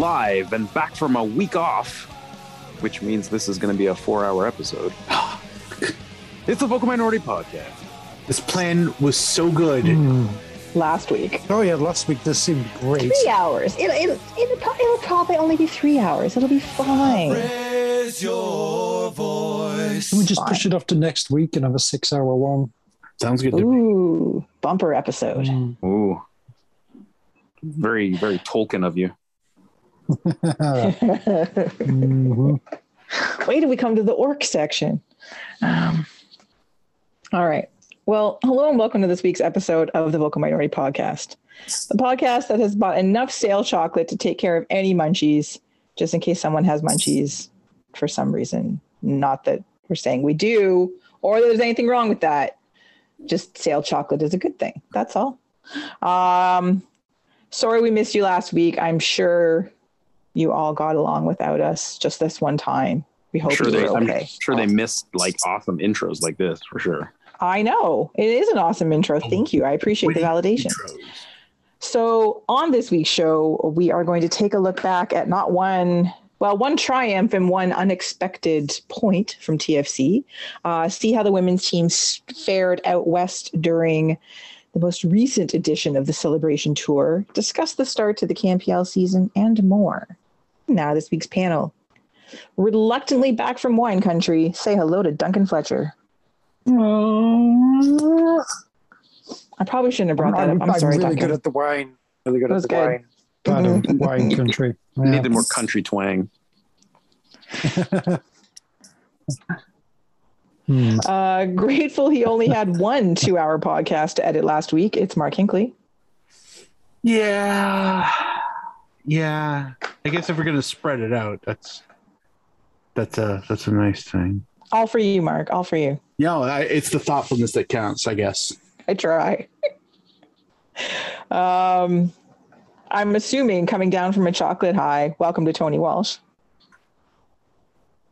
live and back from a week off, which means this is going to be a four hour episode. it's the Vocal Minority Podcast. This plan was so good. Hmm. last week. Oh yeah, last week this seemed great. Three hours. It'll, it'll, it'll, it'll probably only be three hours. It'll be fine. Raise your voice. Can we just push it off to next week and have a six-hour one? Sounds good to me. Ooh, bumper episode. Hmm. Ooh. Very, very Tolkien of you. Mhm. Wait till we come to the orc section. Um, all right. Well, hello and welcome to this week's episode of the Vocal Minority Podcast, the podcast that has bought enough stale chocolate to take care of any munchies, just in case someone has munchies for some reason. Not that we're saying we do, or there's anything wrong with that. Just stale chocolate is a good thing. That's all. Um, sorry we missed you last week. I'm sure you all got along without us just this one time. We hope sure you they, were I'm okay. sure they missed like awesome intros like this for sure. I know it is an awesome intro. Thank you. I appreciate the validation. So, on this week's show, we are going to take a look back at not one, well, one triumph and one unexpected point from TFC. Uh, see how the women's team fared out west during the most recent edition of the Celebration Tour, discuss the start to the CanPL season, and more. Now, this week's panel. Reluctantly back from wine country, say hello to Duncan Fletcher. I probably shouldn't have brought that I'm, up. I'm, I'm sorry, really Duncan. good at the wine. Really good at the good. wine. Part of wine country. Yeah. Needed more country twang. Hmm. Uh, grateful he only had one two hour podcast to edit last week. It's Mark Hinkley. Yeah. Yeah. I guess if we're gonna spread it out, that's that's a that's a nice thing. All for you, Mark. All for you. Yeah, I, it's the thoughtfulness that counts, I guess. I try. um, I'm assuming coming down from a chocolate high. Welcome to Tony Walsh.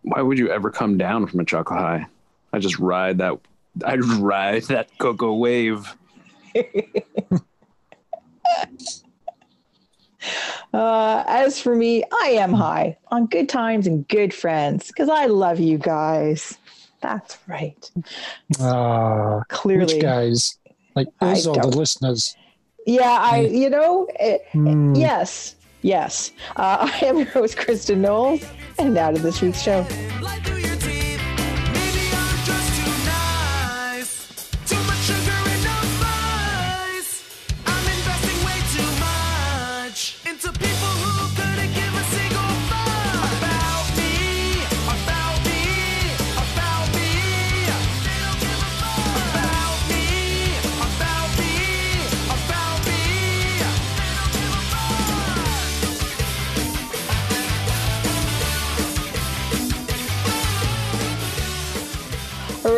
Why would you ever come down from a chocolate high? I just ride that. I ride that cocoa wave. Uh, as for me, I am high on good times and good friends because I love you guys. That's right. Ah, Clearly, which guys? Like I us or the listeners? yeah. I, you know, eh, Hmm. Yes, yes. Uh, I am your host, Kristin Knowles, and now to this week's show.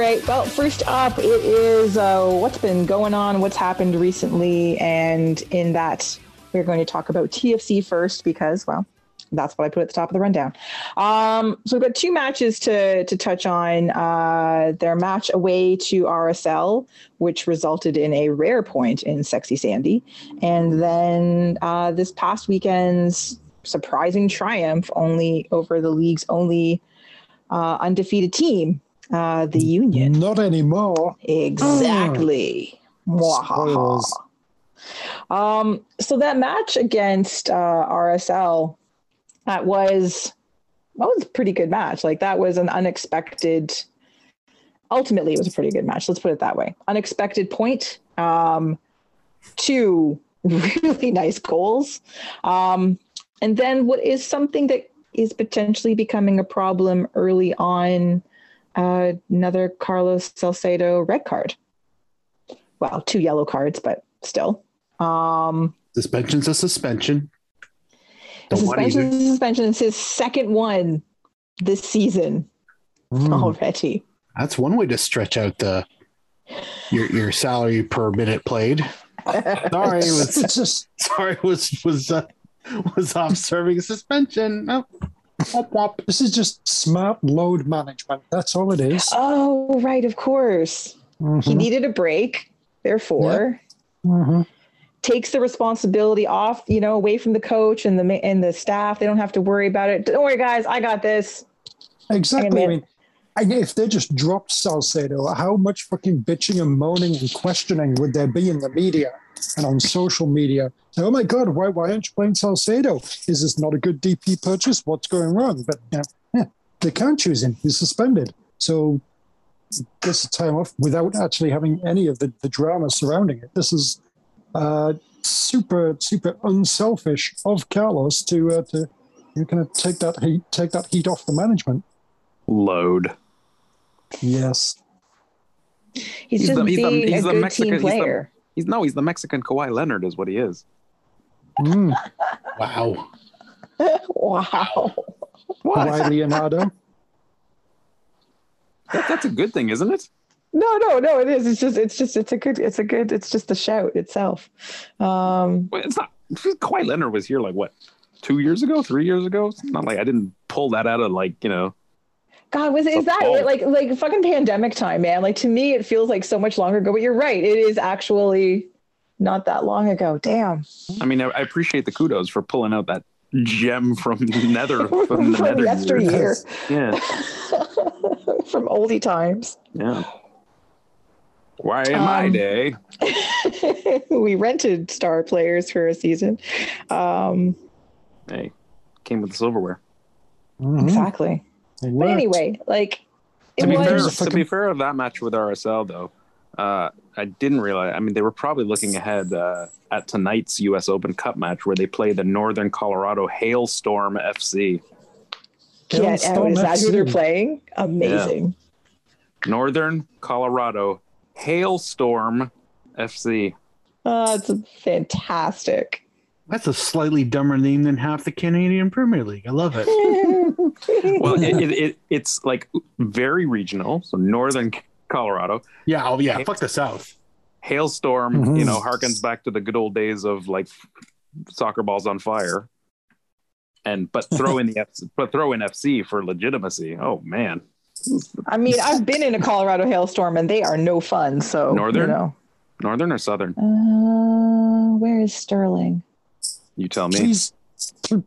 Right. Well, first up, it is uh, what's been going on, what's happened recently, and in that, we're going to talk about TFC first because, well, that's what I put at the top of the rundown. Um, so we've got two matches to to touch on. Uh, their match away to RSL, which resulted in a rare point in Sexy Sandy, and then uh, this past weekend's surprising triumph only over the league's only uh, undefeated team, uh, the Union. Not anymore. Exactly. Spoilers. Um, so that match against uh, RSL, that was that was a pretty good match. Like that was an unexpected. Ultimately, it was a pretty good match. Let's put it that way. Unexpected point. Um, two really nice goals, um, and then what is something that is potentially becoming a problem early on. Uh, another Carlos Salcedo red card. Well, two yellow cards, but still. Um, Suspension's a suspension. Don't suspension, either. suspension is his second one this season Hmm. already. That's one way to stretch out the your your salary per minute played. Sorry, It's, was it's just sorry was was uh, was off serving suspension. Oh, this is just smart load management. That's all it is. Oh, right, of course. He Mhm, needed a break, therefore. mhm. takes the responsibility off, you know, away from the coach and the and the staff. They don't have to worry about it. Don't worry, guys. I got this. Exactly. I mean, if they just dropped Salcedo, how much fucking bitching and moaning and questioning would there be in the media and on social media? Oh my God, why, why aren't you playing Salcedo? Is this not a good DP purchase? What's going wrong? But you know, yeah, they can't choose him. He's suspended. So this is time off without actually having any of the, the drama surrounding it. This is uh, super, super unselfish of Carlos to uh, to you kind of take that heat, take that heat off the management. Load. He's, Yes. just He's the- he's the- he's a the good Mexican- team he's the- player. He's no, he's the Mexican Kawhi Leonard, is what he is. Mm. Wow. wow. What? Kawhi Leonardo. That, that's a good thing, isn't it? No, no, no. It is. It's just. It's just. It's a good. It's a good. It's just a shout itself. Um, Well, it's not. Kawhi Leonard was here like what, two years ago, three years ago. It's not like I didn't pull that out of like you know. God, was is that it? Like like fucking pandemic time, man. Like to me, it feels like so much longer ago. But you're right. It is actually not that long ago. Damn. I mean, I, I appreciate the kudos for pulling out that gem from Nether from the From Nether yesteryear. years. Yeah, From oldie times. yeah. Why in my Um, day? we rented star players for a season. Um, Hey, came with the silverware. Mhm. exactly. It But anyway, like it to be fair, was. to be fair of that match with RSL though, uh, I didn't realize. I mean, they were probably looking ahead uh, at tonight's U.S. Open Cup match where they play the Northern Colorado Hailstorm FC. Yeah, oh, is that who they're playing? Amazing. Northern Colorado Hailstorm FC. Oh, it's fantastic. That's a slightly dumber name than half the Canadian Premier League. I love it. Well, it, it, it, it's like very regional. So Northern Colorado Yeah, oh yeah, fuck the South. Hailstorm. Mhm. You know, harkens back to the good old days of like soccer balls on fire. And but throw in the F, but throw in FC for legitimacy. Oh man, I mean, I've been in a Colorado hailstorm and they are no fun. So Northern? you know. Northern or Southern? Uh, where is Sterling? You tell me. Please,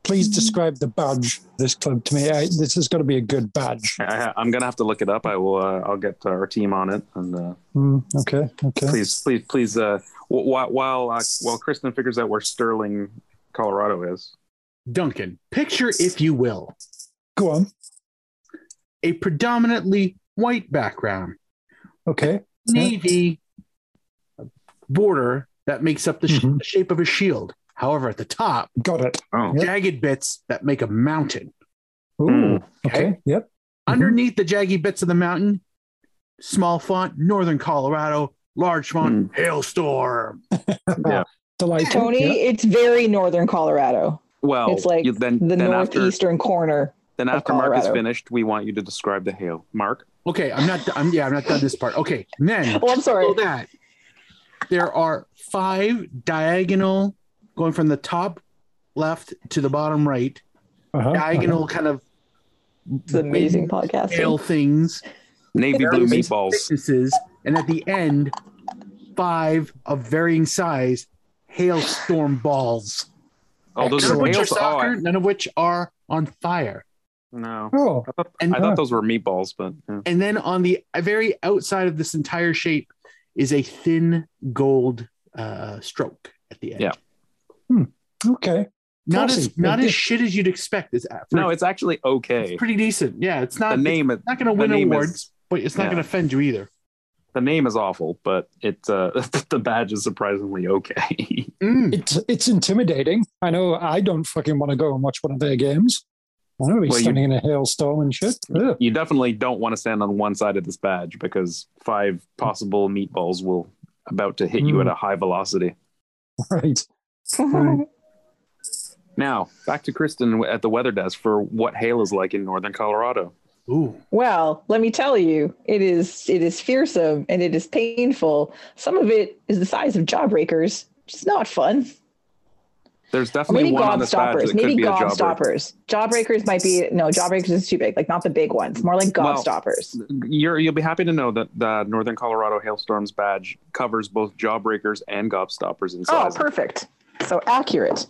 please describe the badge this club to me. I, this has got to be a good badge. I, I'm gonna have to look it up. I will. Uh, I'll get our team on it. And uh, Mm, okay, okay. please, please, please. Uh, wh- while while uh, while Kristin figures out where Sterling, Colorado is. Duncan, picture, if you will, Go on. a predominantly white background, Okay. navy border that makes up the, sh- Mhm. the shape of a shield. However, at the top, Got it. Oh, jagged bits that make a mountain. Ooh, Mm. okay. Yep. Underneath the jaggy bits of the mountain, small font, Northern Colorado, large font, hailstorm. Yeah. Delightful. Tony, yeah. it's very northern Colorado. well, it's like you- then the then after northeastern corner. then of after Mark is finished, we want you to describe the hail. Mark. Okay, I'm not. I'm yeah. I'm not done this part. Okay, and then Oh, I'm sorry. that, there are five diagonal, going from the top left to the bottom right, Uh-huh, diagonal kind of It's amazing podcast. tail things, Navy blue meatballs. thicknesses, and at the end, five of varying size hailstorm balls. Oh, those None are of which are. Oh. I, none of which are on fire. no. Oh, I thought, And- I thought those were meatballs, but yeah. And then on the very outside of this entire shape is a thin gold uh, stroke at the end. Yeah. Okay. Not Classy. as not as shit as you'd expect. It's, for- no, it's actually okay. it's pretty decent. Yeah, it's not The name, It's not going to win name is- awards, but it's not yeah. going to offend you either. the name is awful, but it uh, the badge is surprisingly okay. Mm. It's it's intimidating. I know I don't fucking want to go and watch one of their games. I know he's Well, you- standing in a hailstorm and shit. Ugh. you definitely don't want to stand on one side of this badge because five possible meatballs will about to hit you Mm. at a high velocity. Right. Right. Now, back to Kristin at the weather desk for what hail is like in northern Colorado. Ooh. Well, let me tell you, it is it is fearsome and it is painful. Some of it is the size of jawbreakers, which is not fun. There's definitely maybe one on gob stoppers. Maybe be a gob jawbreaker. stoppers. Jawbreakers might be no. Jawbreakers is too big. Like not the big ones. More like gob Well, stoppers. You're, you'll be happy to know that the Northern Colorado Hailstorms badge covers both jawbreakers and gobstoppers in size. Oh, size. perfect. So accurate.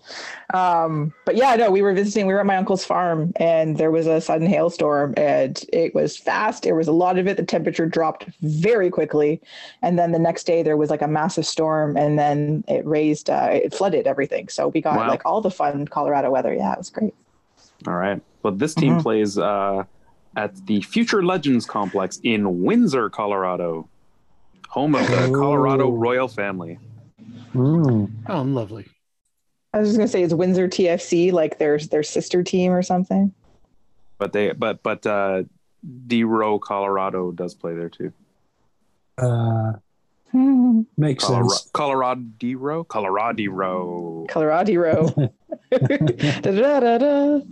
Um, but yeah, no, we were visiting, we were at my uncle's farm and there was a sudden hailstorm and it was fast. There was a lot of it. The temperature dropped very quickly. And then the next day there was like a massive storm and then it raised, uh, it flooded everything. So we got Wow. like all the fun Colorado weather. Yeah, it was great. All right. Well, this team Mhm. plays uh, at the Future Legends Complex in Windsor, Colorado, home of the. Colorado royal family. Mm. Oh, lovely. I was just gonna say it's Windsor TFC, like their their sister team or something. But they, but but uh, DeRo, Colorado does play there too. Uh, Hmm. makes Colorado, sense. Colorado DeRo, Colorado Row. Colorado row.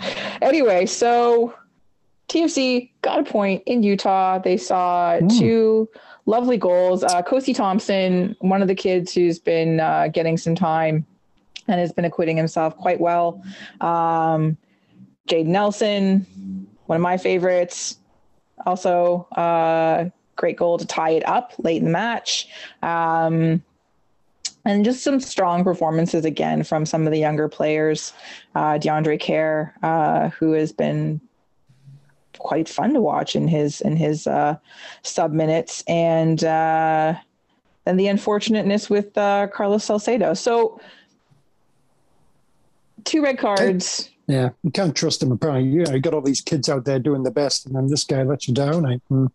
Anyway, so TFC got a point in Utah. They saw Mm. two lovely goals. Uh, Kosi Thompson, one of the kids who's been uh, getting some time and has been acquitting himself quite well. Um, Jayden Nelson, one of my favorites. Also, uh, great goal to tie it up late in the match. Um, and just some strong performances again from some of the younger players. Uh, DeAndre Kerr, uh, who has been quite fun to watch in his in his uh, sub minutes, and uh, then the unfortunateness with uh, Carlos Salcedo. So two red cards. Yeah, you can't trust him. Apparently, you know, you got all these kids out there doing the best, and then this guy lets you down. I mm,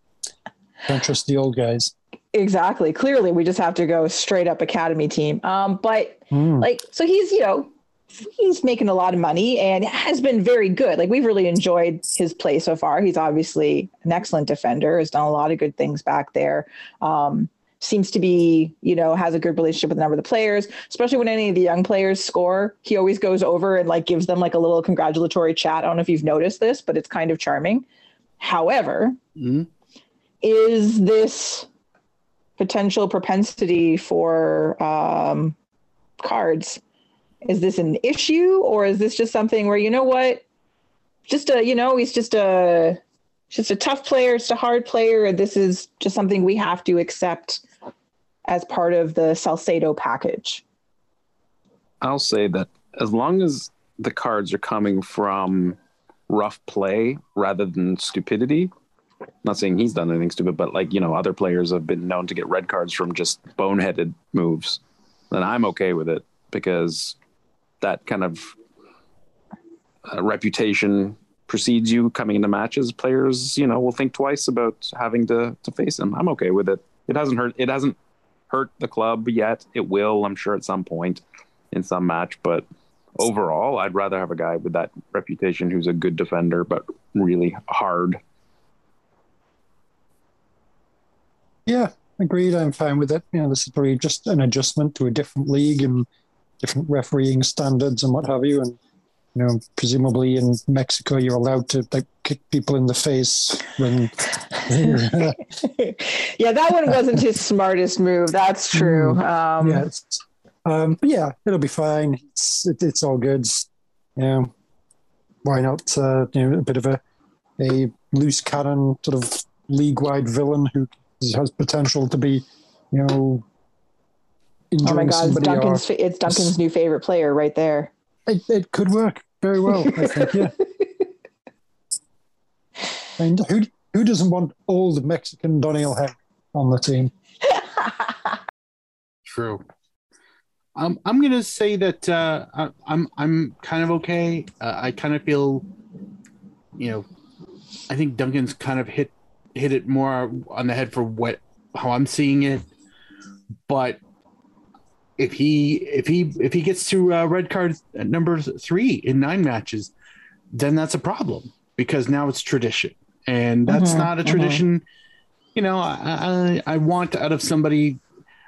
can't trust the old guys. Exactly. Clearly, we just have to go straight up academy team. Um, but Mm. like so he's you know he's making a lot of money and has been very good like we've really enjoyed his play so far he's obviously an excellent defender has done a lot of good things back there um seems to be you know has a good relationship with a number of the players especially when any of the young players score. He always goes over and like gives them like a little congratulatory chat. I don't know if you've noticed this but it's kind of charming. However Mhm. is this potential propensity for um, cards is this an issue or is this just something where you know what just a you know he's just a just a tough player just a hard player and this is just something we have to accept as part of the salcedo package I'll say that as long as the cards are coming from rough play rather than stupidity, not saying he's done anything stupid, but like, you know, other players have been known to get red cards from just boneheaded moves, then I'm okay with it because that kind of uh, reputation precedes you coming into matches. Players, you know, will think twice about having to, to face him. I'm okay with it. It hasn't hurt. It hasn't hurt the club yet. It will, I'm sure, at some point in some match. But overall, I'd rather have a guy with that reputation who's a good defender, but really hard. Yeah, agreed. I'm fine with it. You know, this is probably just an adjustment to a different league and different refereeing standards and what have you. And you know, presumably in Mexico, you're allowed to like kick people in the face when. yeah that one wasn't his smartest move that's true um yeah, um, yeah, it'll be fine. It's it, it's all good. You know, why not? Uh, you know, a bit of a a loose cannon sort of league wide villain who has potential to be, you know, oh my god it's somebody. or- duncan's it's duncan's new favorite player right there It, it could work very well, I think. Yeah. and who who doesn't want old Mexican Doneil Henry on the team? True. Um, I'm gonna say that uh, I, I'm I'm kind of okay. Uh, I kind of feel, you know, I think Duncan's kind of hit hit it more on the head for what how I'm seeing it. But if he if he if he gets to uh, red card number three in nine matches, then that's a problem because now it's tradition, and that's Mhm, not a tradition. You know, I, I I want out of somebody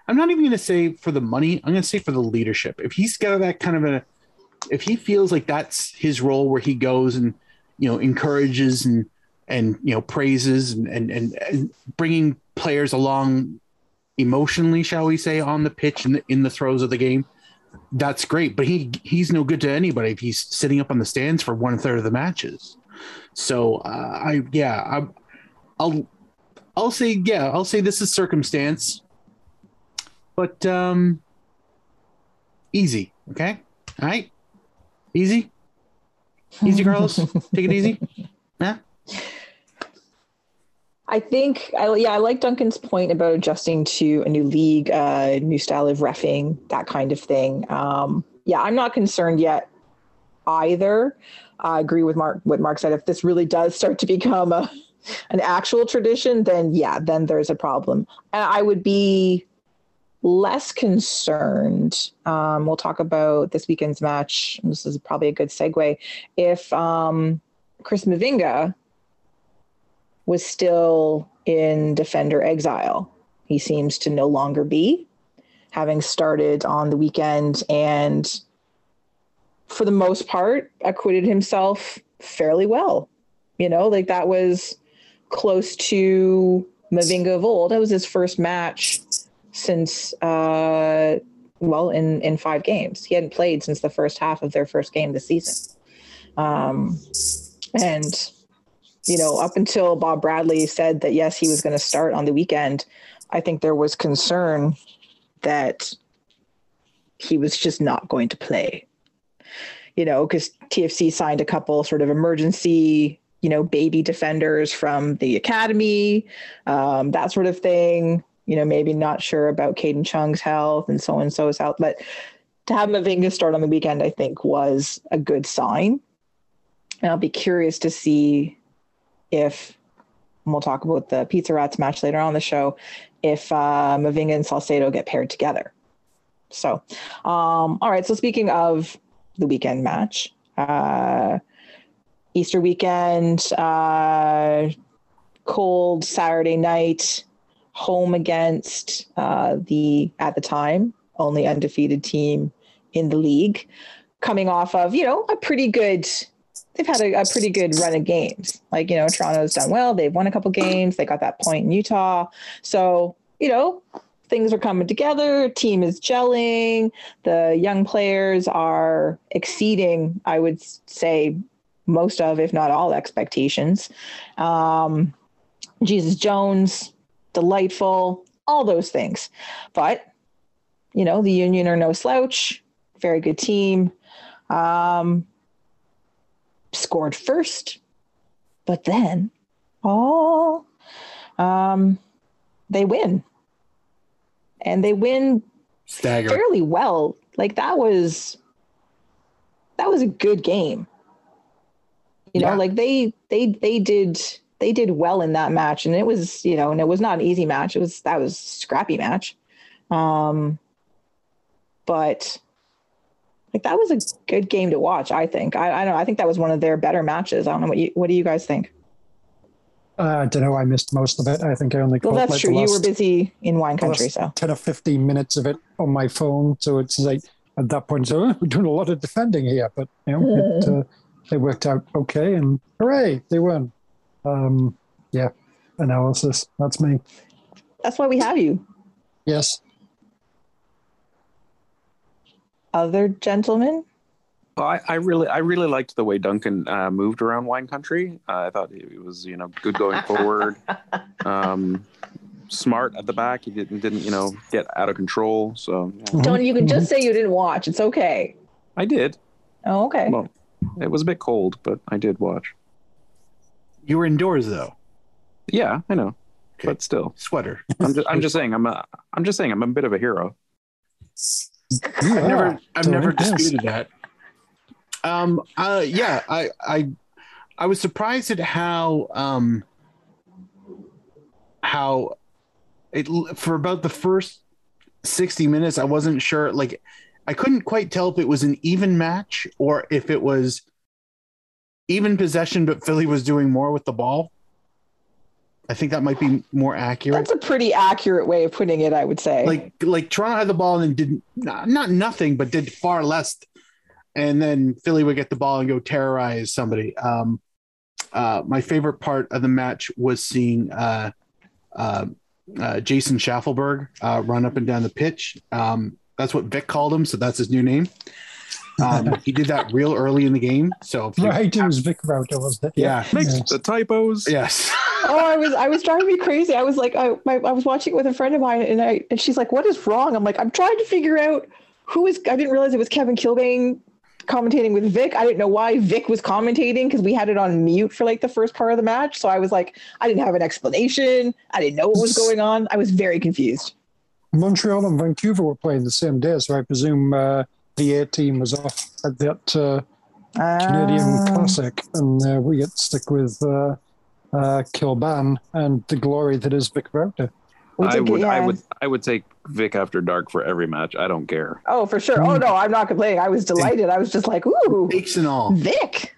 I'm not even going to say for the money. I'm going to say for the leadership. If he's got that kind of a, if he feels like that's his role where he goes and, you know, encourages and, and, you know, praises and, and, and, and bringing players along emotionally, shall we say, on the pitch and in the throes of the game, that's great. But he he's no good to anybody if he's sitting up on the stands for one third of the matches. So uh, I yeah I, I'll I'll say yeah I'll say this is circumstance, but um, easy. Okay, all right, easy, easy, Carlos. Take it easy. Yeah. I think, I, yeah, I like Duncan's point about adjusting to a new league, uh, new style of refing, that kind of thing. Um, yeah, I'm not concerned yet either. I agree with Mark. What Mark said. If this really does start to become a an actual tradition, then yeah, then there's a problem. And I would be less concerned. Um, we'll talk about this weekend's match. This is probably a good segue. If um, Chris Mavinga was still in defender exile. He seems to no longer be, having started on the weekend and, for the most part, acquitted himself fairly well. You know, like that was close to Mavinga of old. That was his first match since, uh, well, in, in five games. He hadn't played since the first half of their first game this season. Um, and you know, up until Bob Bradley said that yes, he was going to start on the weekend, I think there was concern that he was just not going to play. You know, because TFC signed a couple sort of emergency, you know, baby defenders from the academy, um, that sort of thing. You know, maybe not sure about Kadin Chung's health and so and so's health, but to have Mavinga start on the weekend, I think was a good sign. And I'll be curious to see if we'll talk about the Pizza Rats match later on the show, if uh, Mavinga and Salcedo get paired together. So, um, all right. So speaking of the weekend match, uh, Easter weekend, uh, cold Saturday night, home against uh, the at the time only undefeated team in the league, coming off of you know a pretty good they've had a, a, pretty good run of games. Like, you know, Toronto's done well. They've won a couple games. They got that point in Utah. So, you know, things are coming together. Team is gelling. The young players are exceeding, I would say, most of, if not all, expectations. Um, Jesus Jones, delightful, all those things. But, you know, the Union are no slouch. Very good team. Um, scored first, but then, all um, they win, and they win Stagger. fairly well. Like that was that was a good game. You know, Yeah. like they they they did they did well in that match, and it was you know, and it was not an easy match. It was that was a scrappy match, um, but like that was a good game to watch. I think. I, I don't. know. I think that was one of their better matches. I don't know what you. What do you guys think? Uh, I don't know. I missed most of it. I think I only Well, caught that's like true. the You were busy in wine country, so 10 or 15 minutes of it on my phone. So it's like at that point, so "Oh, we're doing a lot of defending here, but you know, it, uh, it worked out okay. And hooray, they won. Um, yeah, analysis. That's me. that's why we have you. Yes. Other gentlemen. Well, I, I really, I really liked the way Duncan uh, moved around wine country. Uh, I thought it was, you know, good going forward. um, smart at the back. He didn't, didn't, you know, get out of control. So yeah. Mhm, Don't you can just say you didn't watch. It's okay. I did. Oh, okay. Well, it was a bit cold, but I did watch. You were indoors though. Yeah, I know, Okay. but still, Sweater. I'm just, I'm just saying, I'm a, I'm just saying, I'm a bit of a hero. I've never. I've never yes. disputed that. Um. Uh. Yeah. I. I. I was surprised at how. Um. How. It for about the first sixty minutes, I wasn't sure. Like, I couldn't quite tell if it was an even match or if it was even possession, but Philly was doing more with the ball. I think that might be more accurate. That's a pretty accurate way of putting it, I would say. like like Toronto had the ball and did not, not nothing, but did far less. And then Philly would get the ball and go terrorize somebody. Um, uh, my favorite part of the match was seeing uh, uh, uh, Jason Schaffelberg uh, run up and down the pitch. Um, That's what Vic called him, so that's his new name. Um, he did that real early in the game. So if Right, it was Vic Rauter, wasn't it? yeah, Makes Yes. the typos. yes. oh, I was I was driving me crazy. I was like, I my, I was watching it with a friend of mine, and I and she's like, "What is wrong?" I'm like, I'm trying to figure out who is. I didn't realize it was Kevin Kilbane commentating with Vic. I didn't know why Vic was commentating because we had it on mute for like the first part of the match. So I was like, I didn't have an explanation. I didn't know what was going on. I was very confused. Montreal and Vancouver were playing the same day, so I presume uh, the A team was off at that uh, Canadian Ah. Classic, and uh, we get to stick with uh, uh, Kilbane and the glory that is Vic Rauter. We I did would, I yeah. would, I would take Vic after dark for every match. I don't care. Oh, for sure. Oh no, I'm not complaining. I was delighted. I was just like, ooh, Mistakes and all. Vic.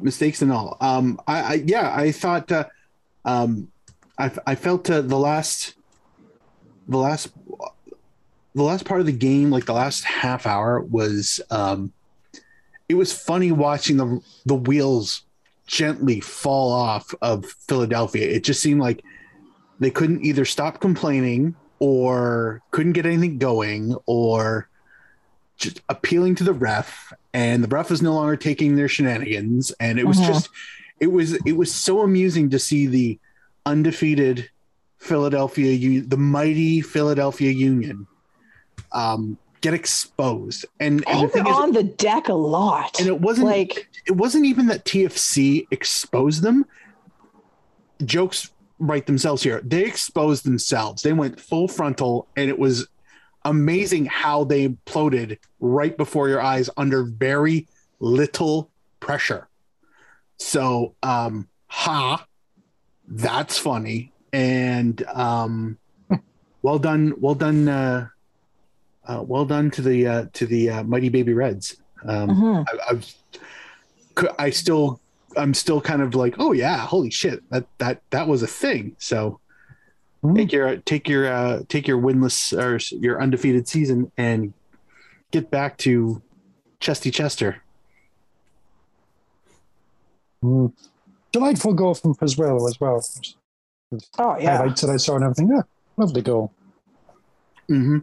mistakes and all. Um, I, I yeah, I thought, uh, um, I, I felt uh, the last, the last, the last part of the game, like the last half hour, was um, it was funny watching the the wheels gently fall off of Philadelphia. It just seemed like they couldn't either stop complaining or couldn't get anything going or just appealing to the ref and the ref is no longer taking their shenanigans and it was Mhm. just it was it was so amusing to see the undefeated Philadelphia the mighty Philadelphia Union um get exposed and, and the thing they're is on the deck a lot. and it wasn't like it wasn't even that TFC exposed them. Jokes write themselves here. They exposed themselves. They went full frontal, and it was amazing how they imploded right before your eyes under very little pressure. So, um, ha, that's funny, and um, well done, well done, uh, uh, well done to the uh, to the uh, mighty baby Reds. Um, mhm. I, I've, I still i'm still kind of like, oh yeah, holy shit, that that that was a thing. So Hmm. take your take your uh, take your winless or your undefeated season and get back to Chesty Chester. Mm. Delightful goal from Pozuelo as well. oh yeah. Highlights that I saw and everything. Yeah, lovely goal. hmm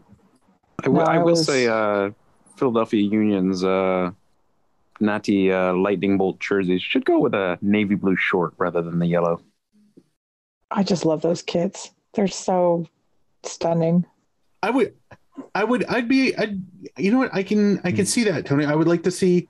I will- No, I I will was- say, uh, Philadelphia Union's uh, natty uh, lightning bolt jerseys should go with a navy blue short rather than the yellow. I just love those kids. They're so stunning. I would, I would, I'd be, I'd, you know what, I can, I can see that, Tony. I would like to see,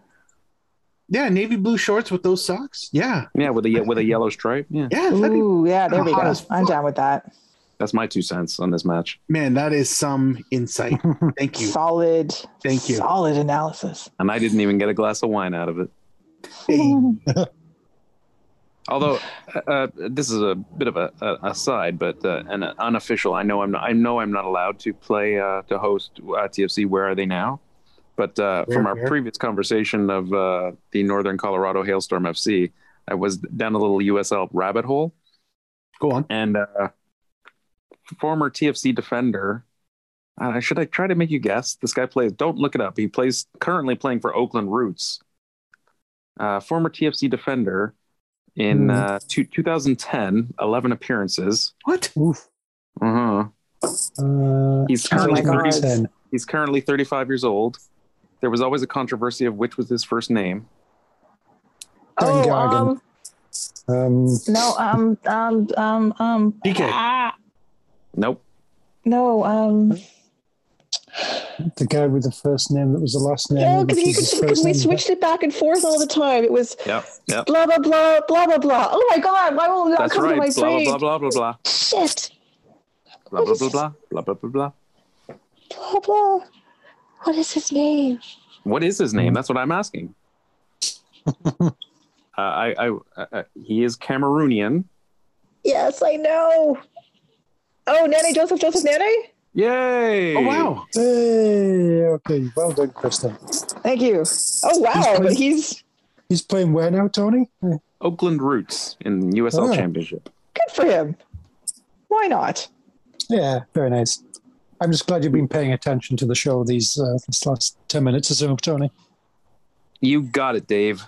yeah, navy blue shorts with those socks. Yeah, Yeah, with a with a yellow stripe. Yeah, yeah, that'd be- yeah, there we go. I'm down with that. That's my two cents on this match. man, that is some insight. Thank you. Solid. Thank you. Solid analysis. And I didn't even get a glass of wine out of it. Hey. Although uh, this is a bit of a, a aside, but uh, an unofficial. I know I'm not. I know I'm not allowed to play uh, to host uh, TFC. Where are they now? But uh, Where- from our where? previous conversation of uh, the Northern Colorado Hailstorm FC, I was down a little USL rabbit hole, Go on. and uh, former TFC defender. Uh, should I try to make you guess? This guy plays. Don't look it up. He plays currently playing for Oakland Roots. Uh, former TFC defender in Hmm. uh, two, 2010, 11 appearances. What? Oof. Uh-huh. Uh, He's Oh currently God. 30, he's currently 35 years old. There was always a controversy of which was his first name. Oh, um, Um, no, um, um, um, um, DK. ah, Nope. no, um, the guy with the first name that was the last name. no, because was his because first we name. switched it back and forth all the time. It was Yep. Yep. blah blah blah blah blah blah. Oh my god, why will it not That's come right. to my Blah, brain? blah, blah, blah, blah, blah. Shit, Blah, blah, blah, blah, blah, blah, blah, blah. blah blah. What is his name? What is his name? That's what I'm asking. uh, I, I, uh, he is Cameroonian. Yes, I know. Oh, Nane Joseph Joseph Nane. Yay! Oh wow. Hey, okay, well done, Kristin. Thank you. Oh wow, He's playing- he's He's playing where now, Tony? Oakland Roots in the USL Oh. Championship. good for him. Why not? Yeah, very nice. I'm just glad you've been paying attention to the show these uh, this last ten minutes or so, Tony. You got it, Dave.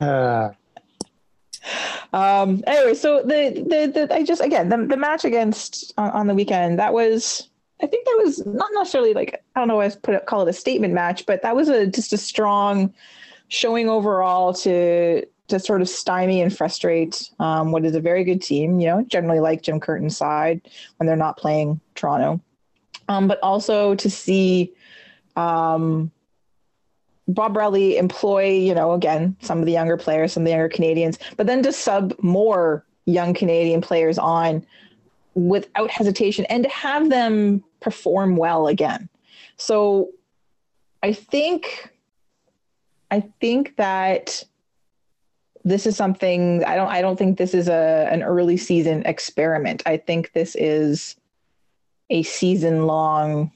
Uh, Um. Anyway, so the the, the I just again the the match against on, on the weekend that was I think that was not necessarily like I don't know. I put it, call it a statement match, but that was a just a strong showing overall to to sort of stymie and frustrate um, what is a very good team. You know, generally like Jim Curtin's side when they're not playing Toronto, um, but also to see um, Bob Bradley employ, you know, again some of the younger players, some of the younger Canadians, but then to sub more young Canadian players on without hesitation and to have them perform well again. So I think I think that this is something I don't I don't think this is a an early season experiment. I think this is a season long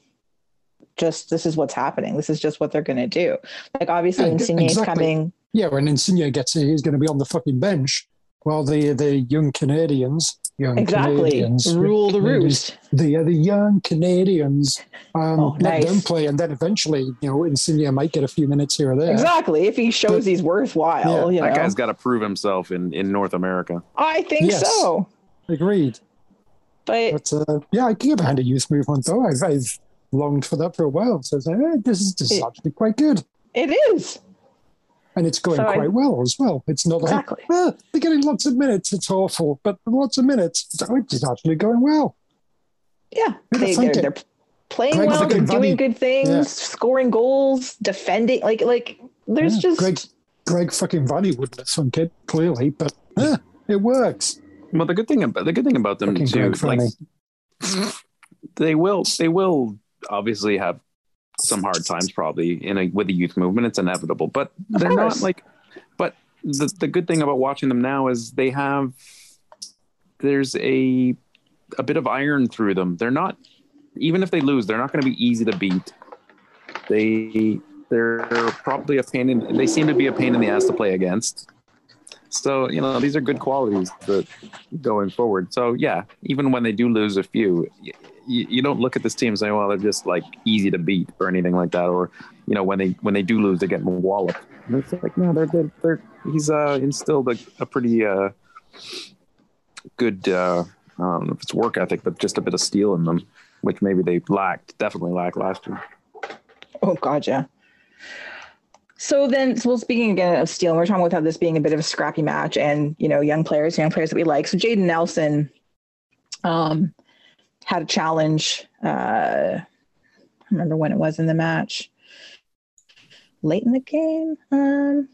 just this is what's happening. This is just what they're going to do. Like obviously Yeah, Insigne is exactly. coming Yeah, when Insigne gets here, he's going to be on the fucking bench. While the the young Canadians, young exactly Canadians, rule the Canadians, roost. the uh, the young Canadians um, Oh, let them play, and then eventually, you know, Insigne might get a few minutes here or there. Exactly. If he shows But- he's worthwhile, you know. That guy's got to prove himself in, in North America. I think Yes. so. Agreed. But But uh, yeah, I can get behind a youth movement though. I've, I've longed for that for a while. So it's like, eh, this is, this is It- actually quite good. it is. And it's going So I- quite well as well. It's not like, Exactly. they're getting lots of minutes. It's awful, but lots of minutes. It's, it's actually going well. Yeah. They, they're, they're playing Greg well, they're doing Vanney. good things, Yeah. scoring goals, defending like like there's Yeah, just Greg, Greg fucking Vanney wouldn't have sunk it, clearly, but eh, it works. Well, the good thing about the good thing about them Fucking too, Greg like they will they will obviously have some hard times probably in a with the youth movement. It's inevitable, but they're not like. But the the good thing about watching them now is they have there's a a bit of iron through them. They're not even if they lose, they're not going to be easy to beat. They they're probably a pain in. They seem to be a pain in the ass to play against. So you know these are good qualities that going forward. So yeah, even when they do lose a few, you, you don't look at this team and say, well, they're just like easy to beat or anything like that. Or you know when they when they do lose, they get walloped. And it's like no, they're they're, they're he's uh, instilled a, a pretty uh, good. Uh, I don't know if it's work ethic, but just a bit of steel in them, which maybe they lacked, definitely lacked last year. oh god, yeah. So then, so speaking again of steel, we're talking about this being a bit of a scrappy match, and you know, young players, young players that we like. So Jayden Nelson, um, had a challenge. Uh, I remember when it was in the match, late in the game. Um,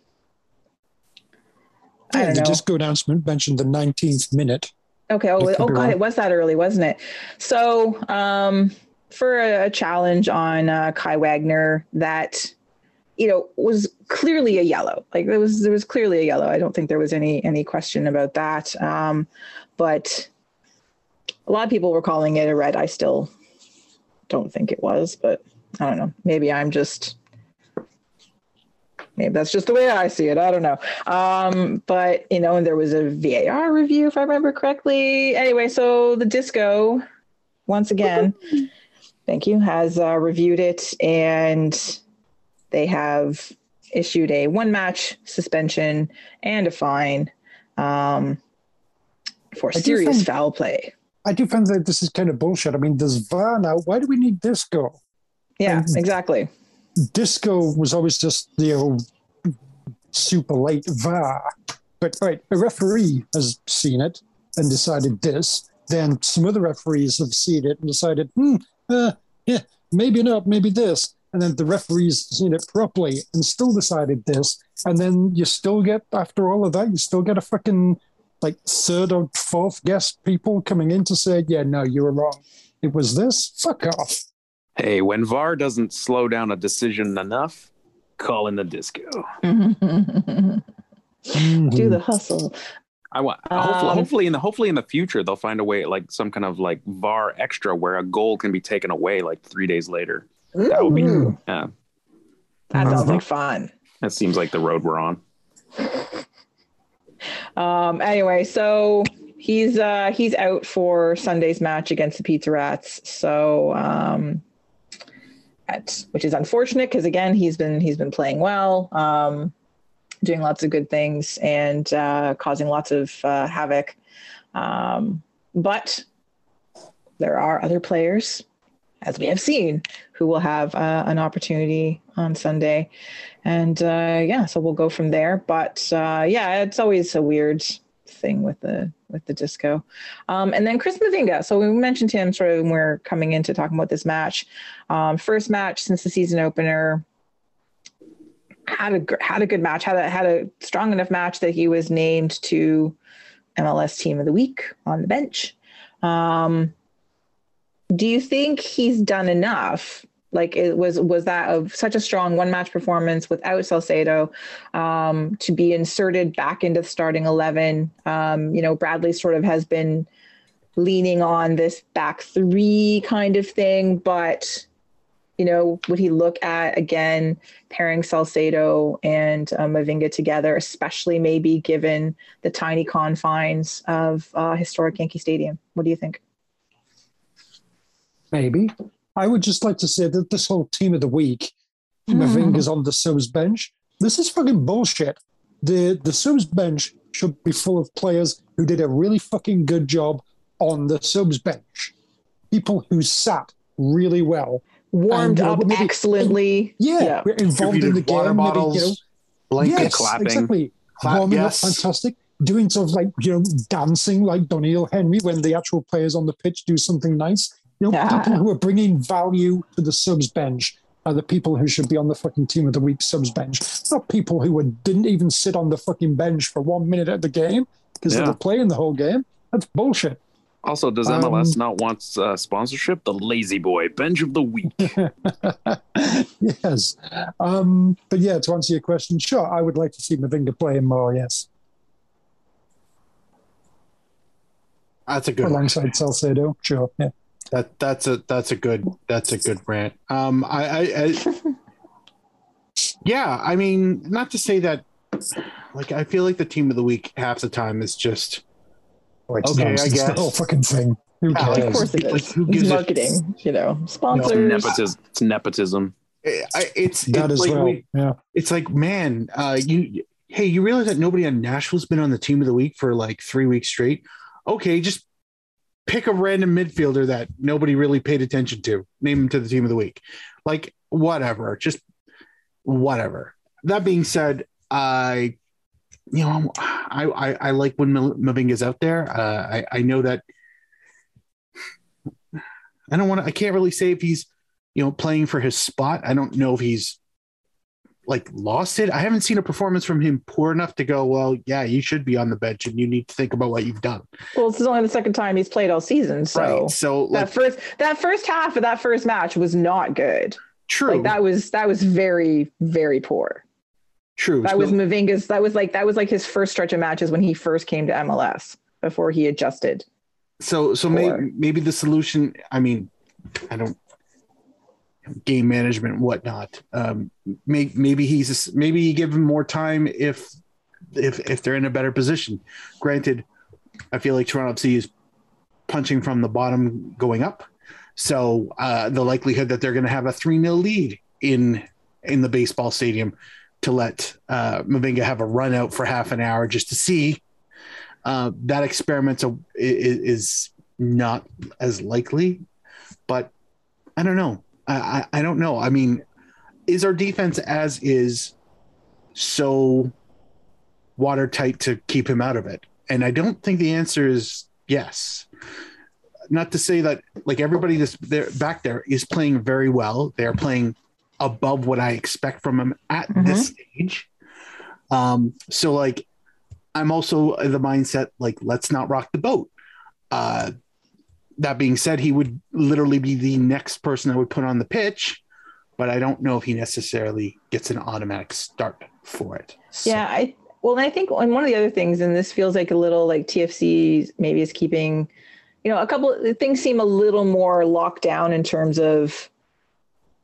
I Yeah, the know. disco announcement mentioned the 19th minute. Okay. Oh, oh God, wrong. it was that early, wasn't it? So, um, for a, a challenge on uh, Kai Wagner that, you know, was clearly a yellow. Like there was, there was clearly a yellow. I don't think there was any any question about that. Um, but a lot of people were calling it a red. I still don't think it was, but I don't know. Maybe I'm just. Maybe that's just the way I see it. I don't know. Um, but you know, and there was a VAR review, if I remember correctly. Anyway, so the disco, once again, thank you, has uh, reviewed it, and they have issued a one-match suspension and a fine um, for serious foul play. I do find that this is kind of bullshit. I mean, there's VAR now. Why do we need disco? Yeah, Um, exactly. Disco was always just the old super late VAR. But right, a referee has seen it and decided this. Then some other referees have seen it and decided, hmm, uh, yeah, maybe not, maybe this. And then the referees seen it properly and still decided this. And then you still get, after all of that, you still get a fucking like third or fourth guest people coming in to say, yeah, no, you were wrong. It was this. Fuck off. Hey, when VAR doesn't slow down a decision enough, call in the disco. Do the hustle. I want Um, hopefully, hopefully in the hopefully in the future they'll find a way like some kind of like VAR extra where a goal can be taken away like three days later. That would be yeah. That sounds Uh-huh. like fun. That seems like the road we're on. Um, anyway, so he's uh, he's out for Sunday's match against the Pizza Rats. So um, at, which is unfortunate because again he's been he's been playing well, um, doing lots of good things and uh, causing lots of uh, havoc. Um, but there are other players as we have seen, who will have uh, an opportunity on Sunday. And uh, yeah, so we'll go from there. But uh, yeah, it's always a weird thing with the with the disco. Um, and then Chris Mavinga. So we mentioned him sort of when we're coming into talking about this match. Um, first match since the season opener. Had a had a good match. Had a had a strong enough match that he was named to MLS Team of the Week on the bench. Um, do you think he's done enough? Like it was was that of such a strong one match performance without Salcedo um, to be inserted back into the starting eleven? Um, you know, Bradley sort of has been leaning on this back three kind of thing, but you know, would he look at again pairing Salcedo and uh, Mavinga together, especially maybe given the tiny confines of uh, historic Yankee Stadium? What do you think? Maybe. I would just like to say that this whole team of the week, my finger's on the subs bench. This is fucking bullshit. The the subs bench should be full of players who did a really fucking good job on the subs bench. People who sat really well. Warmed And, uh, up maybe- excellently. Yeah, we're involved in the Distributed water game. Maybe, bottles, you know, blankets. yes, clapping. exactly. Clap, Warming yes. up, fantastic. Doing sort of like you know dancing like Doneil Henry when the actual players on the pitch do something nice. You know, Yeah. people who are bringing value to the subs bench are the people who should be on the fucking team of the week subs bench, not people who were, didn't even sit on the fucking bench for one minute at the game because they were playing the whole game. That's bullshit. Also, does Um, MLS not want uh, sponsorship? The Lazy Boy Bench of the Week. yes. Um, but yeah, to answer your question, sure, I would like to see Mavinga playing more, yes, That's a good one. alongside Salcedo. Sure, yeah. That that's a that's a good that's a good rant. Um, I, I, I yeah, I mean, not to say that, like, I feel like the team of the week half the time is just Oh, it's Okay, I guess. the whole fucking thing. Who Yeah, cares? Of course it Like, who It's gives a- marketing, you know, It's sponsors. nepotism. It's nepotism. I, I- it's that it's as like well. we- yeah. it's like man, uh, you hey, you realize that nobody on Nashville's been on the team of the week for like three weeks straight? Okay, just pick a random midfielder that nobody really paid attention to, name him to the team of the week. Like whatever, just whatever. That being said, I you know I I, I like when Mavinga's out there. Uh, I I know that I don't want to. I can't really say if he's you know playing for his spot. I don't know if he's like lost it. I haven't seen a performance from him poor enough to go, well, yeah, you should be on the bench and you need to think about what you've done. Well, this is only the second time he's played all season, so right. So that like first that first half of that first match was not good. true. Like that was that was very very poor. true. That So- was Mavinga's. That was like that was like his first stretch of matches when he first came to MLS before he adjusted. so so maybe maybe the solution, I mean, I don't game management whatnot. Um may, maybe he's maybe you give him more time if if if they're in a better position. Granted, I feel like Toronto FC is punching from the bottom going up. So uh, the likelihood that they're going to have a 3 0 lead in in the baseball stadium to let uh, Mavinga have a run out for half an hour just to see uh, that experiment is, is not as likely. But I don't know. I, I, don't know. I mean, is our defense as is so watertight to keep him out of it? And I don't think the answer is yes. Not to say that like everybody that's there back there is playing very well. They're playing above what I expect from them at this stage. Um, so like I'm also the mindset like let's not rock the boat. Uh, that being said, he would literally be the next person I would put on the pitch, but I don't know if he necessarily gets an automatic start for it. So- Yeah, I well, and I think and one of the other things, and this feels like a little like TFC maybe is keeping, you know, a couple things seem a little more locked down in terms of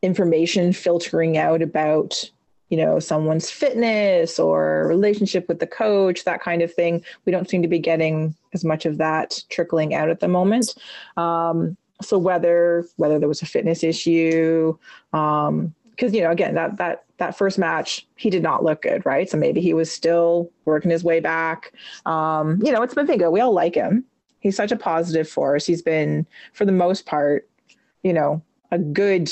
information filtering out about you know someone's fitness or relationship with the coach that kind of thing. We don't seem to be getting as much of that trickling out at the moment. Um, so whether whether there was a fitness issue um because you know again that that that first match he did not look good right? So maybe he was still working his way back. Um you know it's Mavinga we all like him. He's such a positive force. He's been for the most part you know a good,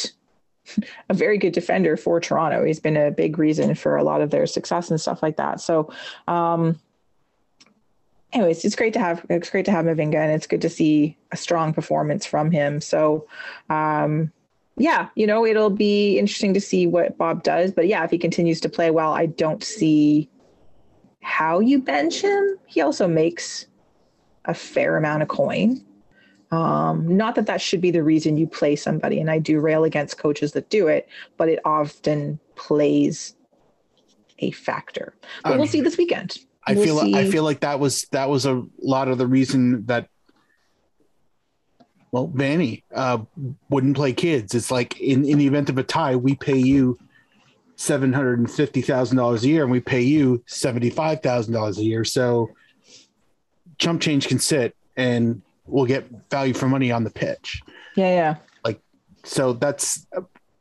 a very good defender for Toronto. He's been a big reason for a lot of their success and stuff like that. So, um, anyways, it's great to have it's great to have Mavinga, and it's good to see a strong performance from him. So, um, yeah, you know, it'll be interesting to see what Bob does. But yeah, if he continues to play well, I don't see how you bench him. He also makes a fair amount of coin. Um, not that that should be the reason you play somebody, and I do rail against coaches that do it, but it often plays a factor. But Um, we'll see this weekend. I We'll feel I feel like that was that was a lot of the reason that well, Vanney uh, wouldn't play kids. It's like in, in the event of a tie, we pay you seven hundred and fifty thousand dollars a year, and we pay you seventy five thousand dollars a year. So chump change can sit, and we'll get value for money on the pitch. Yeah, yeah. Like so that's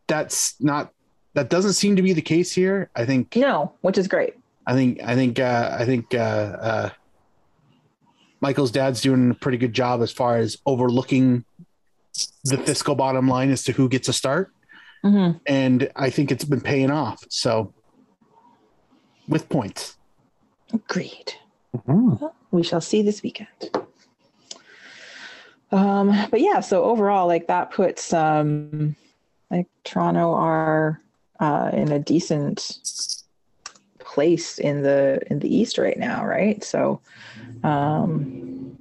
that's not that doesn't seem to be the case here. I think No, which is great. I think I think uh, I think uh, uh, Michael's dad's doing a pretty good job as far as overlooking the fiscal bottom line as to who gets a start, hmm and I think it's been paying off. So with points, Agreed. Mhm. Well, we shall see this weekend. Um, but yeah, so overall, like that puts um, like Toronto are uh, in a decent place in the in the East right now, right? So um,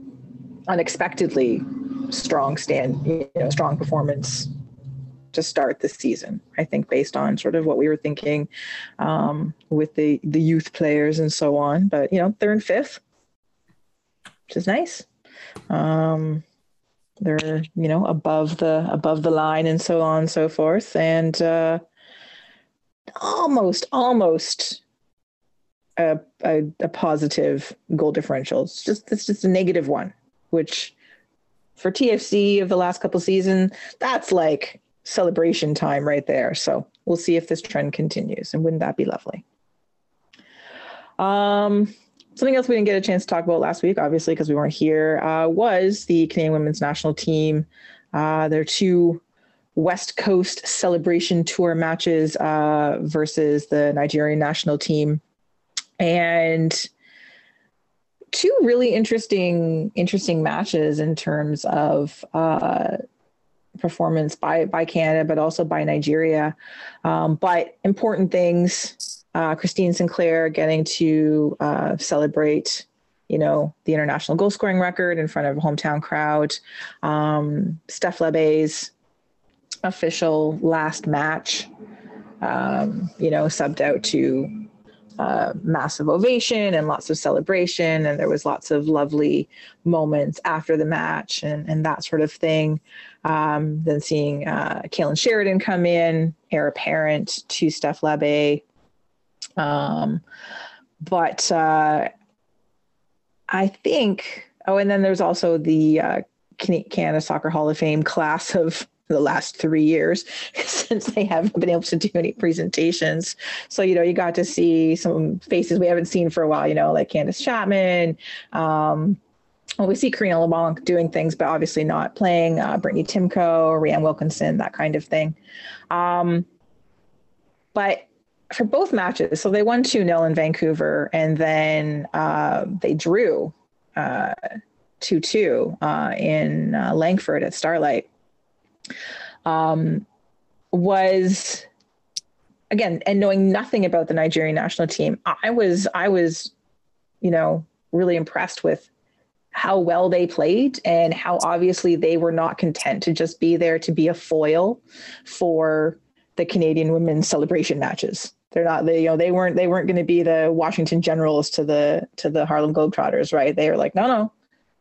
unexpectedly strong stand, you know, strong performance to start the season. I think based on sort of what we were thinking um, with the the youth players and so on. But you know, they're in fifth, which is nice. Um, they're you know above the above the line and so on and so forth, and uh, almost almost a, a, a positive goal differential. It's just it's just a negative one, which for TFC of the last couple seasons, that's like celebration time right there. So we'll see if this trend continues, and wouldn't that be lovely? Um, something else we didn't get a chance to talk about last week, obviously because we weren't here, uh, was the Canadian Women's National Team. Uh, their two West Coast Celebration Tour matches uh, versus the Nigerian national team, and two really interesting interesting matches in terms of uh, performance by by Canada, but also by Nigeria. Um, but important things. Uh, Christine Sinclair getting to uh, celebrate, you know, the international goal scoring record in front of a hometown crowd. Um, Steph Labbe's official last match, um, you know, subbed out to uh, massive ovation and lots of celebration, and there was lots of lovely moments after the match and and that sort of thing. Um, then seeing uh, Kailen Sheridan come in, heir apparent to Steph Labbe. Um, but uh, I think, oh, and then there's also the uh, Can- Canada Soccer Hall of Fame class of the last three years since they haven't been able to do any presentations. So, you know, you got to see some faces we haven't seen for a while, you know, like Candace Chapman. Um, well, we see Karina LeBlanc doing things, but obviously not playing. Uh, Brittany Timko, Rhian Wilkinson, that kind of thing. Um, but for both matches, so they won 2 0 in Vancouver and then uh, they drew 2 uh, 2 uh, in uh, Langford at Starlight. Um, was again, and knowing nothing about the Nigerian national team, I was, I was, you know, really impressed with how well they played and how obviously they were not content to just be there to be a foil for the Canadian women's celebration matches. They're not they you know they weren't they weren't going to be the Washington Generals to the to the Harlem Globetrotters, right? They were like, no, no,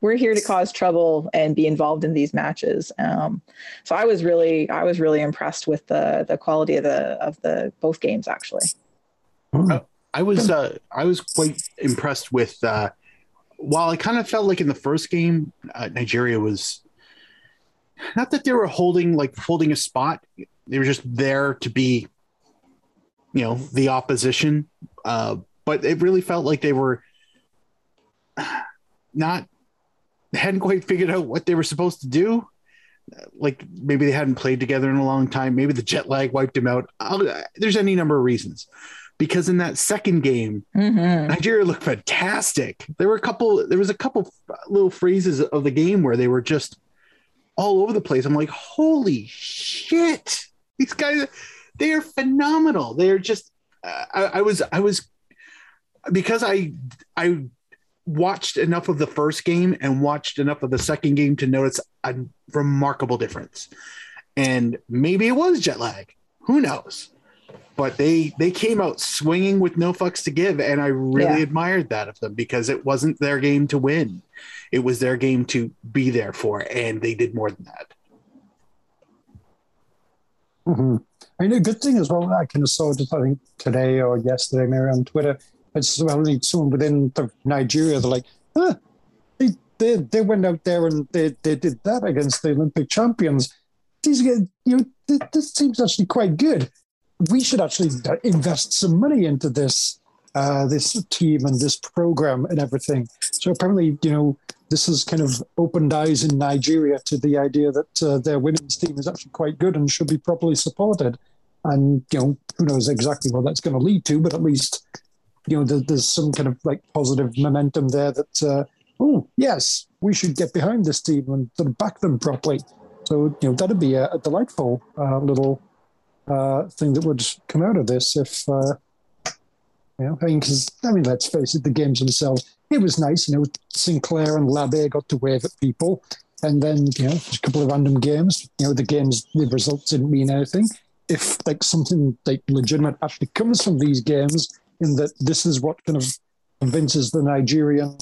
we're here to cause trouble and be involved in these matches. Um, so I was really I was really impressed with the the quality of the of the both games actually. I was uh, I was quite impressed with. Uh, while I kind of felt like in the first game, uh, Nigeria was not that they were holding like holding a spot; they were just there to be, you know, the opposition. Uh, but it really felt like they were not hadn't quite figured out what they were supposed to do. like maybe they hadn't played together in a long time. Maybe the jet lag wiped them out. I'll, there's any number of reasons. Because in that second game, Mhm. Nigeria looked fantastic. There were a couple. There was a couple little phrases of the game where they were just all over the place. I'm like, holy shit! These guys, they are phenomenal. They are just. Uh, I, I was. I was because I I watched enough of the first game and watched enough of the second game to notice a remarkable difference. And maybe it was jet lag. Who knows? But they they came out swinging with no fucks to give, and I really Yeah. admired that of them because it wasn't their game to win; it was their game to be there for, and they did more than that. Hmm I mean, a good thing as well, I kind of saw it, I think, today or yesterday, maybe on Twitter. It's only someone within the Nigeria, they're like, huh, they, they, they went out there and they, they did that against the Olympic champions. These you know, th- this seems actually quite good. We should actually invest some money into this, uh, this team and this program and everything. So apparently, you know, this has kind of opened eyes in Nigeria to the idea that uh, their women's team is actually quite good and should be properly supported. And you know, who knows exactly what that's going to lead to, but at least you know there, there's some kind of like positive momentum there that uh, oh yes, we should get behind this team and sort of back them properly. So you know that'd be a, a delightful uh, little uh, thing that would come out of this if. You know, I mean, because I mean, let's face it, the games themselves. It was nice, you know. Sinclair and Labbe got to wave at people, and then you know, just a couple of random games. You know, the games, the results didn't mean anything. If like something like legitimate actually comes from these games, in that this is what kind of convinces the Nigerian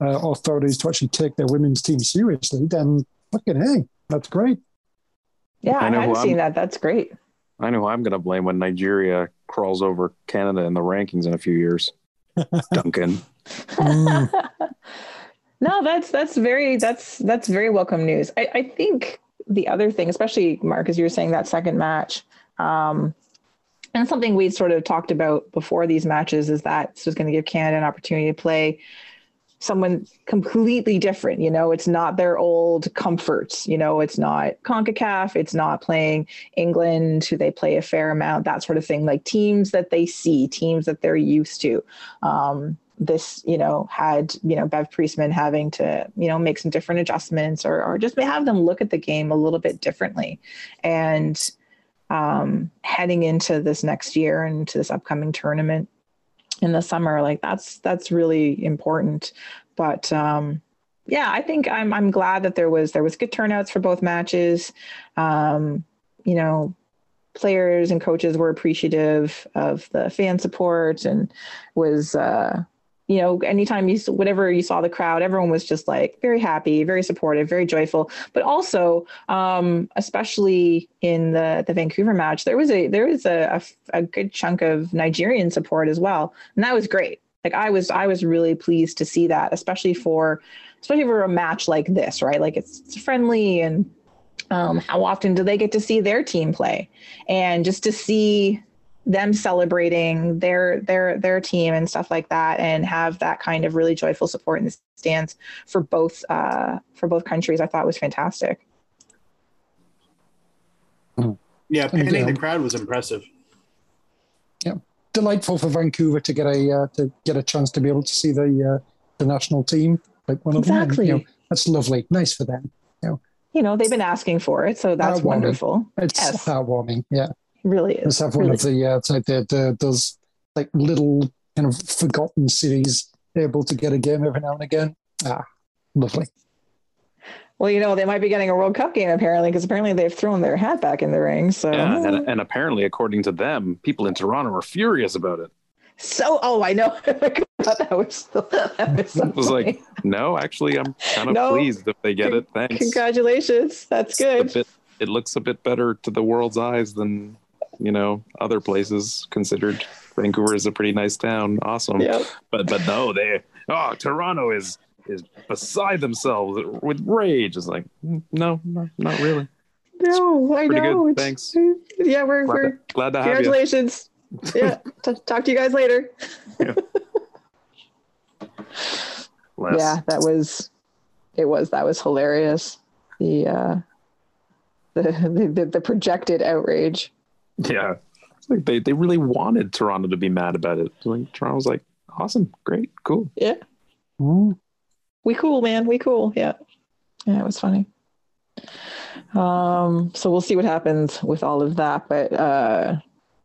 uh, authorities to actually take their women's team seriously, then fucking hey, that's great. Yeah, I I, know who hadn't seen I'm- that. That's great. I know who I'm going to blame when Nigeria crawls over Canada in the rankings in a few years. Duncan. Mm. no, that's that's very that's that's very welcome news. I, I think the other thing, especially Mark, as you were saying that second match, um, and something we'd sort of talked about before these matches is that this was going to give Canada an opportunity to play someone completely different. You know, it's not their old comforts. You know, it's not CONCACAF. It's not playing England, who they play a fair amount, that sort of thing. Like teams that they see, teams that they're used to. Um, this, you know, had, you know, Bev Priestman having to, you know, make some different adjustments or, or just have them look at the game a little bit differently. And um, heading into this next year and to this upcoming tournament in the summer, like that's, that's really important. But um, yeah, I think I'm, I'm glad that there was, there was good turnouts for both matches. Um, you know, players and coaches were appreciative of the fan support and was, uh, you know, anytime you whatever you saw the crowd, everyone was just like very happy, very supportive, very joyful. But also, um, especially in the the Vancouver match, there was a there was a, a, a good chunk of Nigerian support as well, and that was great. Like I was I was really pleased to see that, especially for especially for a match like this, right? Like it's, it's friendly and um, how often do they get to see their team play and just to see them celebrating their their their team and stuff like that and have that kind of really joyful support in the stands for both uh for both countries i thought was fantastic Yeah, And, panning the crowd was impressive. Yeah. Delightful for Vancouver to get a uh, to get a chance to be able to see the uh, the national team, like one of them. and, Exactly. you know, that's lovely, nice for them. you know they've been asking for it so that's wonderful It's Yes. heartwarming. Yeah. It really is Let's have one really. of the uh, it's like the, the those like little kind of forgotten cities able to get a game every now and again. Ah, lovely. well you know they might be getting a world cup game apparently because apparently they've thrown their hat back in the ring so Yeah, and, and apparently, according to them, people in Toronto are furious about it. so oh i know that was that was, so It was like, no, actually, I'm kind of No. pleased if they get it. Thanks. congratulations that's It's good bit- it looks a bit better to the world's eyes than you know other places considered. Vancouver is a pretty nice town. Awesome. yeah But but no, they oh Toronto is is beside themselves with rage. It's like mm, no, no not really. no i know good. Thanks. yeah we're, Glad we're to, glad to have you. congratulations yeah T- talk to you guys later Les. yeah that was it was that was hilarious the uh the, the, the projected outrage. Yeah. It's like they, they really wanted Toronto to be mad about it. Like Toronto was like, awesome, great, cool. Yeah, Mm. we cool, man. We cool. Yeah, yeah, it was funny. Um, so we'll see what happens with all of that, but uh,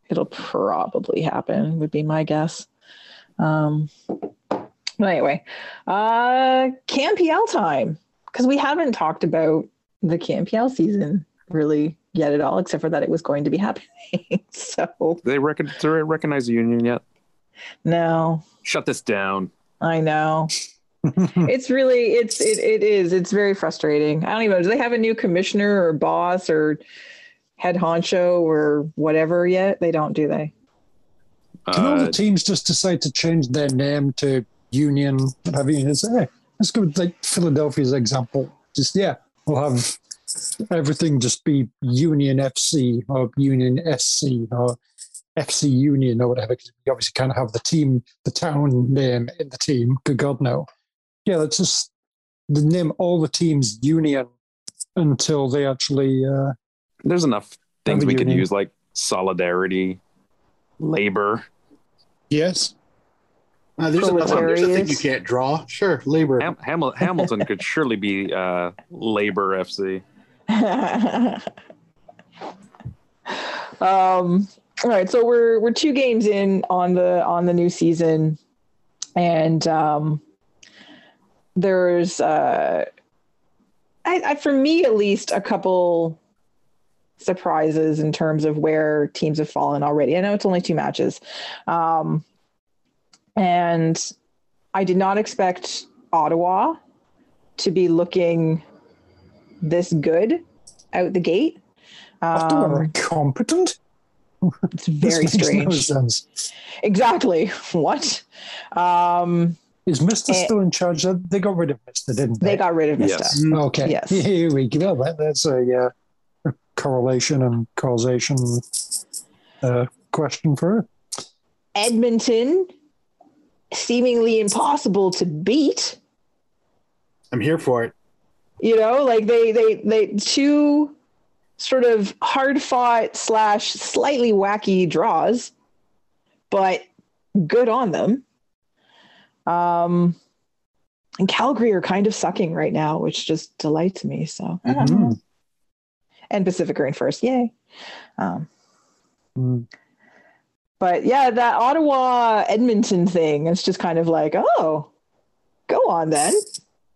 it'll probably happen. Would be my guess. Um, but anyway, uh, CanPL time because we haven't talked about the CanPL season really yet at all, except for that it was going to be happening. so Do they recon- do they recognize the union yet? no, Shut this down. I know. it's really it's it, it is it's very frustrating. I don't even know. Do they have a new commissioner or boss or head honcho or whatever yet? They don't, do they? Can all Uh, the teams just decide to change their name to Union, whatever you say? Hey, let's go with like Philadelphia's example. Just yeah, we'll have everything just be Union FC or Union SC or FC Union or whatever. Because we obviously can't have the team, the town name in the team. Good God, no. Yeah, let's just name all the teams Union until they actually. Uh, there's enough things Have a we could use like solidarity, labor. yes. Uh, there's, another, there's a thing you can't draw. Sure, labor. Ham- Hamil- Hamilton could surely be uh, labor FC. um all right so we're we're two games in on the on the new season and um there's uh I, I for me at least a couple surprises in terms of where teams have fallen already. I know it's only two matches um and i did not expect ottawa to be looking this good out the gate After we're um, it's very This makes strange. No sense. Exactly. What? Um, Is Mister Eh. still in charge? They got rid of Mister, didn't they? they got rid of Mister. Yes. Okay. Yes. Here we go. That, that's a, uh, a correlation and causation uh, question for her. Edmonton, seemingly impossible to beat. I'm here for it. You know, like they they they two sort of hard fought slash slightly wacky draws, but good on them. Um, and Calgary are kind of sucking right now, which just delights me. So I don't know. Mhm. and Pacific Rain first, yay. Um, Mm. but yeah, that Ottawa Edmonton thing, it's just kind of like, oh, go on then.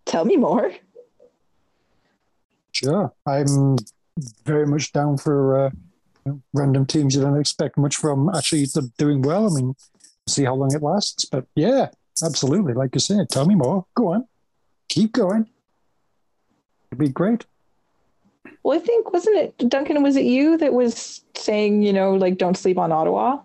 Tell me more. Sure. I'm very much down for uh, random teams you don't expect much from. Actually, doing well. I mean, see how long it lasts. But yeah, absolutely. Like you said, tell me more. Go on. Keep going. It'd be great. Well, I think wasn't it Duncan? Was it you that was saying, you know, like don't sleep on Ottawa?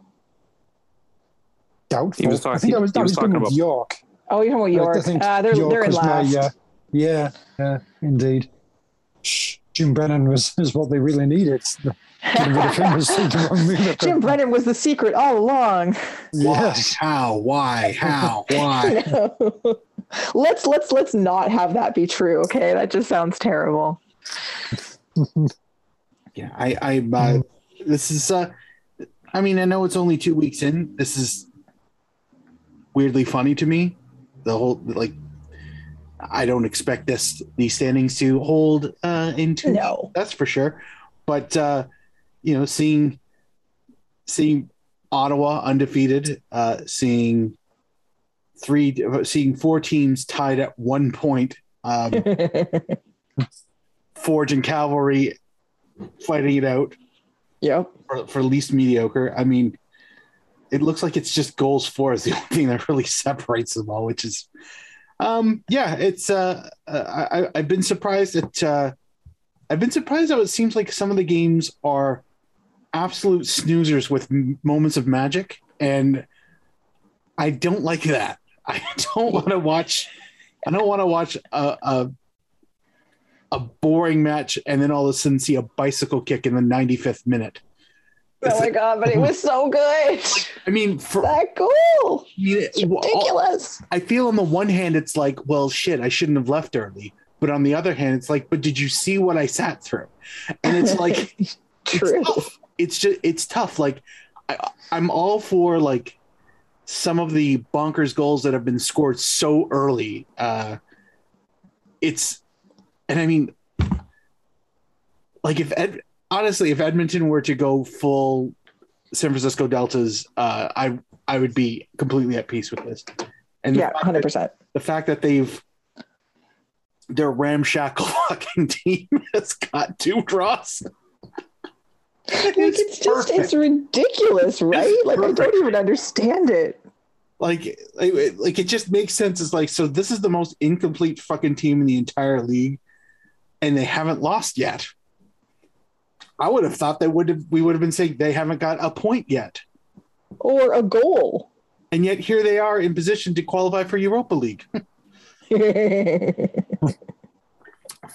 Doubtful. He was I think I was, he I was was talking talking about about- York. Oh, you're talking about York. I think uh, they're York they're in was my, last. uh, yeah, yeah, indeed. Jim Brennan was is what they really needed. Getting rid of him was the wrong move. at Jim Brennan was the secret all along. Yes. How? Why? How? Why? let's let's let's not have that be true. Okay, that just sounds terrible. Yeah, I, I, uh, this is, uh, I mean, I know it's only two weeks in. This is weirdly funny to me. The whole, like, I don't expect this, these standings to hold, uh, in two. No. That's for sure. But, uh, you know, seeing, seeing Ottawa undefeated, uh, seeing three, seeing four teams tied at one point, um, Forge and Cavalry fighting it out yep. for, for least mediocre. I mean, it looks like it's just goals for is the only thing that really separates them all, which is, um, yeah, it's. Uh, uh, I, I've been surprised that uh, I've been surprised how it seems like some of the games are absolute snoozers with m- moments of magic, and I don't like that. I don't want to watch. I don't want to watch a, a a boring match and then all of a sudden see a bicycle kick in the 95th minute. Oh my god, but it was so good. I mean, for that mean, It's ridiculous. I feel on the one hand, it's like, well, shit, I shouldn't have left early. But on the other hand, it's like, but did you see what I sat through? And it's like, True. It's tough. It's just it's tough. Like I, I'm all for like some of the bonkers goals that have been scored so early. Uh, it's and I mean, like if Ed, honestly, if Edmonton were to go full San Francisco Deltas, uh, I I would be completely at peace with this. And Yeah, hundred percent. the fact that they've their ramshackle fucking team has got two draws. Like it's just it's ridiculous, right? like I don't even understand it. like, like like it just makes sense. It's like so this is the most incomplete fucking team in the entire league, and they haven't lost yet. I would have thought they would have we would have been saying they haven't got a point yet. Or a goal. And yet here they are in position to qualify for Europa League.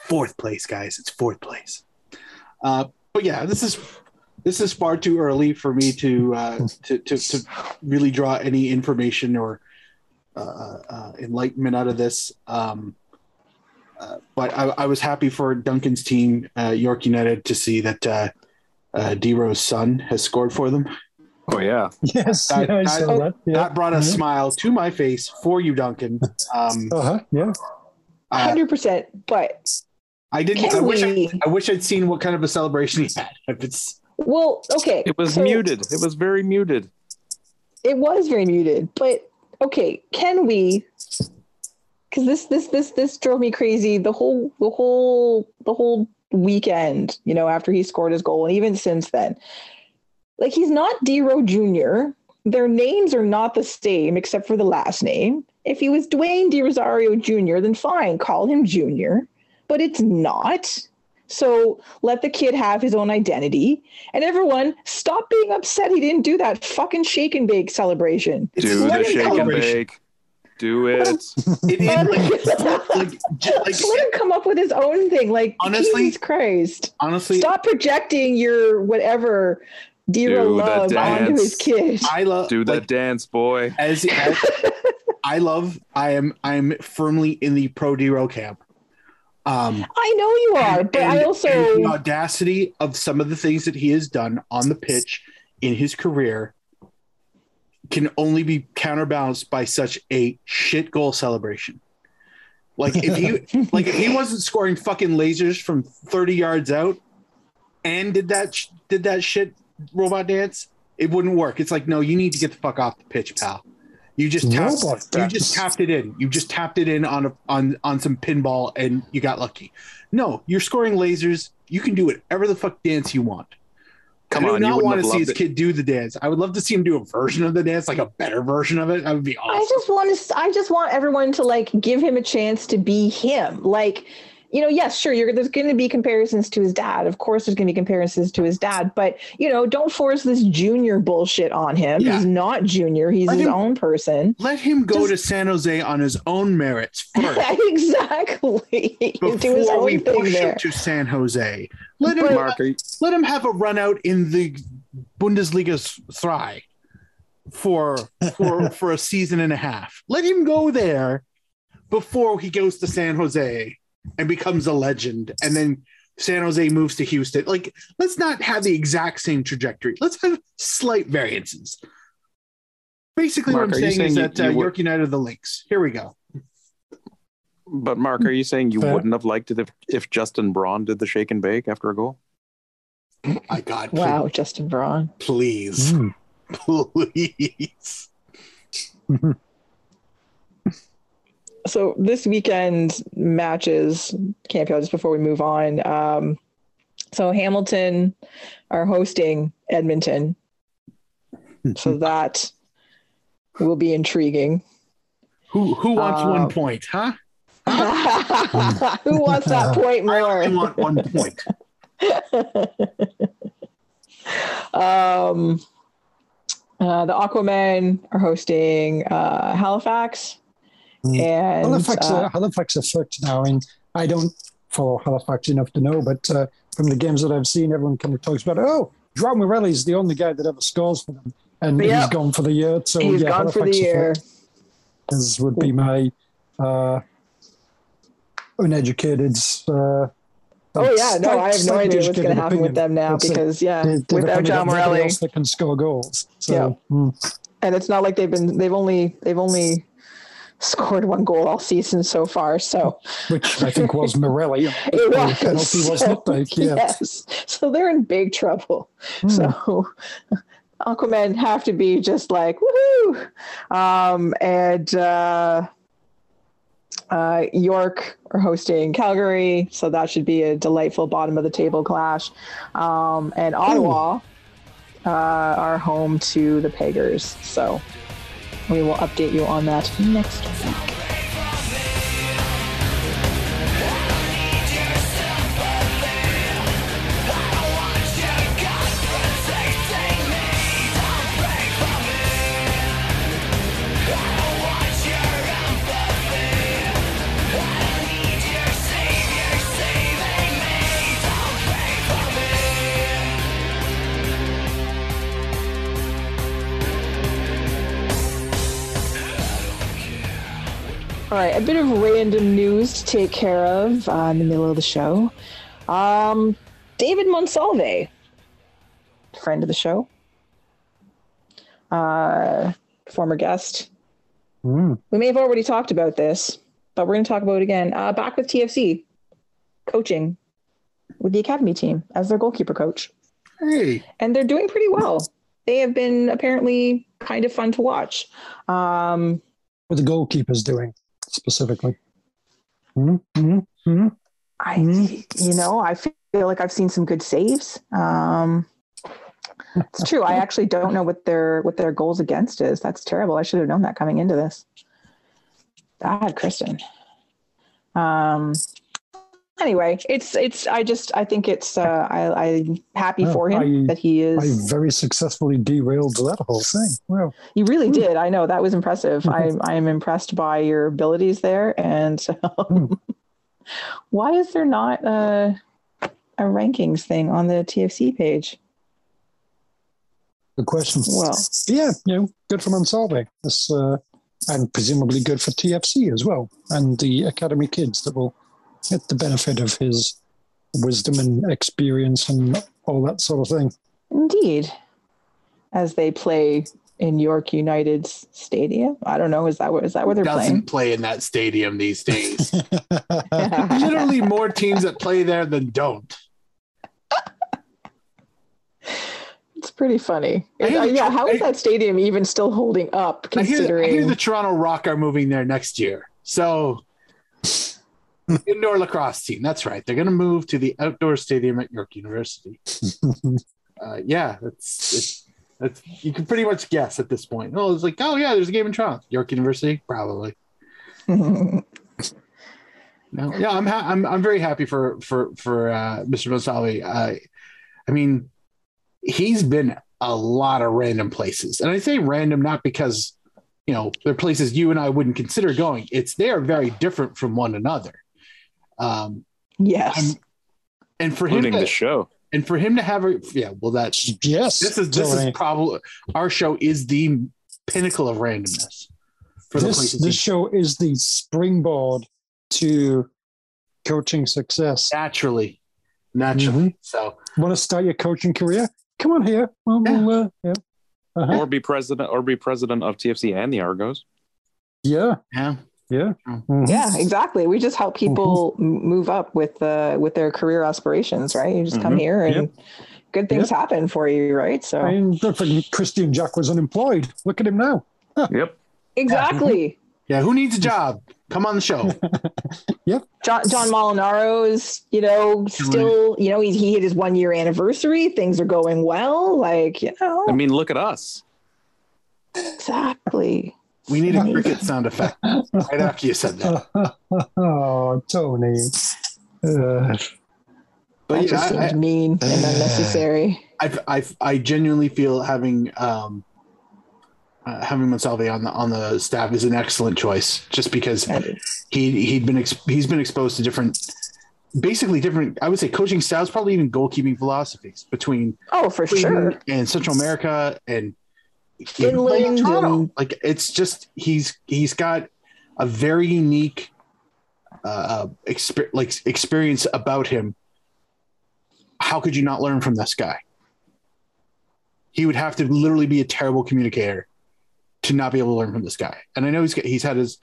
fourth place, guys. It's fourth place. Uh, but yeah, this is this is far too early for me to uh, to, to to really draw any information or uh, uh, enlightenment out of this. Um, uh, but I, I was happy for Duncan's team, uh, York United, to see that uh, uh, DeRo's son has scored for them. Oh yeah. Yes, That- yeah, I that- saw that. Yeah. That brought a Mhm. smile to my face for you, Duncan. Um, Uh-huh, yeah. uh, Hundred percent. But I didn't. I wish. I, I wish I'd seen what kind of a celebration he had. If it's well, okay. It was so muted. It was very muted. It was very muted. But okay, can we because this this this this drove me crazy the whole the whole the whole weekend, you know, after he scored his goal, and even since then. Like he's not DeRo Jr. Their names are not the same except for the last name. If he was Dwayne De Rosario Jr., then fine, call him Junior. But it's not. So let the kid have his own identity. And everyone, stop being upset he didn't do that fucking shake and bake celebration. Do the shake and bake. Do it. It is like, like, j- like Let him come up with his own thing. Like, Honestly, Jesus Christ. honestly, Stop projecting your whatever DeRo love onto his dance. kid. I love Do that like, dance, boy. as, as I love. I am. I am firmly in the pro DeRo camp. Um, I know you are, but I also the audacity of some of the things that he has done on the pitch in his career can only be counterbalanced by such a shit goal celebration. Like if he like if he wasn't scoring fucking lasers from 30 yards out and did that did that shit robot dance, it wouldn't work. It's like no, you need to get the fuck off the pitch, pal. You just tapped, Robot you dance. just tapped it in. You just tapped it in on a on on some pinball and you got lucky. No, you're scoring lasers. You can do whatever the fuck dance you want. Come I do on, not wouldn't want to see loved his it. kid do the dance. I would love to see him do a version of the dance, like a better version of it. That would be awesome. I just want to. I just want everyone to like give him a chance to be him. Like, you know, yes, sure, you're, there's going to be comparisons to his dad. Of course, there's going to be comparisons to his dad. But you know, don't force this junior bullshit on him. Yeah. He's not junior. He's Let his him- own person. Let him go Just- to San Jose on his own merits first. exactly. Do his before own we thing push there. him to San Jose. Let him Mark, are you, let him have a run out in the Bundesliga's three for for for a season and a half. Let him go there before he goes to San Jose and becomes a legend, and then San Jose moves to Houston. Like, let's not have the exact same trajectory. Let's have slight variances. Basically, Mark, what I'm you saying, is saying that you- uh, you would- York United are the links. Here we go. but Mark, are you saying you Fair. wouldn't have liked it if, if Justin Braun did the shake and bake after a goal? My God, please, Wow, Justin Braun. please, Mm. please. so this weekend matches CanPL just before we move on um, so hamilton are hosting edmonton so that will be intriguing Who who wants Uh, one point, huh? who wants that point more? I want one point. um, uh, the aquamen are hosting uh, halifax. And Halifax, uh, uh, Halifax are fucked now. I mean, I don't follow Halifax enough to know, but uh, from the games that I've seen, everyone kind of talks about, oh, Joao is the only guy that ever scores for them. And Yep. he's gone for the year. So he's yeah, gone for the Halifax year As would be my uh, uneducated. Uh, Oh yeah, no, I have no idea what's going to happen with them now That's it. because yeah, They- without João Morelli, else that can score goals. So, Yeah. mm. and it's not like they've been they've only they've only scored one goal all season so far. So which I think was Morelli. it was penalty wasn't it? Like, yeah. yes. So they're in big trouble. Hmm. So Aquaman have to be just like woohoo, um, and uh, uh, York are hosting Calgary, so that should be a delightful bottom of the table clash. Um, and Ottawa uh, are home to the Pagers, so we will update you on that next week. All right, a bit of random news to take care of uh, in the middle of the show. Um, David Monsalve, friend of the show, uh, former guest. Mm. We may have already talked about this, but we're going to talk about it again. Uh, back with TFC, coaching with the academy team as their goalkeeper coach, Hey, and they're doing pretty well. They have been apparently kind of fun to watch. Um, What the goalkeeper's doing specifically. Mm, mm, mm. I, you know, I feel like I've seen some good saves. Um, it's true. I actually don't know what their what their goals against is. That's terrible. I should have known that coming into this. Bad, Kristin. Um. Anyway, it's it's. I just I think it's. Uh, I I'm happy Oh, for him I- that he is. I very successfully derailed that whole thing. Well, You really did. I know that was impressive. I I am impressed by your abilities there. And um, why is there not a a rankings thing on the TFC page? good question. Well, yeah, you know, good for Monsalve. This, uh, and presumably good for TFC as well, and the academy kids that will get the benefit of his wisdom and experience and all that sort of thing. indeed, as they play in York United's stadium. I don't know. Is that where is that where they're doesn't playing? play in that stadium these days. Literally more teams that play there than don't. It's pretty funny. I Uh, yeah, how is I- that stadium even still holding up? I hear, I Considering hear the Toronto Rock are moving there next year. So indoor lacrosse team. That's right. They're going to move to the outdoor stadium at York University. Uh, yeah, that's it's, that's you can pretty much guess at this point. Oh, it's like, oh yeah, there's a game in Toronto, York University, probably. No, yeah, I'm ha- I'm I'm very happy for for for uh, Mr. Monsalve. I I mean, he's been a lot of random places, and I say random not because you know they're places you and I wouldn't consider going. It's they are very different from one another. Um, yes. I'm- and for him including to, the show. and for him to have a yeah, well, that's yes, this is this Tony. is probably our show is the pinnacle of randomness for this, places this show is the springboard to coaching success. naturally, naturally. So Want to start your coaching career? Come on here. Well, Yeah. we'll, uh, yeah. Uh-huh. Or be president or be president of TFC and the Argos. yeah, yeah, yeah. Mm. Mhm. yeah, exactly. We just help people Mm-hmm. move up with uh, with their career aspirations, right? You just come Mhm. here and good things happen for you, right? So I mean, Kristian Jack was unemployed. Look at him now. Yep. exactly. yeah. Who needs a job? Come on the show. yep. John John Molinaro is, you know, still, you know, he, he hit his one year anniversary. Things are going well. Like, you know, I mean, look at us. exactly. We need a cricket sound effect right after you said that. oh, Tony. Uh, But that yeah, just I, seemed mean and unnecessary. I, I, I genuinely feel having um, uh, having Monsalve on the on the staff is an excellent choice, just because he he'd been ex- he's been exposed to different, basically different. I would say coaching styles, probably even goalkeeping philosophies between Oh, for Sweden sure. and Central America and Even Toronto. Like it's just he's he's got a very unique uh, exper- like experience about him, how could you not learn from this guy? He would have to literally be a terrible communicator to not be able to learn from this guy. And I know he's he's had his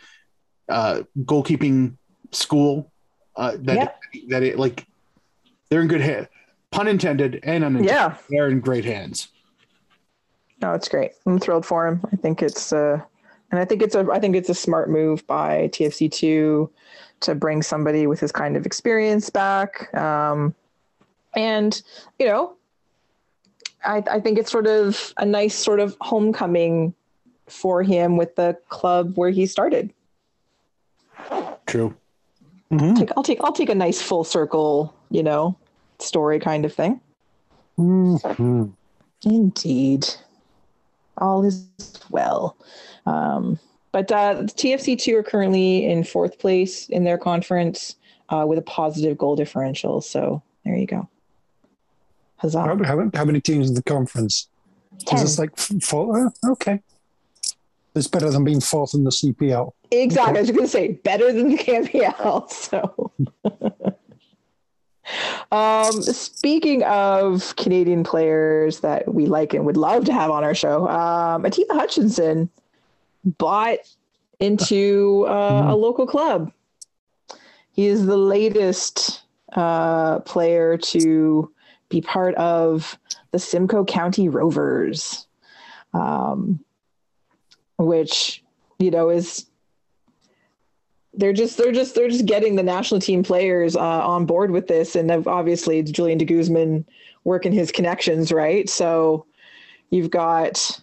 uh, goalkeeping school uh, that Yep. that it like they're in good hands. Pun intended and unintended. Yeah. They're in great hands. No, it's great. I'm thrilled for him. I think it's uh and I think it's a I think it's a smart move by TFC two to bring somebody with his kind of experience back. Um and you know I I think it's sort of a nice sort of homecoming for him with the club where he started. True. Mm-hmm. Take, I'll take I'll take a nice full circle, you know, story kind of thing. Mhm. Indeed. All is well. Um, but uh, TFC2 are currently in fourth place in their conference uh, with a positive goal differential. So there you go. Huzzah. How, how, how many teams in the conference? Ten. Is this like four? oh, okay. It's better than being fourth in the CPL. Exactly. I was going to say better than the KPL. So, um, speaking of Canadian players that we like and would love to have on our show, um, Atiba Hutchinson bought into uh, a local club. He is the latest uh, player to be part of the Simcoe County Rovers, um, which you know is they're just they're just they're just getting the national team players uh, on board with this, and obviously it's Julian de Guzman working his connections, right? So you've got,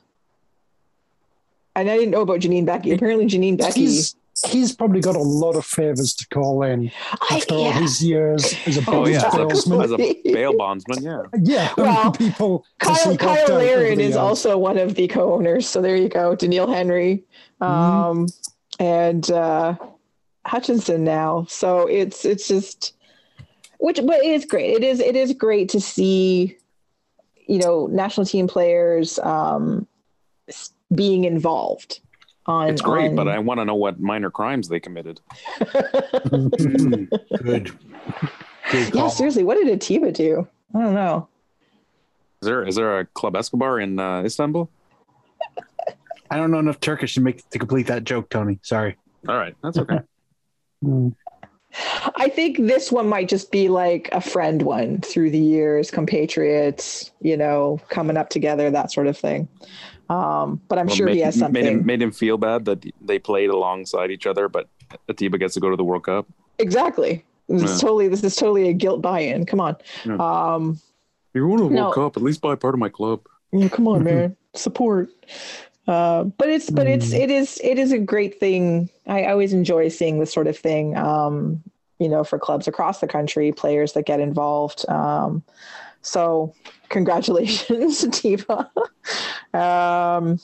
and I didn't know about Janine Beckie. Apparently, Janine Beckie. He's, he's probably got a lot of favors to call in I- after all yeah. his years as a Oh, yeah, as a, salesman. as a bail bondsman, yeah. Yeah, Well, people Kyle, seek Kyle Larin is years? also one of the co-owners. So there you go, Doneil Henry, um, and uh, Hutchinson now. So it's it's just which, but it is great. It is it is great to see, you know, national team players um, being involved. On It's great, on- but I want to know what minor crimes they committed. Mm, good. Good yeah, seriously, what did Atiba do? I don't know. Is there is there a Club Escobar in uh, Istanbul? I don't know enough Turkish to make to complete that joke, Tony. Sorry. All right, that's okay. Mm. I think this one might just be like a friend one through the years, compatriots, you know, coming up together, that sort of thing. Um, but I'm Well, sure made, he has something. Made him, made him feel bad that they played alongside each other, but Atiba gets to go to the World Cup. exactly. This is totally this is totally a guilt buy-in. Come on. Yeah. Um, You're going to the No. World Cup. At least buy part of my club. yeah, come on, man. Support. Uh, but it's but it's it is it is a great thing. I always enjoy seeing this sort of thing. Um, you know, for clubs across the country, players that get involved. Um, so congratulations, Tiva. um,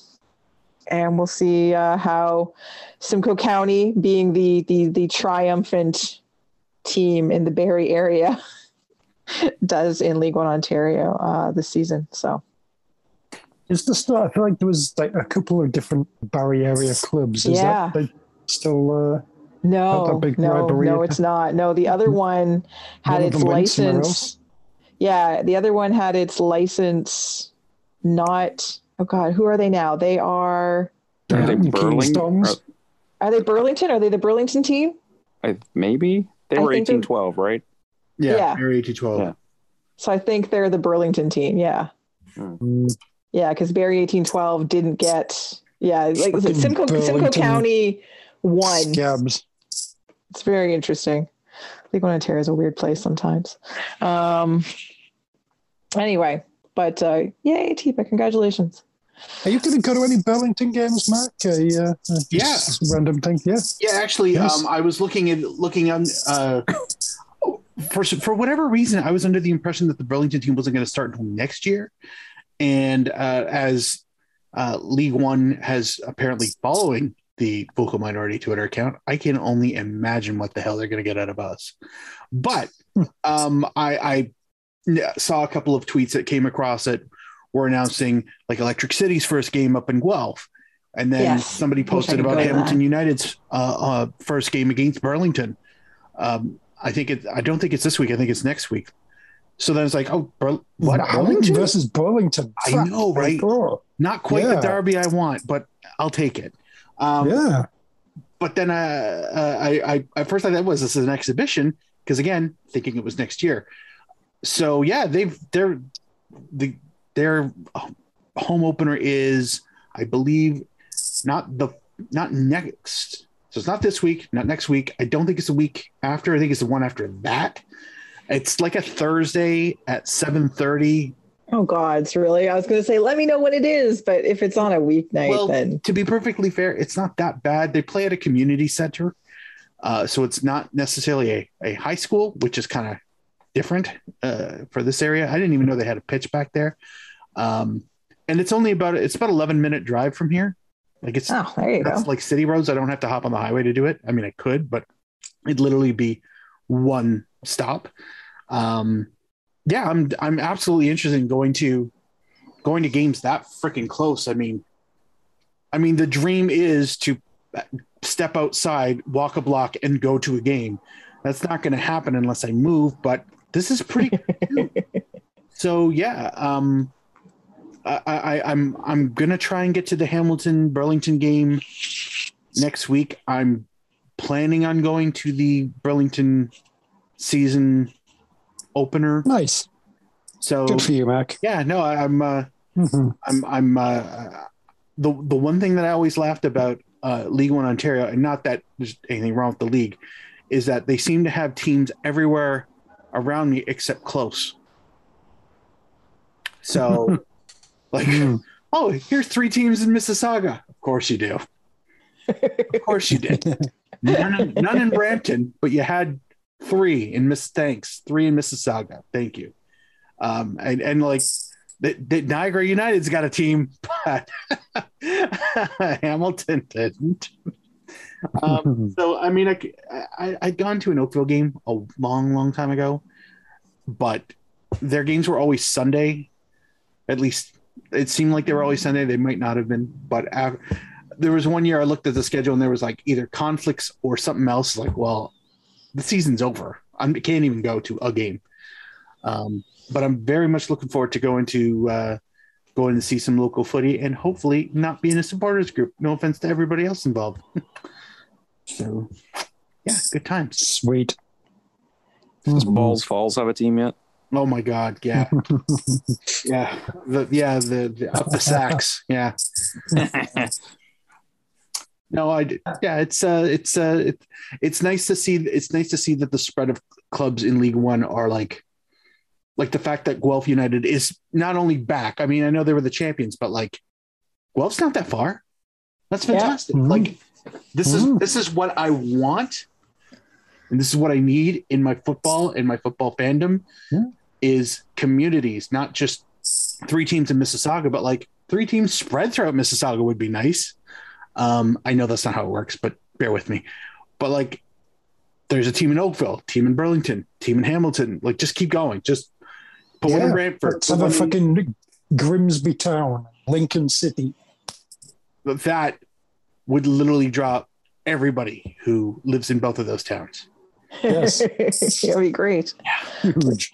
and we'll see uh, how Simcoe County, being the the the triumphant team in the Barrie area, does in League One Ontario uh, this season. So. Is there still? I feel like there was like a couple of different Barrie area clubs. Is Yeah. that still? Uh, No, Not that big no, rivalry. no, it's not. No, the other one had One its them went somewhere license. Yeah, the other one had its license not. Oh God, who are they now? They are. Are they Kingstones? Burling? Are they Burlington? Are they the Burlington team? I, maybe they I were think they're- eighteen twelve, right? Yeah. Yeah. Area 1812. Yeah. So I think they're the Burlington team. Yeah, mm, yeah, because Barrie eighteen twelve didn't get. Yeah, like I said, Fucking Simcoe, Simcoe County won. scabs. It's very interesting. League One Ontario is a weird place sometimes. Um. Anyway, but uh, yay, Tipa! Congratulations. Are you going to go to any Burlington games, Mark? Uh, yeah, uh, Yeah. just random thing. Yeah. Yeah, actually, Yes. um, I was looking at looking on uh, for for whatever reason, I was under the impression that the Burlington team wasn't going to start until next year, and uh, as uh, League One has apparently following the vocal minority Twitter account, I can only imagine what the hell they're going to get out of us. But um, I, I saw a couple of tweets that came across that were announcing like Electric City's first game up in Guelph. And then Yes. somebody posted about Hamilton that. United's uh, uh, first game against Burlington. Um, I think it. I don't think it's this week. I think it's next week. So then it's like, oh, Bur- what? Burlington versus Burlington. I know, right? Not quite the derby I want, but I'll take it. Um, yeah. But then uh, uh, I, I, at first thought it was this is an exhibition because again, thinking it was next year. So yeah, they've they're the their home opener is I believe not the not next. So it's not this week, not next week. I don't think it's the week after. I think it's the one after that. It's like a Thursday at seven thirty. Oh gods, really? I was going to say, let me know when it is, but if it's on a weeknight, Well, then to be perfectly fair, it's not that bad. They play at a community center, uh, so it's not necessarily a, a high school, which is kind of different uh, for this area. I didn't even know they had a pitch back there, um, and it's only about it's about eleven minute drive from here. Like it's oh, there you go. that's like city roads. I don't have to hop on the highway to do it. I mean, I could, but it'd literally be one stop. Um, yeah, I'm I'm absolutely interested in going to going to games that freaking close. I mean, I mean, the dream is to step outside, walk a block, and go to a game. That's not going to happen unless I move. But this is pretty. so yeah, um, I, I, I'm I'm gonna try and get to the Hamilton Burlington game next week. I'm planning on going to the Burlington season opener. Nice. So Good for you, Mac. yeah, no, I- I'm uh, Mhm. I'm I'm uh, the the one thing that I always laughed about uh, League One Ontario, and not that there's anything wrong with the league, is that they seem to have teams everywhere around me except close. So, like, Hmm. oh, here's three teams in Mississauga. Of course you do. Of course you did. None none in Brampton, but you had three in Miss. Thanks, three in Mississauga. Thank you. Um, and and like the, the Niagara United's got a team, but Hamilton didn't. Um, so I mean, I, I I'd gone to an Oakville game a long, long time ago, but their games were always Sunday. At least it seemed like they were always Sunday. They might not have been, but af there was one year I looked at the schedule and there was like either conflicts or something else. Like, well, the season's over. I can't even go to a game. Um, but I'm very much looking forward to going to uh, going to see some local footy and hopefully not be in a supporters group. No offense to everybody else involved. so, yeah, good times. Sweet. Does. Balls Falls have a team yet? Oh my god, yeah, yeah, the yeah the, the up the sacks, yeah. No, I yeah, it's uh it's uh it, it's nice to see it's nice to see that the spread of clubs in League One are like like the fact that Guelph United is not only back. I mean, I know they were the champions, but like Guelph's not that far. That's Yeah. fantastic. Mhm. Like this is Mhm. this is what I want, and this is what I need in my football and my football fandom Yeah. is communities, not just three teams in Mississauga, but like three teams spread throughout Mississauga would be nice. Um, I know that's not how it works, but bear with me. But like, there's a team in Oakville, team in Burlington, team in Hamilton. Like, just keep going. Just put one in Yeah, Brantford. Let's have a one in- fucking Grimsby Town, Lincoln City. that would literally draw everybody who lives in both of those towns. Yes. That'd be great. Huge.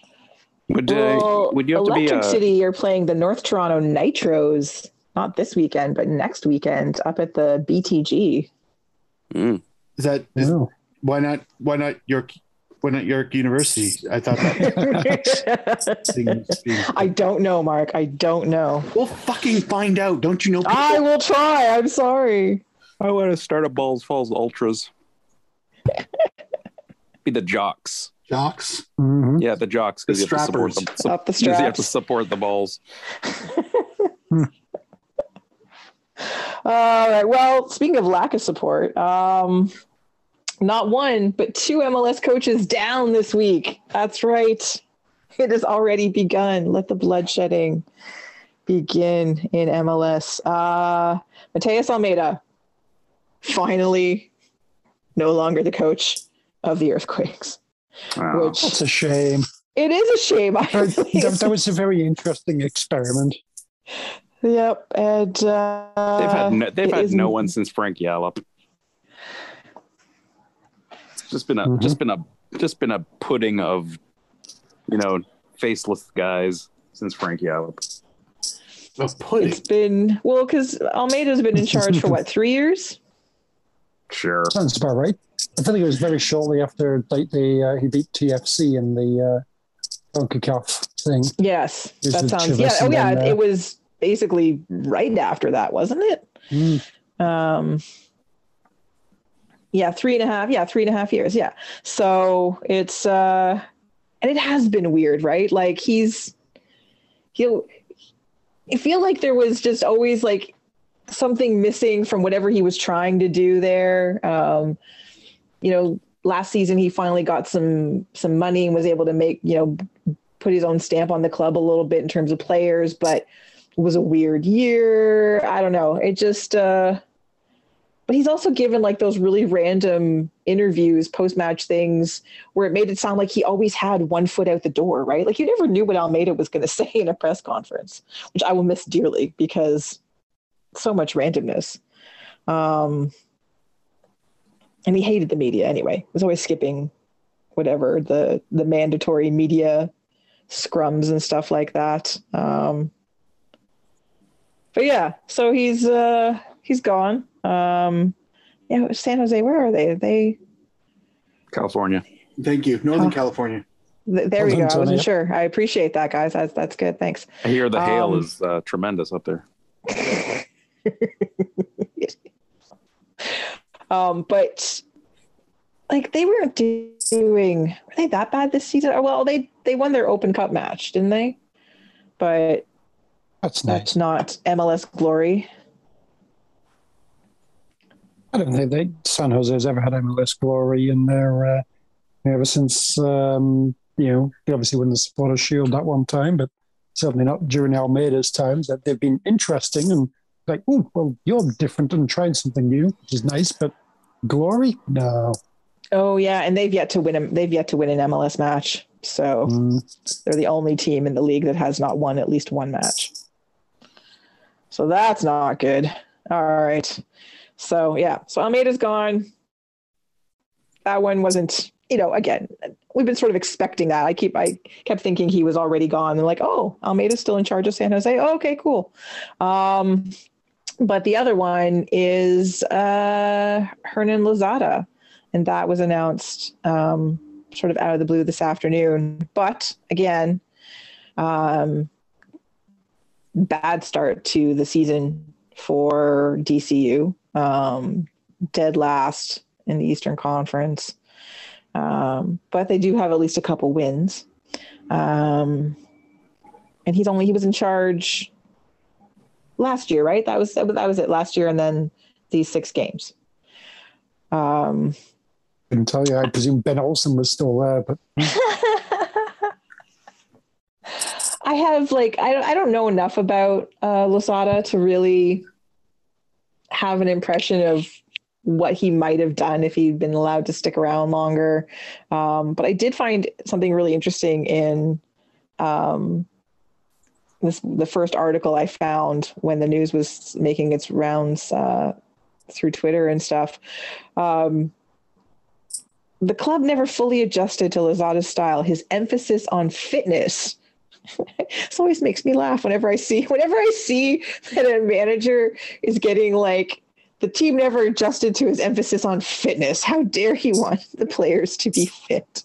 Would uh, Well, would you have to be Electric uh, City You're playing the North Toronto Nitros not this weekend, but next weekend up at the BTG. mm, Is that is, Yeah. why not? Why not York? Why not York University? I thought that. thing was being- I don't know, Mark. I don't know. we'll fucking find out. Don't you know? People? I will try. I'm sorry. I want to start a Balls Falls Ultras. be the jocks. Jocks. Mhm. Yeah, the jocks because you have to support strappers. them. Up the You have to support the balls. All right. Well, speaking of lack of support, um, not one, but two MLS coaches down this week. That's right. It has already begun. Let the bloodshedding begin in MLS. Uh, Matías Almeyda, finally, no longer the coach of the Earthquakes, Wow. which That's a shame. it is a shame. I That, that- that was a very interesting experiment. Yep, and uh, They've had no, they've had is- no one since Frank Yallop. It's just been a Mhm. just been a just been a pudding of, you know, faceless guys since Frank Yallop. A pudding. It's been well because Almeyda's been in charge for what three years? Sure. Sounds about right. I think it was very shortly after like the uh, he beat TFC in the uh, CONCACAF thing. Yes, that sounds. Chivas Yeah. Oh and yeah. then, uh, It was basically right after that, wasn't it? Mm. Um. Yeah, three and a half. Yeah, three and a half years. Yeah. So it's uh, and it has been weird, right? Like he's he'll. I feel like there was just always like something missing from whatever he was trying to do there. Um, you know, last season he finally got some some money and was able to make you know put his own stamp on the club a little bit in terms of players, but was a weird year. I don't know. It just. uh but he's also given like those really random interviews, post match things where it made it sound like he always had one foot out the door, right? Like you never knew what Almeyda was going to say in a press conference, which I will miss dearly because so much randomness. Um, and he hated the media anyway. He was always skipping whatever the the mandatory media scrums and stuff like that. Um, but yeah, so he's uh, he's gone. Um, yeah, San Jose. Where are they? Are they California. Thank you. Northern Oh. California. th- there we go. done, I wasn't sure. I appreciate that, guys. That's that's good. Thanks. I hear the hail Um, is uh, tremendous up there. Um, but like they weren't doing were they that bad this season? Oh, Well, they they won their Open Cup match, didn't they? But That's nice. that's not MLS glory. I don't think they, San Jose's ever had MLS glory in their uh, ever since um, you know they obviously won the Supporters Shield that one time, but certainly not during Almeyda's times. That they've been interesting and like, oh well, you're different and trying something new, which is nice. But glory, no. Oh yeah, and they've yet to win. A, they've yet to win an MLS match. So Mm, they're the only team in the league that has not won at least one match. So that's not good. All right. So yeah, so Almeyda's gone. That one wasn't, you know, again, we've been sort of expecting that. I keep I kept thinking he was already gone. And like, oh, Almeyda's still in charge of San Jose. Oh, okay, cool. Um, but the other one is uh Hernan Losada. And that was announced um sort of out of the blue this afternoon. But again, um, bad start to the season for DCU. Um, dead last in the Eastern Conference. Um, but they do have at least a couple wins. Um, and he's only he was in charge last year, right? That was that was it last year, and then these six games. Um, couldn't tell you. I presume Ben Olsen was still there, but I have like I don't I don't know enough about uh, Losada to really have an impression of what he might have done if he'd been allowed to stick around longer. Um, but I did find something really interesting in um, this the first article I found when the news was making its rounds uh, through Twitter and stuff. Um, the club never fully adjusted to Losada's style. His emphasis on fitness this always makes me laugh whenever I see whenever I see that a manager is getting like the team never adjusted to his emphasis on fitness. How dare he want the players to be fit?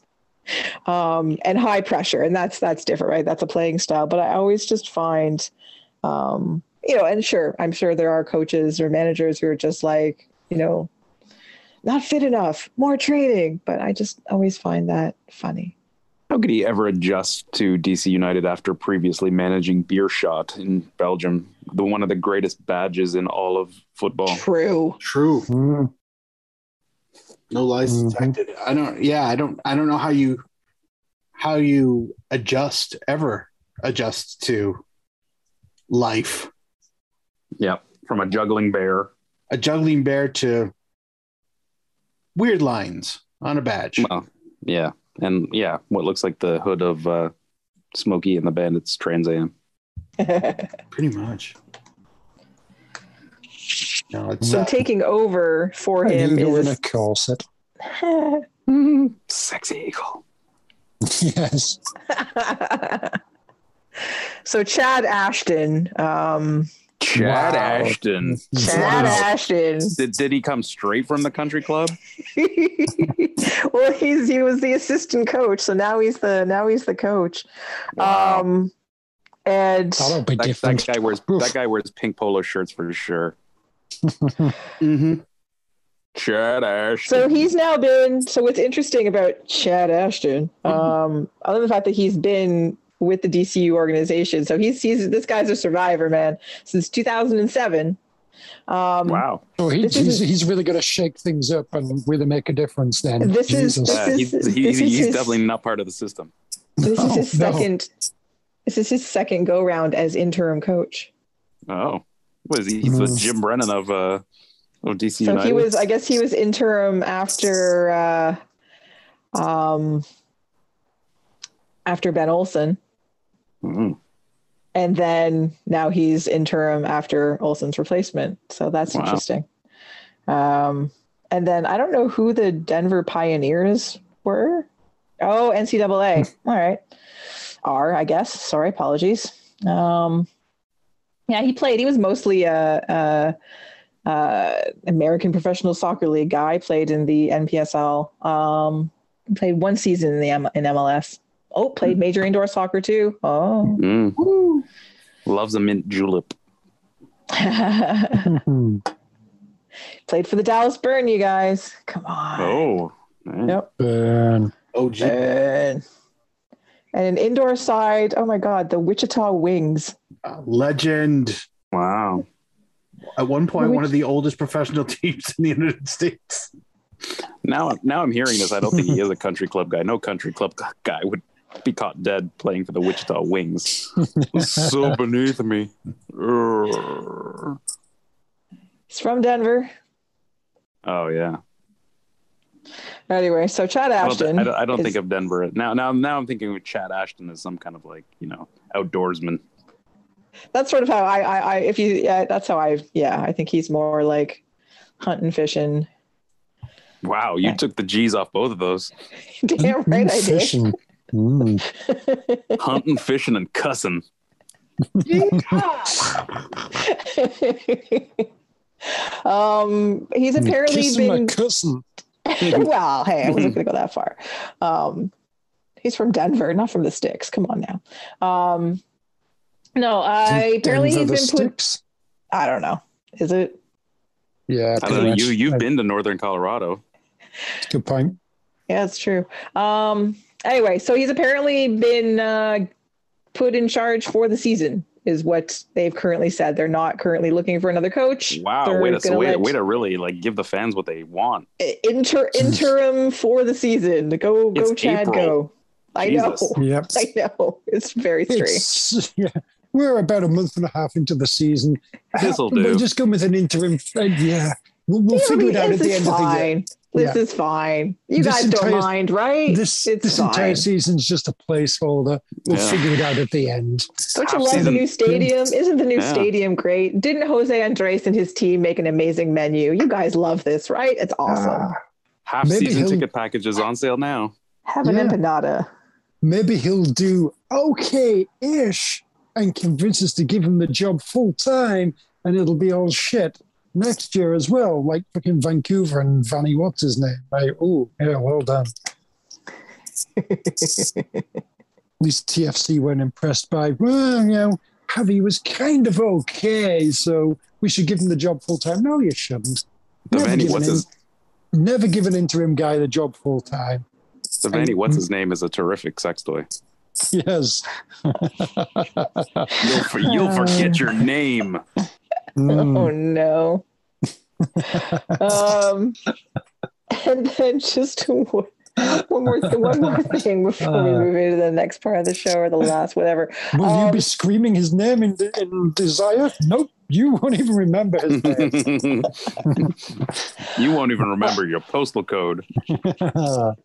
Um, and high pressure, and that's that's different, right? That's a playing style. But I always just find, um, you know, and sure, I'm sure there are coaches or managers who are just like, you know, not fit enough, more training. But I just always find that funny. How could he ever adjust to DC United after previously managing Beerschot in Belgium, the one of the greatest badges in all of football? True. True. mm, No lies Mhm. detected. I don't. Yeah, I don't. I don't know how you how you adjust ever adjust to life. Yeah, from a juggling bear. A juggling bear to weird lines on a badge. Well, yeah, and yeah, what looks like the hood of uh, Smokey and the Bandits Trans Am. Pretty much. No, it's so uh, taking over for I him is in a corset. Sexy eagle. yes. so Chad Ashton, um, Chad Wow. Ashton. Chad Wow. Ashton. Did, did he come straight from the country club? well, he's he was the assistant coach, so now he's the now he's the coach. Wow. Um, and That'll be That, that guy wears Oof. that guy wears pink polo shirts for sure. Mm-hmm. Chad Ashton. so he's now been. So what's interesting about Chad Ashton, um, other than the fact that he's been with the DCU organization, so he's he's this guy's a survivor, man, since 2007. Um, wow. Oh, he, he's, is- he's really going to shake things up and really make a difference then. This is- Jesus. this Yeah, is- he's, this he's, is he's his- definitely not part of the system. This is his No, no. second. This is his second go round as interim coach. Oh, what is he? He's the Mm. Jim Brennan of uh of DC So United. he was, I guess, he was interim after, uh, um, after Ben Olsen, Mhm. and then now he's interim after Olsen's replacement. So that's Wow. interesting. Um, and then I don't know who the Denver Pioneers were. Oh, NCAA. All right. R, I guess. Sorry, apologies. Um, yeah, he played. He was mostly a. a uh, American Professional Soccer League guy. Played in the NPSL. Um, played one season in the M- in MLS. Oh, played major indoor soccer too. Oh, Mm. Loves a mint julep. Played for the Dallas Burn. You guys, come on. Oh, man. Yep. Burn. Oh. Burn. And an indoor side. Oh my God, the Wichita Wings. legend. wow. At one point, Which- one of the oldest professional teams in the United States. Now, now I'm hearing this. I don't think he is a country club guy. No country club guy would be caught dead playing for the Wichita Wings. so beneath me. Urgh. He's from Denver. Oh yeah. Anyway, so Chad I don't, thi- Ashton. I don't, I don't is- think of Denver now. Now, now I'm thinking of Chad Ashton as some kind of like you know outdoorsman. that's sort of how I, I, I if you, yeah, that's how I, yeah, I think he's more like hunting, fishing. Wow, you Yeah. took the G's off both of those. Damn right I did. Fishing. Mm. Hunting, fishing, and cussing. um, he's apparently Kissing been. cousin. well, hey, I wasn't going to go that far. Um, he's from Denver, not from the sticks. Come on now. Um, no, I apparently he's Denver been the put. I don't know. Is it? Yeah, I don't know. You you've Uh, been to northern Colorado. Good point. Yeah, it's true. Um, anyway, so he's apparently been uh, put in charge for the season, is what they've currently said. They're not currently looking for another coach. Wow, They're way to gonna way, let- way to really like give the fans what they want. inter interim for the season. Go go It's Chad April. go. I know. Yep. I know. It's very strange. It's, yeah, we're about a month and a half into the season. This'll do. We'll just go with an interim. uh, yeah, we'll, we'll Yeah, figure it out at the is end of the year. Fine. This Yeah. is fine. You This guys don't mind, right? This it's this fine. entire season's just a placeholder. We'll Yeah. figure it out at the end. Don't you half love the season. new stadium? Isn't the new Yeah. stadium great? Didn't Jose Andres and his team make an amazing menu? You guys love this, right? It's awesome. Ah, Half Maybe season he'll- ticket packages on sale now. Have an yeah. empanada. maybe he'll do okay-ish and convince us to give him the job full time, and it'll be all shit next year as well, like fucking Vancouver and Vanny. What's his name? Like, oh, yeah, well done. At least TFC weren't impressed by. Well, you know, Javi was kind of okay, so we should give him the job full time. No, you shouldn't. The Never Vanny, what's an his never give an interim guy the job full time. the Vanny, what's mm-hmm. his name is a terrific sex toy. Yes. You'll for, you'll forget your name. Mm. Oh no. um, and then just one one more th- one more thing before we Uh. move into the next part of the show or the last whatever. Will you Um, be screaming his name in, in desire? Nope, you won't even remember his name. you won't even remember your postal code.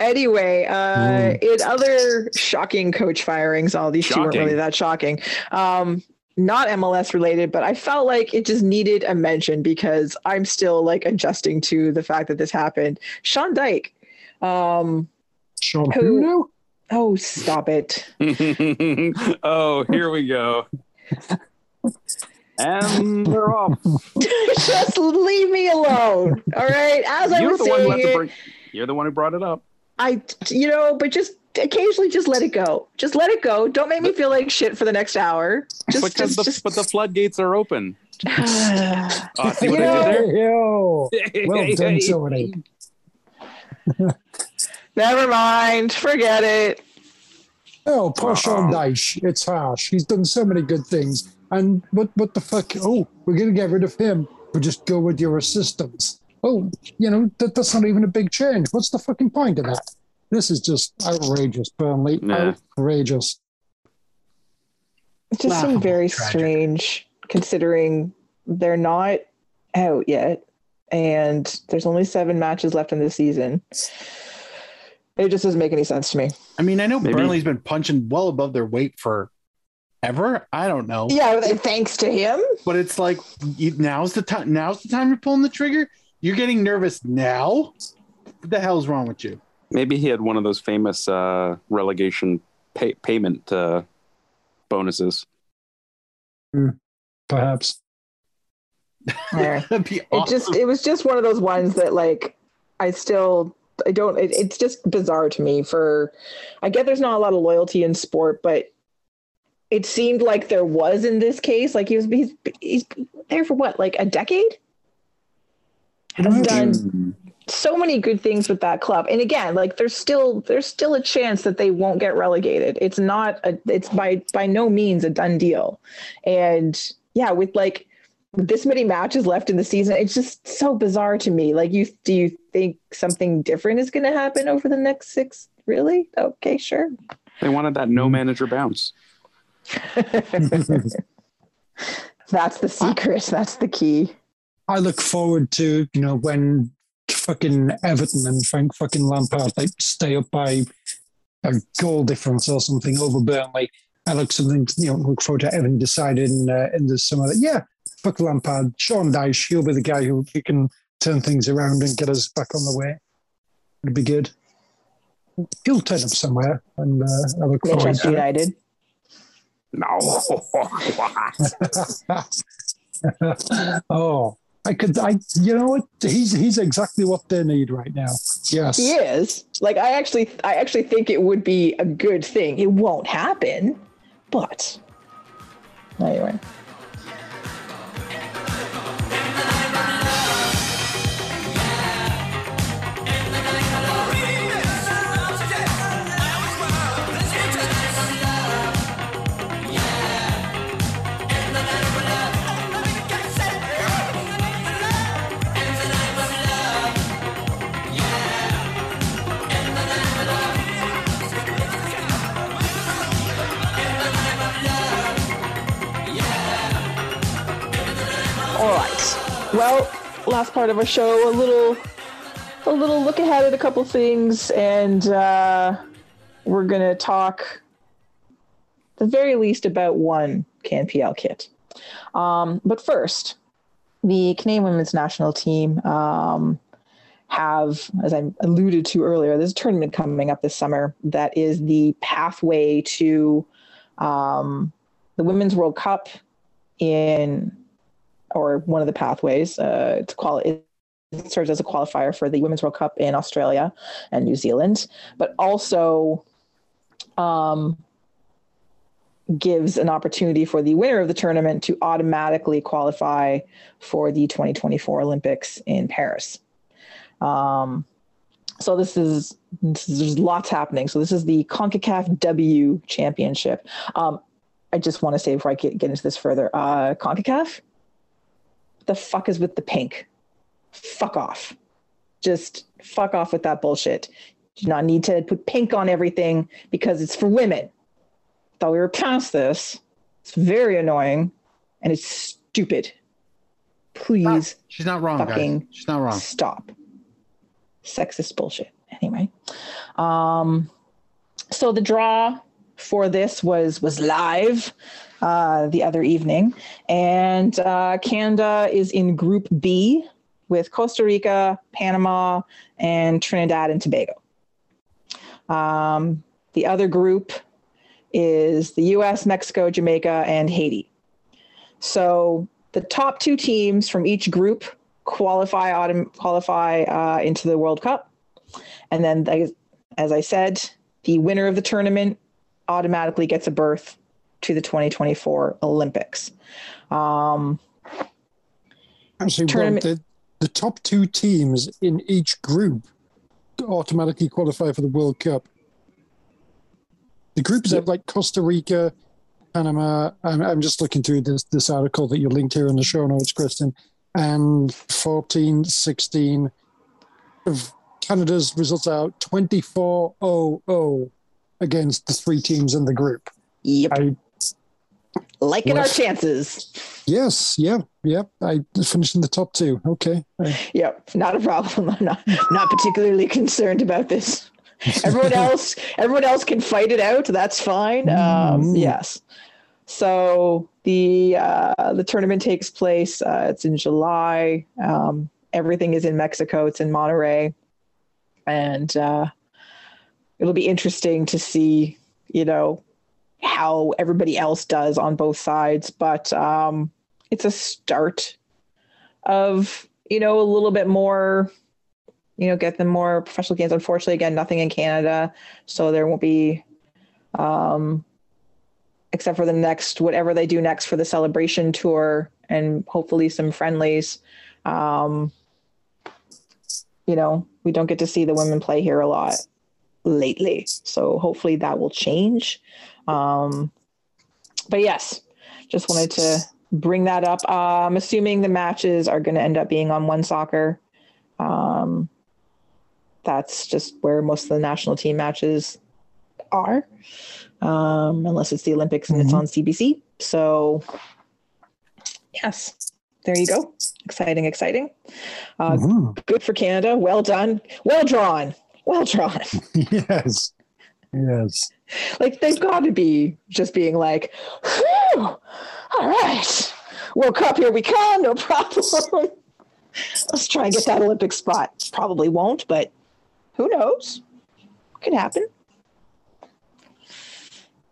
Anyway, uh, Mm. in other shocking coach firings, all these two weren't really that shocking. Um, not MLS related, but I felt like it just needed a mention because I'm still like adjusting to the fact that this happened. Sean Dyche. Um, Sean Who- who now? oh, stop it. oh, here we go. And they're off. just leave me alone. All right. As I You're was the one who saying, to it, bring. You're the one who brought it up. I, you know, but just occasionally just let it go. Just let it go. Don't make me feel like shit for the next hour. Just, because just, the, just but the floodgates are open. Oh, see You what know- I did Yo, there? well done, Tony. Never mind. Forget it. Oh, poor Sean Uh-oh. Dyche. It's harsh. He's done so many good things. And what what the fuck? Oh, we're gonna get rid of him. But just go with your assistants. Oh, you know, that, that's not even a big change. What's the fucking point of that? This is just outrageous, Burnley. Nah. Outrageous. It just seemed very tragic. strange considering they're not out yet and there's only seven matches left in the season. It just doesn't make any sense to me. I mean, I know Maybe- Burnley's been punching well above their weight for ever. I don't know, Yeah, thanks to him. but it's like you, now's the time. Now's the time you're pulling the trigger. You're getting nervous now. What the hell's wrong with you? Maybe he had one of those famous uh, relegation pay- payment uh, bonuses. Perhaps. Yeah. That'd it just it was just one of those ones that like i still i don't it, it's just bizarre to me for i get there's not a lot of loyalty in sport but it seemed like there was in this case like he was he's, he's there for what like a decade has Right. done so many good things with that club. And again like there's still there's still a chance that they won't get relegated. It's not a it's by by no means a done deal. And yeah with like this many matches left in the season it's just so bizarre to me. Like you do you think something different is going to happen over the next six really? Okay sure. They wanted that no manager bounce. that's the secret. That's the key. I look forward to, you know, when fucking Everton and Frank fucking Lampard like stay up by a goal difference or something over Burnley. I look something, you know, look forward to Everton deciding uh, in the summer that yeah, fuck Lampard, Sean Dyche, he'll be the guy who, who can turn things around and get us back on the way. It'd be good. He'll turn up somewhere, and uh, I look forward manchester to it. united No. oh, I could, I, you know what? He's he's exactly what they need right now. Yes. He is. Like I actually I actually think it would be a good thing. It won't happen, but anyway. Well, last part of our show, a little a little look ahead at a couple things and uh we're to talk the very least about one CanPL kit. Um, but first, the Canadian women's national team um, have, as I alluded to earlier, there's a tournament coming up this summer that is the pathway to um, the Women's World Cup in, or one of the pathways. Uh, quali- it serves as a qualifier for the Women's World Cup in Australia and New Zealand, but also um, gives an opportunity for the winner of the tournament to automatically qualify for the 2024 Olympics in Paris. Um, so this is, this is there's lots happening. So this is the CONCACAF W Championship. Um, I just want to say before I get, get into this further, uh, CONCACAF, the fuck is with the pink? Fuck off. Just fuck off with that bullshit. Do not need to put pink on everything because it's for women. Thought we were past this. It's very annoying and it's stupid. Please She's not wrong, fucking guys. She's not wrong. Stop. Sexist bullshit. Anyway. Um, so the draw for this was was live uh, the other evening, and uh, Canada is in Group B with Costa Rica, Panama, and Trinidad and Tobago. Um, the other group is the U.S., Mexico, Jamaica, and Haiti. So the top two teams from each group qualify autom- qualify uh, into the World Cup, and then the, as I said, the winner of the tournament automatically gets a berth to the 2024 Olympics. Um, Actually, well, the, the top two teams in each group automatically qualify for the World Cup. The groups have like Costa Rica, Panama. I'm, I'm just looking through this, this article that you linked here in the show notes, Kristin. And 14, 16 of Canada's results out 24 0 against the three teams in the group. yep, I liking our chances. Yes, yeah, yeah. I finished in the top two. Okay. I- Yep, not a problem. I'm not not particularly concerned about this. Everyone else, everyone else can fight it out. That's fine. Um, Mm. yes. So the uh, the tournament takes place. Uh, it's in July. Um, everything is in Mexico. It's in Monterrey, and uh, it'll be interesting to see, you know, how everybody else does on both sides. But um, it's a start of you know a little bit more you know get them more professional games unfortunately again nothing in canada so there won't be um except for the next whatever they do next for the celebration tour and hopefully some friendlies um you know we don't get to see the women play here a lot lately so hopefully that will change um but yes just wanted to bring that up. Uh, I'm assuming the matches are going to end up being on OneSoccer. Um, that's just where most of the national team matches are, um, unless it's the Olympics and it's Mhm. on CBC. So, yes, there you go. Exciting, exciting. Uh, Mhm. Good for Canada. Well done. Well drawn. Well drawn. Yes. Yes. like they've got to be just being like, Whew, all right, World Cup, here we come, no problem. Let's try and get that Olympic spot. Probably won't, but who knows? Could happen.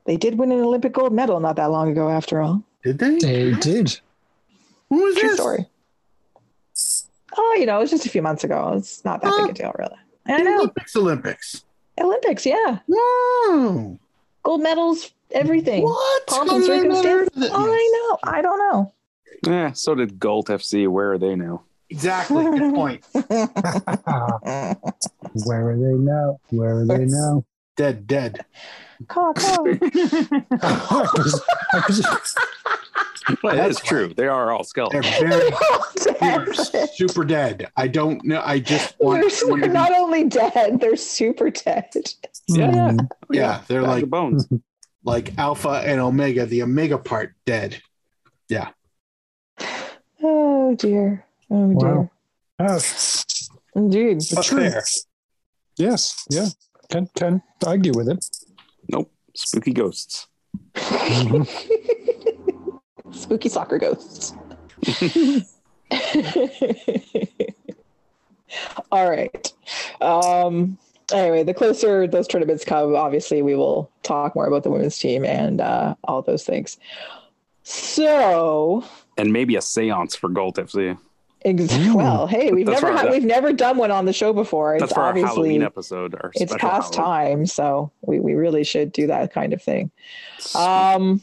They did win an Olympic gold medal not that long ago, after all. Did they? They did. Who was True this? story. Oh, you know, it was just a few months ago. It's not that big a deal, really. I know. Olympics, Olympics. Olympics, yeah. Wow. Gold medals, everything. What? Pomp and I circumstance. heard? I know. I don't know. Yeah, so did Galt FC. Where are they now? Exactly. Good point. Where are they now? Where are they now? Dead, dead. Caw, caw. I was- I was- Well, that That's is true. They are all They're skeletons. very They're they're super dead. I don't know. I just want They're someone to super, be- not only dead, they're super dead. Yeah. Mm. yeah, they're Bag like bones. like alpha and omega, the omega part dead. Yeah. Oh dear. Oh dear. Wow. Oh, Indeed. But true. fair. yes. Yeah. Can't, can't argue with it. Nope. Spooky ghosts. Spooky soccer ghosts. All right. Um, anyway, the closer those tournaments come, obviously we will talk more about the women's team and uh, all those things. So, And maybe a seance for Galt FC. ex- well, hey, we've That's never had we've never done one on the show before. That's It's for our obviously Halloween episode. Our it's past Halloween. time, so we, we really should do that kind of thing. Um,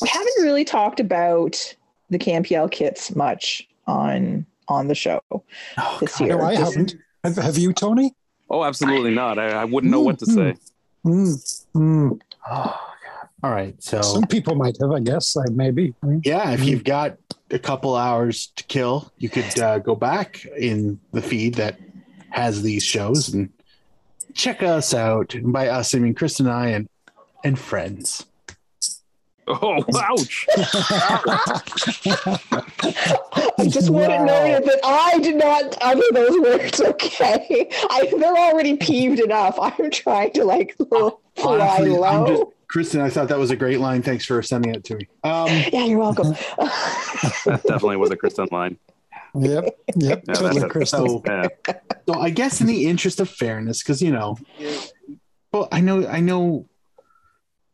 we haven't really talked about the CanPL kits much on on the show Oh, this God. year. No, I Just- haven't. Have, have you, Tony? Oh, absolutely not. I, I wouldn't know what to say. Mm. Mm. Oh, All right. So Some people might have, I guess. Like maybe. Mm. yeah, if you've got a couple hours to kill, you could uh, go back in the feed that has these shows and check us out. And by us, I mean Chris and I and and friends. Oh, ouch. I just want to Wow. note that I did not utter those words. Okay, I, they're already peeved enough. I'm trying to like Fly Honestly, I'm low. just, Kristin, I thought that was a great line. Thanks for sending it to me. Um, Yeah, you're welcome. That definitely was a Kristin line. Yep, yep, Yeah, totally, that's. Crystal. so, Yeah. so I guess in the interest of fairness, because you know, well, I know, I know,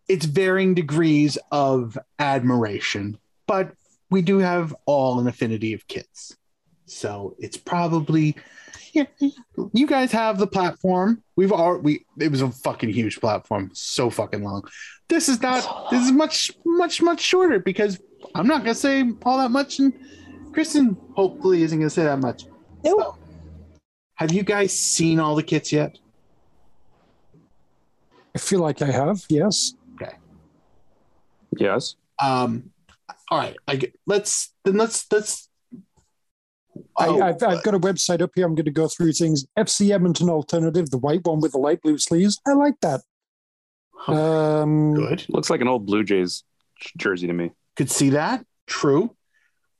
it's varying degrees of admiration, but we do have all an affinity of kids, so it's probably. Yeah, you guys have the platform. We've all we. It was a fucking huge platform, so fucking long. This is not. This is much, much, much shorter because I'm not gonna say all that much, and Kristin hopefully isn't gonna say that much. Nope. Have you guys seen all the kits yet? I feel like I have, yes. Yes. Um, all right. I get, let's then let's let's. Oh, I, I've, I've got a website up here. I'm going to go through things. FC Edmonton Alternative, the white one with the light blue sleeves. I like that. Um, good. Looks like an old Blue Jays jersey to me. Could see that. True.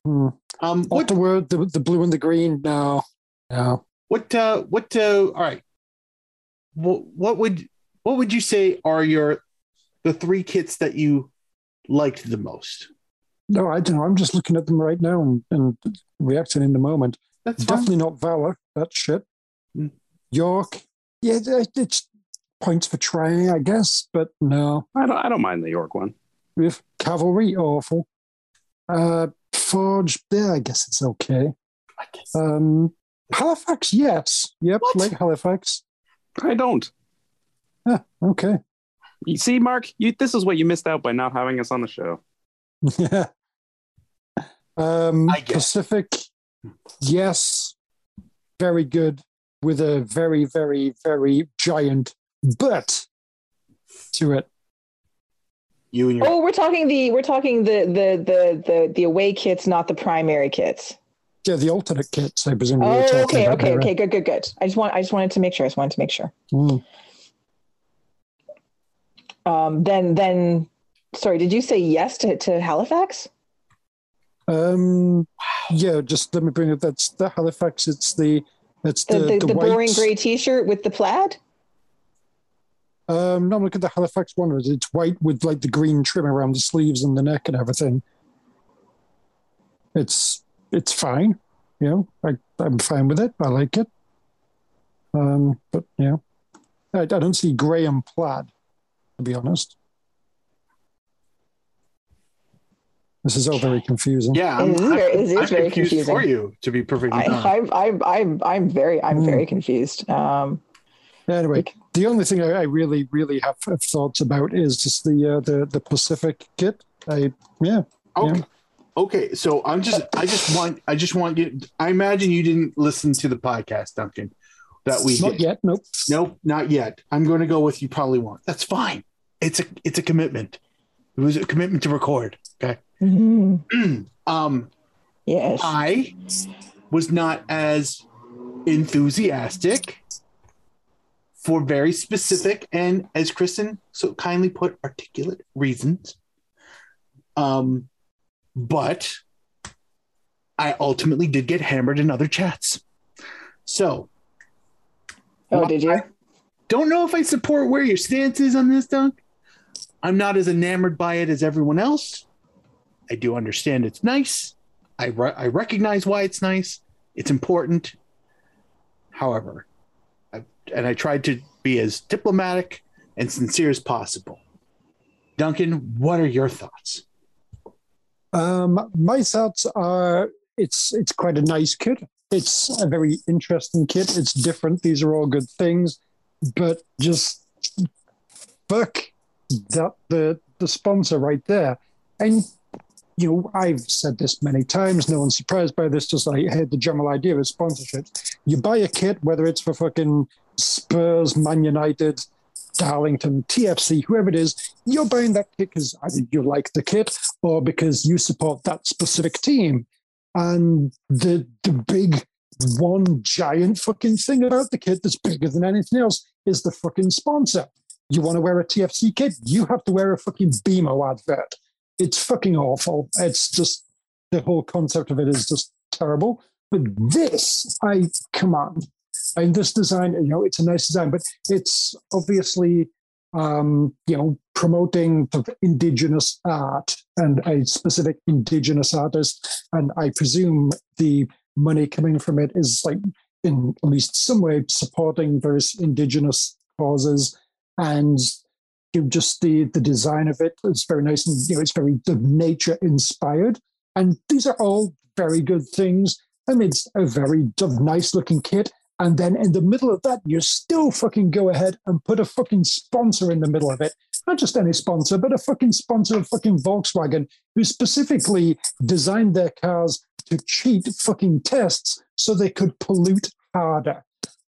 hmm. Um, What what the word? The, the blue and the green? No, no. what uh what uh all right. What what would what would you say are your the three kits that you liked the most? No, I don't know. I'm just looking at them right now and, and reacting in the moment. That's fine. Definitely not Valor. That shit. Hmm. York. Yeah, it's points for trying, I guess, but no. I don't. I don't mind the York one. With Cavalry, awful. Uh, Forge, there, I guess it's okay. I guess. Um, Halifax, yes. Yep, What? like Halifax. I don't. Okay. You see, Mark, you this is what you missed out by not having us on the show. Yeah. um, I guess. Pacific, yes. Very good with a very, very, very giant but to it. you and your Oh, we're talking the we're talking the the the the the away kits, not the primary kits. Yeah, the alternate kits, I presume. Oh, talking okay, okay, there. okay, good, good, good. I just want I just wanted to make sure. I just wanted to make sure. Mm. Um, then then, sorry, did you say yes to to Halifax? Um, yeah, just let me bring it. That's the Halifax. It's the it's The the the, the, the, boring gray T-shirt with the plaid. Um, no, look at the Halifax one. It's white with like the green trim around the sleeves and the neck and everything. It's it's fine. You know, I I'm fine with it. I like it. Um, but yeah, I, I don't see grey and plaid. To be honest, this is all very confusing. yeah, It is very- it is I'm very confused confusing. for you. To be perfectly I, honest. I'm I'm I'm I'm very I'm Hmm. very confused. Um, Anyway, Like- the only thing I, I really, really have, have thoughts about is just the uh, the the Pacific kit. I yeah, Okay. Yeah. Okay, so I'm just I just want I just want you I imagine you didn't listen to the podcast, Duncan. That we not did. yet. Nope. Nope, not yet. I'm going to go with you probably won't. That's fine. It's a it's a commitment. It was a commitment to record. Okay. mhm, Um yes. I was not as enthusiastic for very specific and as Kristin so kindly put articulate reasons. Um but I ultimately did get hammered in other chats. So oh, did you? don't know if I support where your stance is on this, Dunk. I'm not as enamored by it as everyone else. I do understand it's nice. I, re- I recognize why it's nice. It's important. However, I, and I tried to be as diplomatic and sincere as possible. Duncan, what are your thoughts? Um, my thoughts are it's it's quite a nice kit. It's a very interesting kit. It's different. These are all good things, but just fuck that the the sponsor right there. And you know, I've said this many times. No one's surprised by this. Just I had the general idea of sponsorship. You buy a kit, whether it's for fucking Spurs, Man United, Darlington, TFC, whoever it is, you're buying that kit because either you like the kit or because you support that specific team. And the the big one giant fucking thing about the kit that's bigger than anything else is the fucking sponsor. You want to wear a TFC kit, you have to wear a fucking BMO advert. It's fucking awful. It's just the whole concept of it is just terrible. But this, I come on. And this design, you know, it's a nice design, but it's obviously um, you know, promoting the indigenous art and a specific indigenous artist. And I presume the money coming from it is like in at least some way supporting various indigenous causes. And you just the the design of it is very nice and you know it's very nature inspired. And these are all very good things. I mean, it's a very nice looking kit and then in the middle of that you still fucking go ahead and put a fucking sponsor in the middle of it not just any sponsor but a fucking sponsor of fucking Volkswagen who specifically designed their cars to cheat fucking tests so they could pollute harder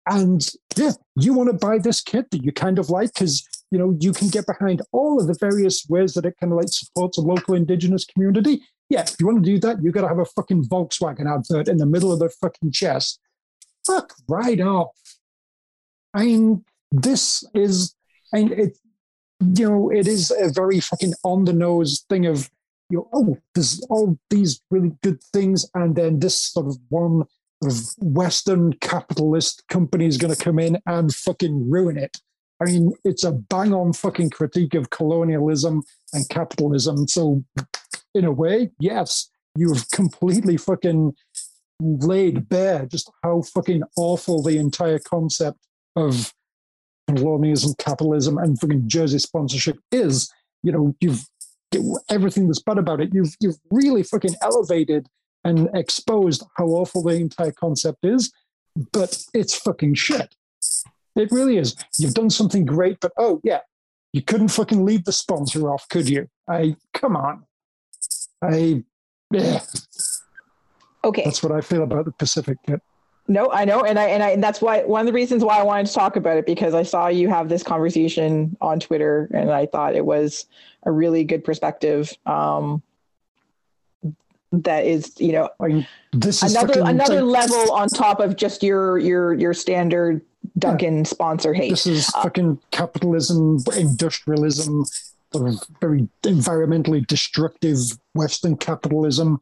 and yeah, you want to buy this kit that you kind of like because you know you can get behind all of the various ways that it kind of like supports a local indigenous community. Yeah, if you want to do that, you got to have a fucking Volkswagen advert in the middle of the fucking chest. Fuck right off. I mean, this is, I mean, it, you know, it is a very fucking on the nose thing of, you know, oh, there's all these really good things, and then this sort of one of Western capitalist companies going to come in and fucking ruin it. I mean, it's a bang on fucking critique of colonialism and capitalism. So, in a way, yes, you've completely fucking laid bare just how fucking awful the entire concept of colonialism, capitalism, and fucking jersey sponsorship is. You know, you've everything that's bad about it. You've you've really fucking elevated and exposed how awful the entire concept is, but it's fucking shit. It really is. You've done something great, but oh yeah, you couldn't fucking leave the sponsor off, could you? I come on. I yeah. Okay. That's what I feel about the Pacific kit. No, I know, and I and I and that's why one of the reasons why I wanted to talk about it because I saw you have this conversation on Twitter, and I thought it was a really good perspective. Um, that is, you know, this is another another like- level on top of just your your your standard Duncan sponsor hate. This is fucking capitalism, industrialism, very environmentally destructive Western capitalism.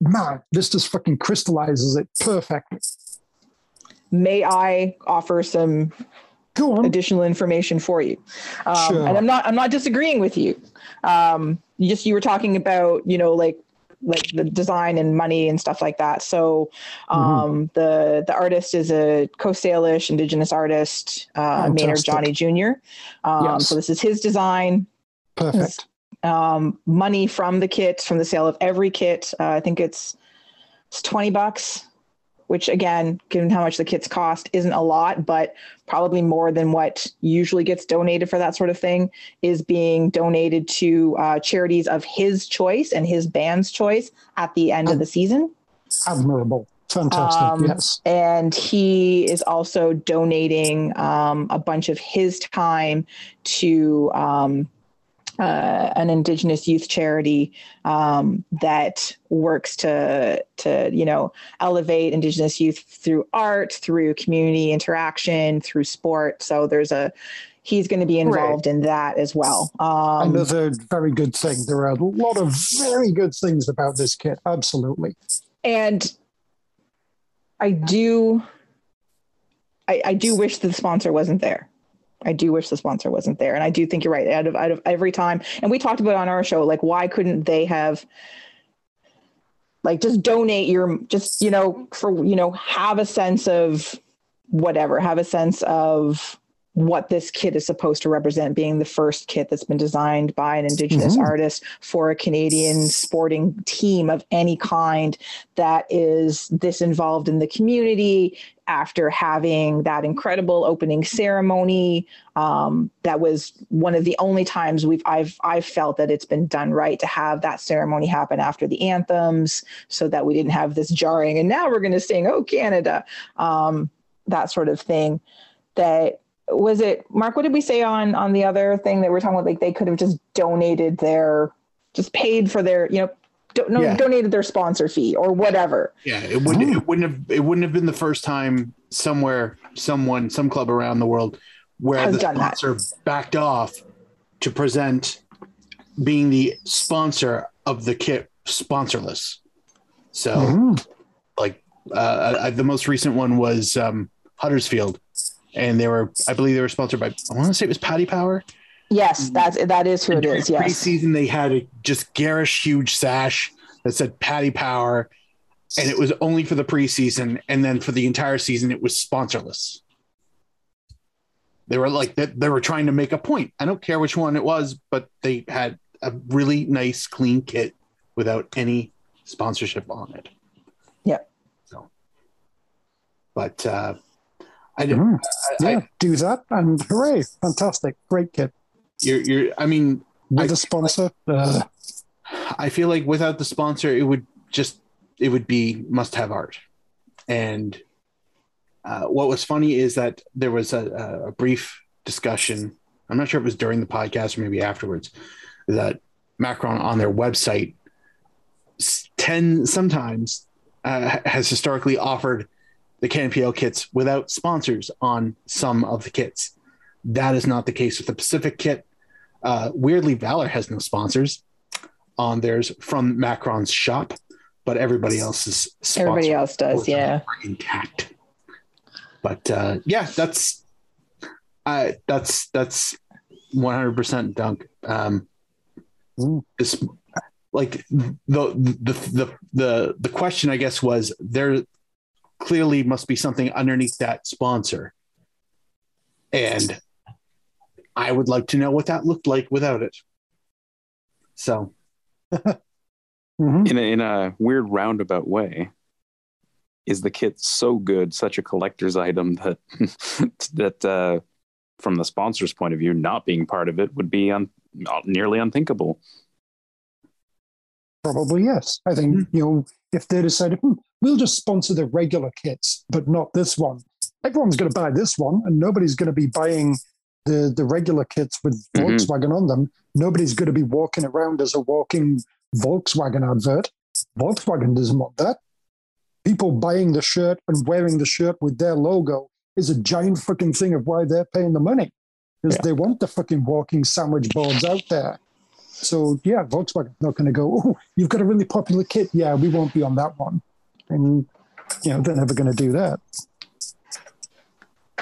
Man, this just fucking crystallizes it perfectly. May I offer some additional information for you. Um, Sure. And I'm not I'm not disagreeing with you. Um, you just you were talking about you know like like the design and money and stuff like that. So um, the the artist is a Coast Salish Indigenous artist, uh, Maynard Johnny Jr. Um, Yes. So this is his design. Perfect. Um, money from the kit, from the sale of every kit. Uh, I think it's it's twenty bucks, which again, given how much the kits cost, isn't a lot, but probably more than what usually gets donated for that sort of thing is being donated to uh, charities of his choice and his band's choice at the end of the season. Admirable. Fantastic. Um, yes. And he is also donating um, a bunch of his time to um, uh, an Indigenous youth charity um, that works to to you know elevate Indigenous youth through art, through community interaction, through sport. So there's a he's going to be involved in that as well. Um, Another very good thing. There are a lot of very good things about this kit. Absolutely. and I do I, I do wish the sponsor wasn't there. I do wish the sponsor wasn't there. And I do think you're right. Out of out of every time, and we talked about it on our show, like why couldn't they have like just donate your just, you know, for you know, have a sense of whatever, have a sense of what this kit is supposed to represent, being the first kit that's been designed by an Indigenous Mhm. artist for a Canadian sporting team of any kind that is this involved in the community after having that incredible opening ceremony. Um, that was one of the only times we've I've I've felt that it's been done right to have that ceremony happen after the anthems, so that we didn't have this jarring. And now we're going to sing "Oh Canada," um, that sort of thing. That was it. Mark, what did we say on on the other thing that we're talking about? Like they could have just donated their, just paid for their, you know, do, no, Yeah. donated their sponsor fee or whatever. Yeah, it would it wouldn't have it wouldn't have been the first time somewhere someone some club around the world where Has the done that. sponsor backed off to present being the sponsor of the kit sponsorless. So Mhm. like uh, I, the most recent one was um, Huddersfield and they were, I believe, they were sponsored by. I want to say it was Paddy Power. Yes, that's that is who it is. Yes. Preseason, they had a just garish, huge sash that said Paddy Power, and it was only for the preseason. And then for the entire season, it was sponsorless. They were like that. They were trying to make a point. I don't care which one it was, but they had a really nice, clean kit without any sponsorship on it. Yep. So, but uh, I don't. Mhm. I, Yeah, I, do that and hooray. Fantastic. Great kit. You're, you're. I mean, With I- a sponsor. Uh, I feel like without the sponsor, it would just it would be must have art. And uh, what was funny is that there was a, a brief discussion. I'm not sure if it was during the podcast or maybe afterwards that Macron on their website ten sometimes uh, has historically offered the CanPL kits without sponsors on some of the kits. That is not the case with the Pacific kit. Uh, weirdly, Valor has no sponsors on theirs from Macron's shop, but everybody else's Everybody else does. portions Yeah. intact. But uh, yeah, that's I that's that's one hundred percent dunk. Um, this like the, the the the the question I guess was there clearly must be something underneath that sponsor, and I would like to know what that looked like without it. So mhm. in a, in a weird roundabout way is the kit so good such a collector's item that that uh, from the sponsor's point of view not being part of it would be un, nearly unthinkable Probably yes. I think you know if they decided hmm, we'll just sponsor the regular kits, but not this one. Everyone's going to buy this one, and nobody's going to be buying the the regular kits with Mhm. Volkswagen on them. Nobody's going to be walking around as a walking Volkswagen advert. Volkswagen doesn't want that. People buying the shirt and wearing the shirt with their logo is a giant fucking thing of why they're paying the money because Yeah. they want the fucking walking sandwich boards out there. So yeah, Volkswagen's not going to go. Oh, you've got a really popular kit. Yeah, we won't be on that one. And you know they're never going to do that.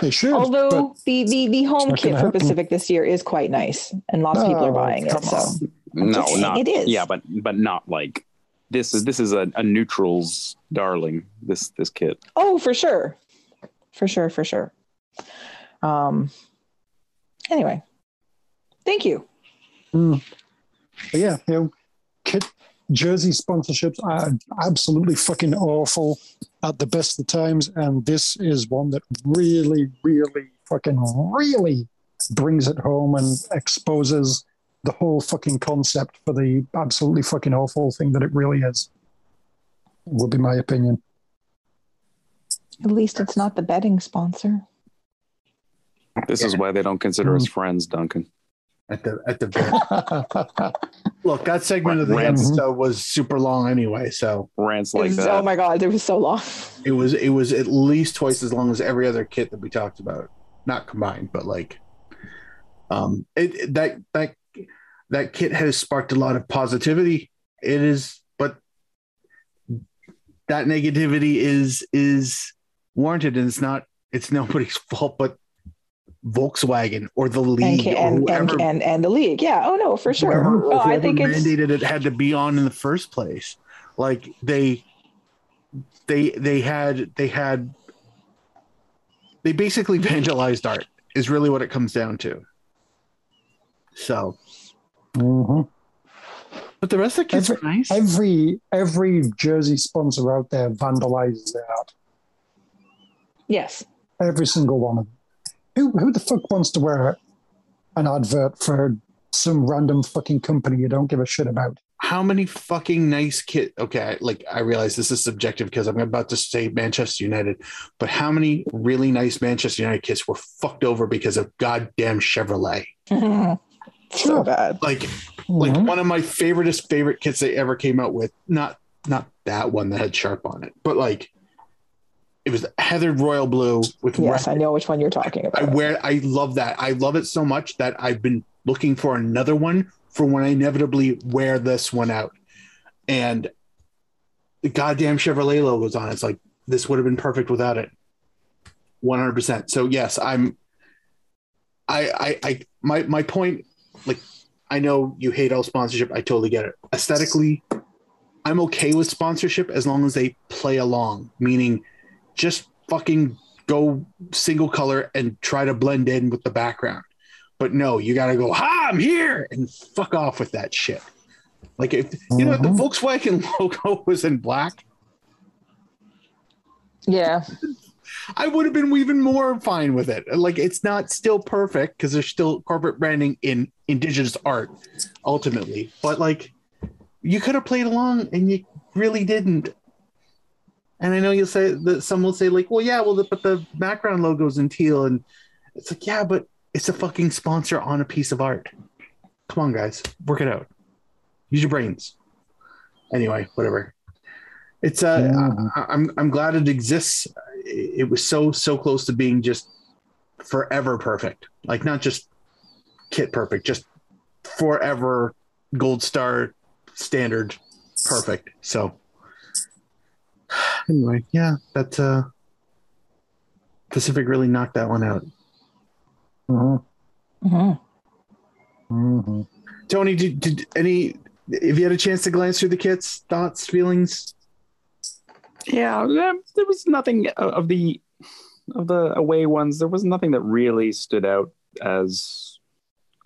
They should. Although the, the the home kit for happen. Pacific this year is quite nice, and lots of people are Oh, buying it. come So no not it is. yeah but but not like this is this is a, a neutrals darling this this kit oh, for sure, for sure, for sure. Um. Anyway, thank you. Mm. Yeah, you know, kit jersey sponsorships are absolutely fucking awful at the best of times, and this is one that really, really, fucking, really brings it home and exposes the whole fucking concept for the absolutely fucking awful thing that it really is. Would be my opinion. At least it's not the betting sponsor. this is why they don't consider us mm. friends duncan at the at the very look, that segment of the Rants. episode was super long anyway, so rants like was- that oh my god, it was so long. it was it was at least twice as long as every other kit that we talked about, not combined, but like, um, it it- that that that kit has sparked a lot of positivity. It is, but that negativity is is warranted, and it's not it's nobody's fault but Volkswagen or the And, league ca- or and, whoever and, and and the league, yeah. Oh no, for sure. whoever, No, I whoever think it's it had to be on in the first place. Like they, they, they had, they had, they basically vandalized art. Is really what it comes down to. So, Mhm. but the rest of the kids are nice. Every every jersey sponsor out there vandalizes their art. yes. Every single one of them. Who who the fuck wants to wear an advert for some random fucking company you don't give a shit about? How many fucking nice kit? Okay, like I realize this is subjective because I'm about to say Manchester United, but how many really nice Manchester United kits were fucked over because of goddamn Chevrolet? so bad. Like like Mhm. one of my favoriteest favorite kits they ever came out with. Not not that one that had sharp on it, but like it was heathered royal blue with Yes, red. I know which one you're talking about I wear I love that. I love it so much that I've been looking for another one for when I inevitably wear this one out. And the goddamn Chevrolet logo's on it. It's like this would have been perfect without it. One hundred percent. So yes, I'm. I I I my my point, like, I know you hate all sponsorship. I totally get it. Aesthetically, I'm okay with sponsorship as long as they play along. Meaning, just fucking go single color and try to blend in with the background. But no, you got to go. Ha! I'm here and fuck off with that shit. Like if you know if the mm-hmm. Volkswagen logo was in black, Yeah. I would have been even more fine with it. Like it's not still perfect because there's still corporate branding in indigenous art ultimately, but like you could have played along and you really didn't. And I know you'll say that some will say like, well, yeah, well, the, but the background logo's in teal, and it's like, yeah, but it's a fucking sponsor on a piece of art. Come on, guys, work it out. Use your brains. Anyway, whatever. It's uh, I, I'm I'm glad it exists. It was so so close to being just forever perfect. Like not just kit perfect, just forever gold star standard perfect. So anyway, yeah, that uh Pacific really knocked that one out. Mhm. hmm Mhm. Tony, did, did any if you had a chance to glance through the kits, thoughts, feelings? Yeah, there, there was nothing of the of the away ones. There was nothing that really stood out as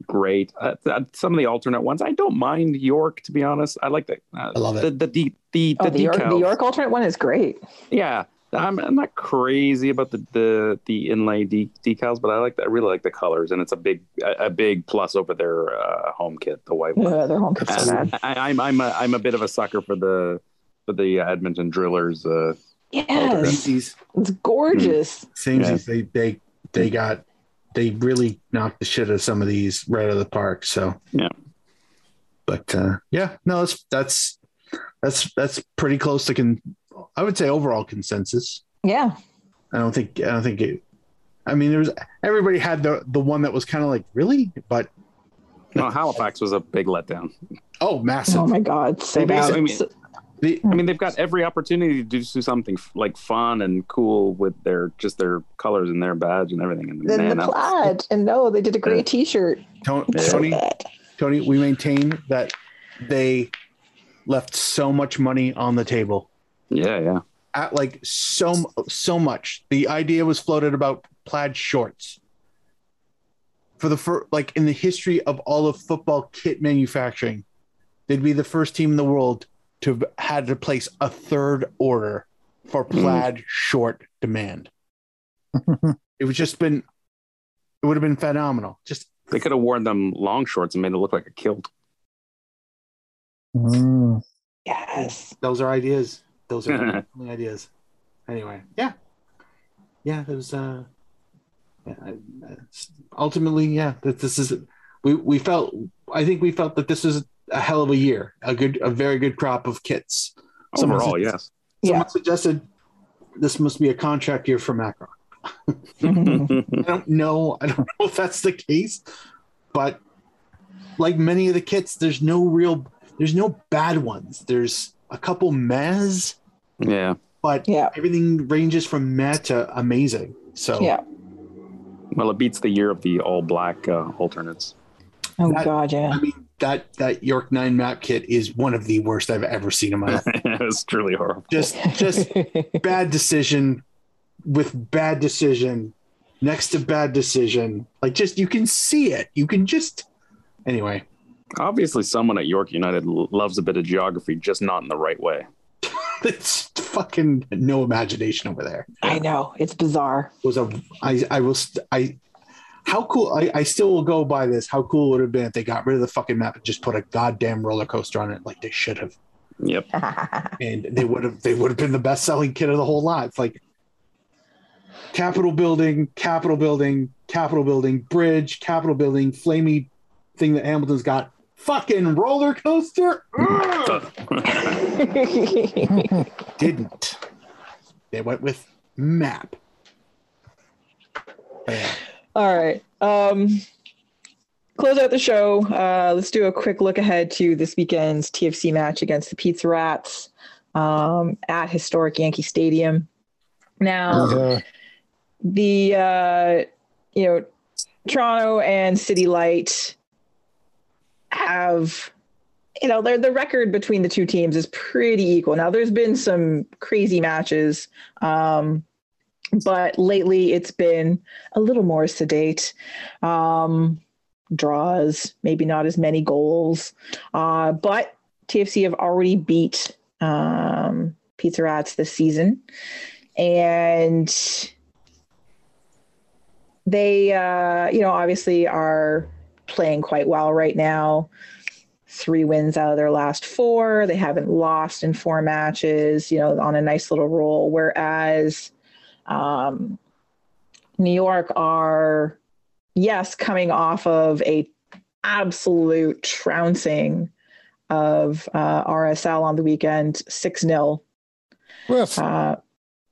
great. Uh, th- some of the alternate ones, I don't mind York to be honest. I like the uh, I love it. the the the, the, Oh, the the York, the. York alternate one is great. Yeah, I'm, I'm not crazy about the the the inlay de- decals, but I like that. I really like the colors, and it's a big a, a big plus over their uh, home kit, the white one. Uh, their home kit's so bad. I, I'm I'm a, I'm a bit of a sucker for the for the Edmonton Drillers. Uh, Yes, Samesies, it's gorgeous. Samesies, they they they got they really knocked the shit out of some of these right out of the park. So Yeah. but uh, yeah, no, that's that's that's that's pretty close to con. I would say overall consensus. Yeah, I don't think I don't think it. I mean, there was everybody had the the one that was kind of like really, but no, Halifax was a big letdown. oh, massive. Oh my god, so They bad. I mean- So- The- I mean, they've got hmm. every opportunity to do something f- like fun and cool with their just their colors and their badge and everything. And then the that- plaid, and no, they did a great T-shirt. Tony, So Tony. Tony, we maintain that they left so much money on the table. yeah, yeah. At like so so much. The idea was floated about plaid shorts. For the first, like in the history of all of football kit manufacturing, they'd be the first team in the world to have had to place a third order for plaid short demand. it would just been, it would have been phenomenal. Just They could have worn them long shorts and made it look like a kilt. Mm. Yes. those are ideas. Those are definitely ideas. Anyway, yeah, yeah. It was uh, yeah, I- it's- ultimately, yeah. That this is we we felt. I think we felt that this is a hell of a year, a good, a very good crop of kits. Someone Overall, said- yes. Someone Yeah. suggested this must be a contract year for Macron. I don't know. I don't know if that's the case, but like many of the kits, there's no real, there's no bad ones. There's a couple mez, yeah. but Yeah. everything ranges from meh to amazing. So Yeah. Well, it beats the year of the all black uh, alternates. Oh That- god, yeah. I mean that that York Nine map kit is one of the worst I've ever seen in my life. it was truly horrible. just just bad decision with bad decision next to bad decision. Like just you can see it. You can just anyway. Obviously, someone at York United loves a bit of geography, just not in the right way. It's fucking no imagination over there. I know it's bizarre. It was a I I will st- I how cool I, I still will go by this. How cool would it have been if they got rid of the fucking map and just put a goddamn roller coaster on it like they should have. Yep. and they would have they would have been the best selling kit of the whole lot. It's like Capitol building, Capitol building, Capitol building, bridge, Capitol building, flamey thing that Hamilton's got. Fucking roller coaster didn't. They went with map. Yeah. All right. Um, close out the show. Uh, let's do a quick look ahead to this weekend's TFC match against the Pizza Rats um, at historic Yankee Stadium. Now, Yeah. the uh, you know Toronto and City Light have you know they're, the record between the two teams is pretty equal. Now there's been some crazy matches, um, but lately it's been a little more sedate. Um, draws, maybe not as many goals, uh, but TFC have already beat um, Pizza Rats this season, and they, uh, you know, obviously are playing quite well right now. Three wins out of their last four. They haven't lost in four matches, you know, on a nice little roll. Whereas um, New York are, yes, coming off of a absolute trouncing of uh, RSL on the weekend, six 0 Rough. uh,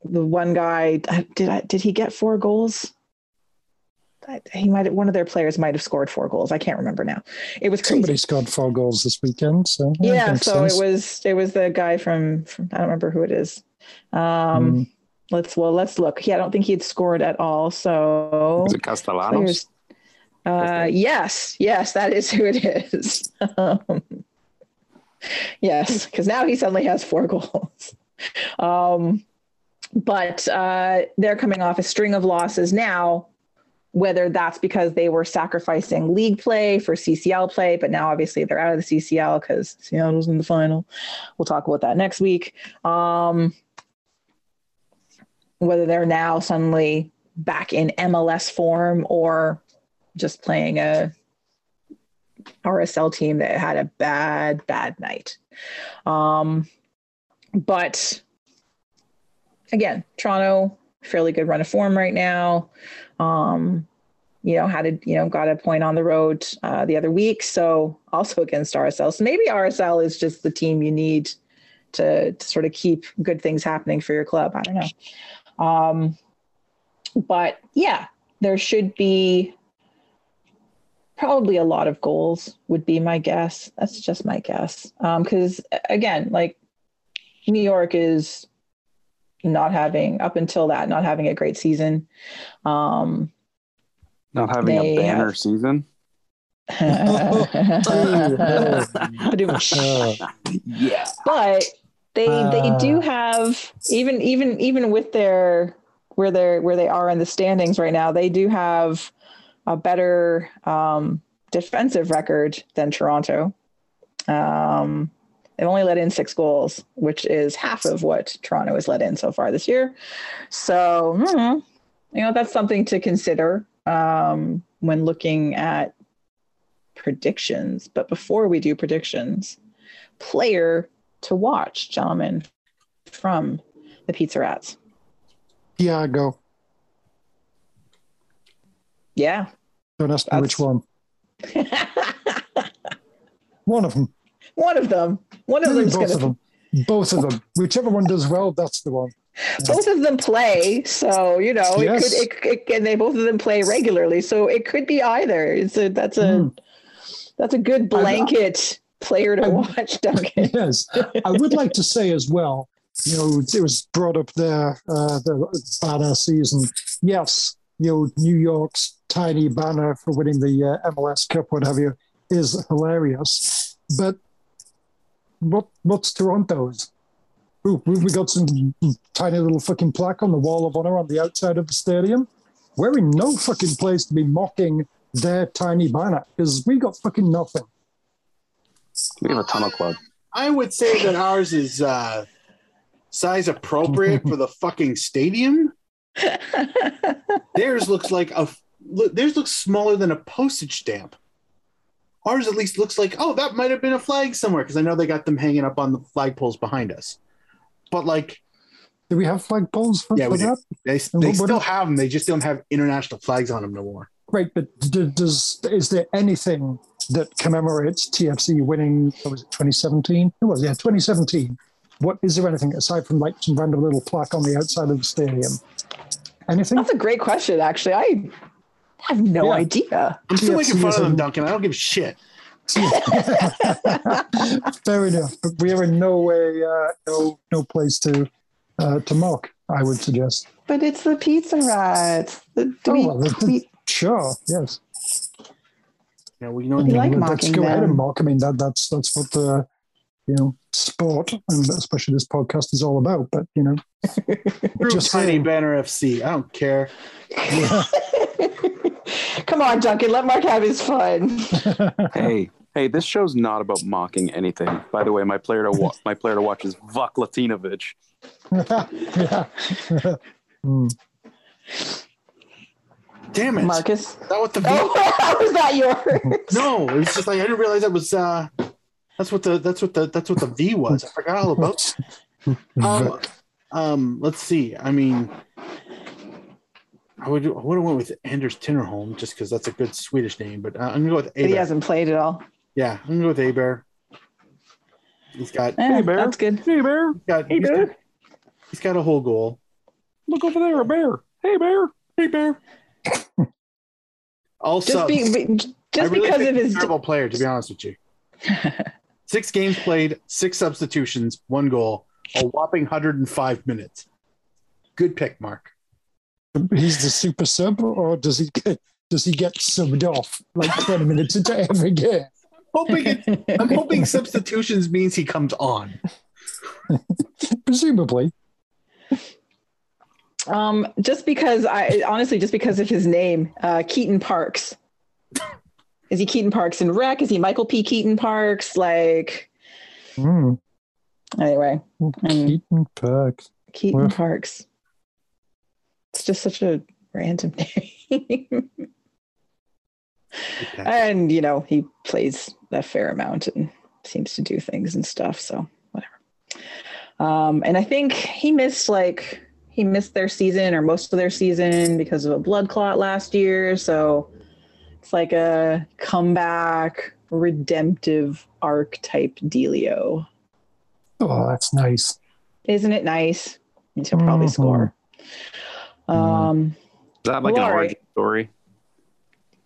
the one guy did I, did he get four goals? He might one of their players might have scored four goals. I can't remember now. It was crazy. Somebody scored four goals this weekend. So yeah, yeah, so sense. it was it was the guy from, from I don't remember who it is. Um, Mm. Let's well let's look. Yeah, I don't think he had scored at all. So Is it Castellanos? Uh, yes, yes, that is who it is. Um, yes, because now he suddenly has four goals. Um, but uh, they're coming off a string of losses now. Whether that's because they were sacrificing league play for CCL play, but now obviously they're out of the CCL because Seattle's in the final. We'll talk about that next week. Um, whether they're now suddenly back in MLS form or just playing a RSL team that had a bad, bad night. Um, but again, Toronto, fairly good run of form right now. Um, you know, had a you know got a point on the road uh, the other week, so also against RSL. So maybe RSL is just the team you need to, to sort of keep good things happening for your club. I don't know. Um, but yeah, there should be probably a lot of goals would be my guess. That's just my guess. Um because again like new york is not having up until that not having a great season. Um Not having a banner have- season. Yeah. but they they Uh. do have even even even with their where they're where they are in the standings right now they do have a better um, defensive record than Toronto. Um, they've only let in six goals, which is half of what Toronto has let in so far this year. So mhm, you know that's something to consider um, when looking at predictions. But before we do predictions, player to watch, gentlemen, from the Pizza Rats. Thiago. Yeah. Don't ask me which one. One of them. One of them. One of both gonna of them. Both of them. Whichever one does well, that's the one. both of them play, so you know Yes. it could. It, it, and they both of them play regularly, so it could be either. It's a that's a Mm. that's a good blanket player to watch, Duncan. yes. I would like to say as well, you know, it was brought up there, uh, the banner season. Yes, you know, New York's tiny banner for winning the uh, MLS Cup, what have you, is hilarious. But what what's Toronto's? Ooh, we we got some tiny little fucking plaque on the wall of honor on the outside of the stadium. We're in no fucking place to be mocking their tiny banner because we got fucking nothing. We have a tunnel club. I would say that ours is uh, size appropriate for the fucking stadium. Theirs looks like a look, theirs looks smaller than a postage stamp. Ours at least looks like oh that might have been a flag somewhere because I know they got them hanging up on the flagpoles behind us. But like Do we have flagpoles for, Yeah, for we do. that? they, And they what- what still have them, they just don't have international flags on them no more. Right, but d- does is there anything that commemorates TFC winning? What was it 2017? It was yeah, 2017. What is there anything aside from like some random little plaque on the outside of the stadium? Anything? That's a great question, actually. I have no Yeah. idea. I'm still TFC making fun of them, Duncan. I don't give a shit. Fair enough. But we are in no way, uh, no no place to uh, to mock. I would suggest. But it's the Pizza Rat. The, do Oh, we, well, the- we- Sure, yes. Yeah, well, you know, We like Let's mocking go ahead and mock. I mean, that that's that's what the you know sport and especially this podcast is all about. But you know, Group just Tiny saying. Banner FC. I don't care. yeah. Come on, Duncan. Let Mark have his fun. Hey, hey, this show's not about mocking anything. By the way, my player to wa- my player to watch is Vuk Latinovic. yeah. Hmm. Damn it. Marcus. That what the V? Oh, how was that yours? No, it was just like I didn't realize that was uh that's what the that's what the that's what the V was. I forgot all about um, um let's see. I mean I would I would have went with Anders Tinnerholm just because that's a good Swedish name, but uh, I'm gonna go with But he hasn't played at all. Yeah, I'm gonna go with Heber. He's got Eh, Bear. that's good. Hey, bear, he's got, Hey, he's Bear. got he's got a whole goal. look over there, a bear. Hey, bear. Hey Bear. Also, Just, be, be- just really because of his. a terrible player, to be honest with you. Six games played, six substitutions, one goal, a whopping 105 minutes. Good pick, Mark. He's the super sub, or does he get does he get subbed off like twenty minutes into every game? Hoping it, I'm hoping substitutions means he comes on. Presumably. Um, just because I honestly, just because of his name, uh, Keaton Parks. Is he Keaton Parks in Rec? Is he Michael P. Keaton Parks? Like, Hmm. anyway, Keaton Parks. Keaton Well- Parks. It's just such a random name. and, you know, he plays a fair amount and seems to do things and stuff. So, whatever. Um, and I think he missed like, he missed their season or most of their season because of a blood clot last year. So it's like a comeback, redemptive arc type dealio. Oh, that's nice. Isn't it nice? Means he'll probably Mhm. score. Um, Is that like Well, an origin story?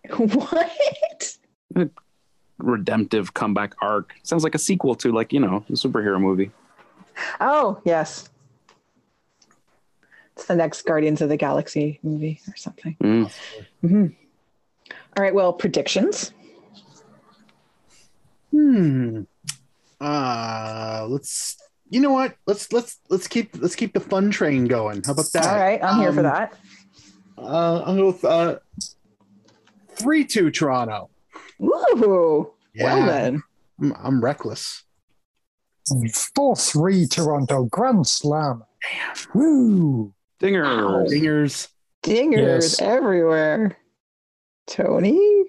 what? Redemptive comeback arc. Sounds like a sequel to like you know a superhero movie. Oh, yes. It's the next Guardians of the Galaxy movie or something. Mm. hmm All right. Well, predictions. Hmm. Uh let's you know what? Let's let's let's keep let's keep the fun train going. How about that? All right. I'm here for Um, that. Uh I'll go with uh three two Toronto. Woo! Well, then. I'm, I'm reckless. Four three Toronto Grand Slam. Damn. Woo! Dinger. Dingers. Dingers Yes. everywhere. Tony?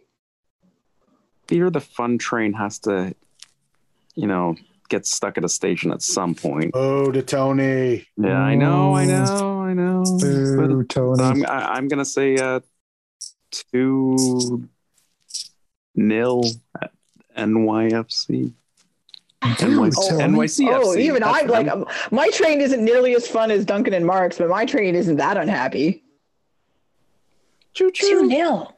Fear the fun train has to, you know, get stuck at a station at some point. Oh to Tony. Yeah, I know, I know, I know. Boo, But Tony. I'm I, I'm gonna say uh, two nil at NYFC. NYC, Oh, NYCFC. Oh, even I like I'm- um, my train isn't nearly as fun as Duncan and Mark's, but my train isn't that unhappy. choo Two choo nil.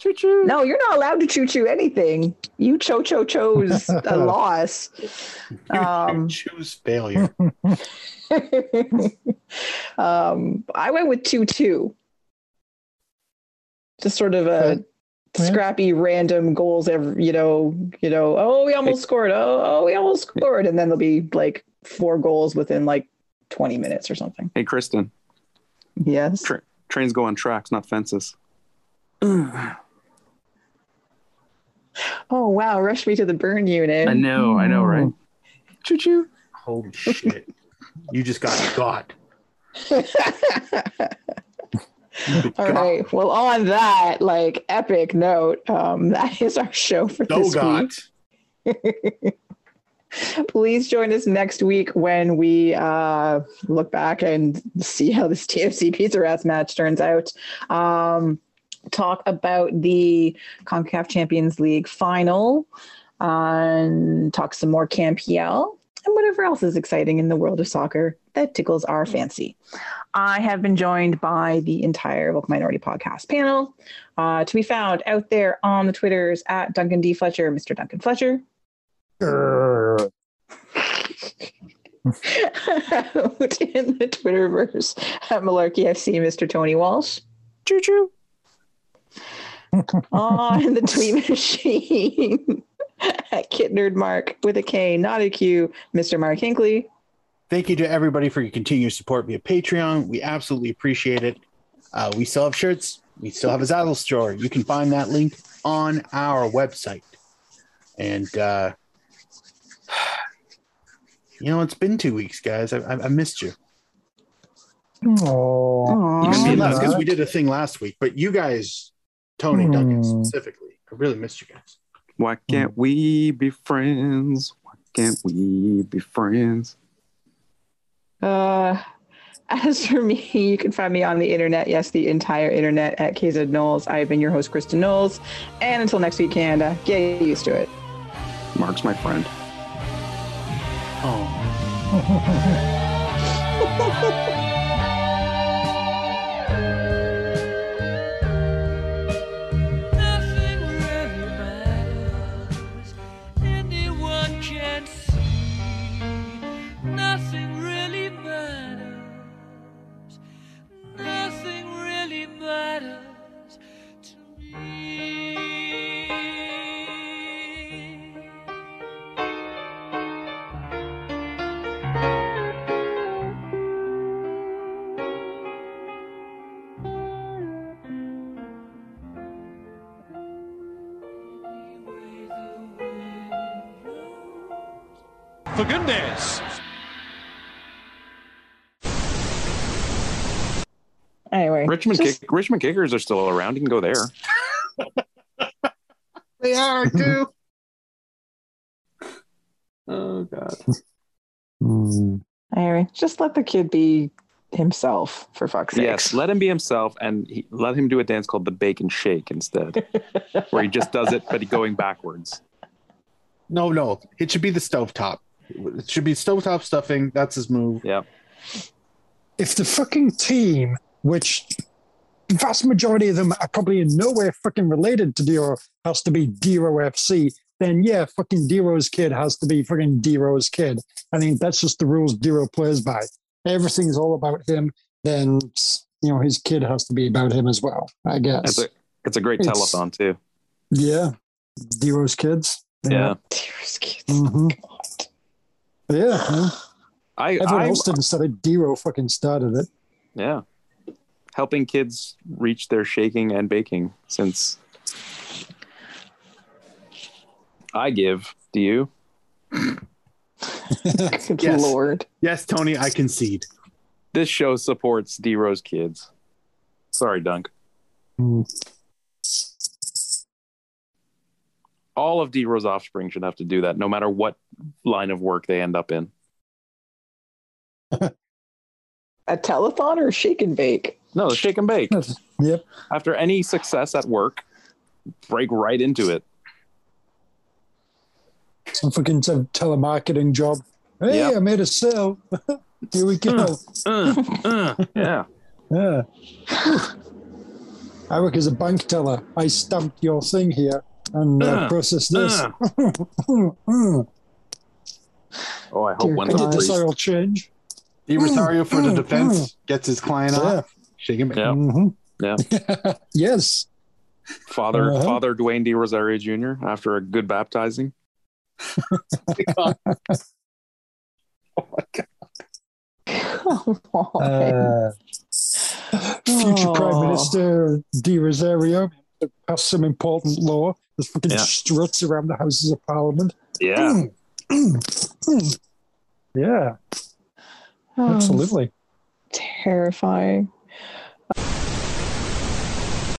choo choo. No, you're not allowed to choo choo anything. You cho cho chose a loss. Um, choose failure. um, I went with two two. Just sort of a Okay. Yeah. Scrappy, random goals. Every you know, you know. Oh, we almost scored. Oh, oh, we almost scored, and then there'll be like four goals within like twenty minutes or something. Hey, Kristin, Yes. Tra- trains go on tracks, not fences. Oh wow! Rush me to the burn unit. I know, I know, right? Choo choo. Holy shit. You just got got. All right. Well, on that like epic note, um, that is our show for this week. Please join us next week when we uh, look back and see how this TFC Pizza Rats match turns out. Um, talk about the CONCACAF Champions League final, and talk some more CanPL and whatever else is exciting in the world of soccer that tickles our fancy. I have been joined by the entire Vocal Minority Podcast panel uh, to be found out there on the Twitters at Duncan D. Fletcher, Mr. Duncan Fletcher, out in the Twitterverse at Malarkey FC, Mr. Tony Walsh. Choo choo. On the tweet machine at Kit Nerd Mark with a K, not a Q, Mr. Mark Hinkley. Thank you to everybody for your continued support via Patreon. We absolutely appreciate it. Uh, we still have shirts. We still have a Zazzle store. You can find that link on our website. And uh, you know, it's been two weeks, guys. I, I, I missed you. Oh, Aw. You missed me last because we did a thing last week, but you guys, Tony, Duncan Hmm. specifically, I really missed you guys. Why can't we be friends? Why can't we be friends? Uh, as for me, you can find me on the internet. Yes, the entire internet at KZ Knowles. I've been your host, Kristin Knowles. And until next week, Canada, get used to it. Mark's my friend. Oh, Richmond just- kick, Richmond Kickers are still around. You can go there. they are too. Oh God. Hmm. Anyway, just let the kid be himself, for fuck's sake. Yes, let him be himself, and he, let him do a dance called the Bacon Shake instead, where he just does it, but he going backwards. No, no, it should be the stovetop. It should be stovetop stuffing. That's his move. Yeah. if the fucking team, which the vast majority of them are probably in no way fucking related to DeRo, has to be DeRo FC, then yeah, fucking DeRo's kid has to be fucking DeRo's kid. I mean, that's just the rules DeRo plays by. Everything's all about him, then you know his kid has to be about him as well. I guess. It's a it's a great It's- telethon too. yeah, DeRo's kids. Yeah, Dearest kids. hmm Yeah. yeah. I, Everyone I else didn't start it. DeRo fucking started it. yeah, helping kids reach their shaking and baking. Since I give, do you? Yes. Lord. Yes, Tony, I concede. This show supports DeRo's kids. Sorry, Dunk. Hmm. All of DeRo's offspring should have to do that, no matter what line of work they end up in. A telethon or shake and bake? No, the shake and bake. Yep. After any success at work, break right into it. Some fucking te- telemarketing job. Hey, Yep. I made a sale. Here we go. Uh, uh, yeah. Yeah. I work as a bank teller. I stamped your thing here and uh, Uh, processed this. uh. Mm. Oh, I hope Dear one I of did the this priests- oil change. De Rosario for the mm, defense gets his client Yeah. off. Shake him. Yeah. Mhm. Yeah. yes. Father Uh-huh. Father Dwayne De Rosario Jr. after a good baptizing. Oh my god. Oh, uh, future Prime Oh. Minister De Rosario passed some important law. There's fucking Yeah. struts around the Houses of Parliament. Yeah. Yeah, Oh, absolutely. terrifying.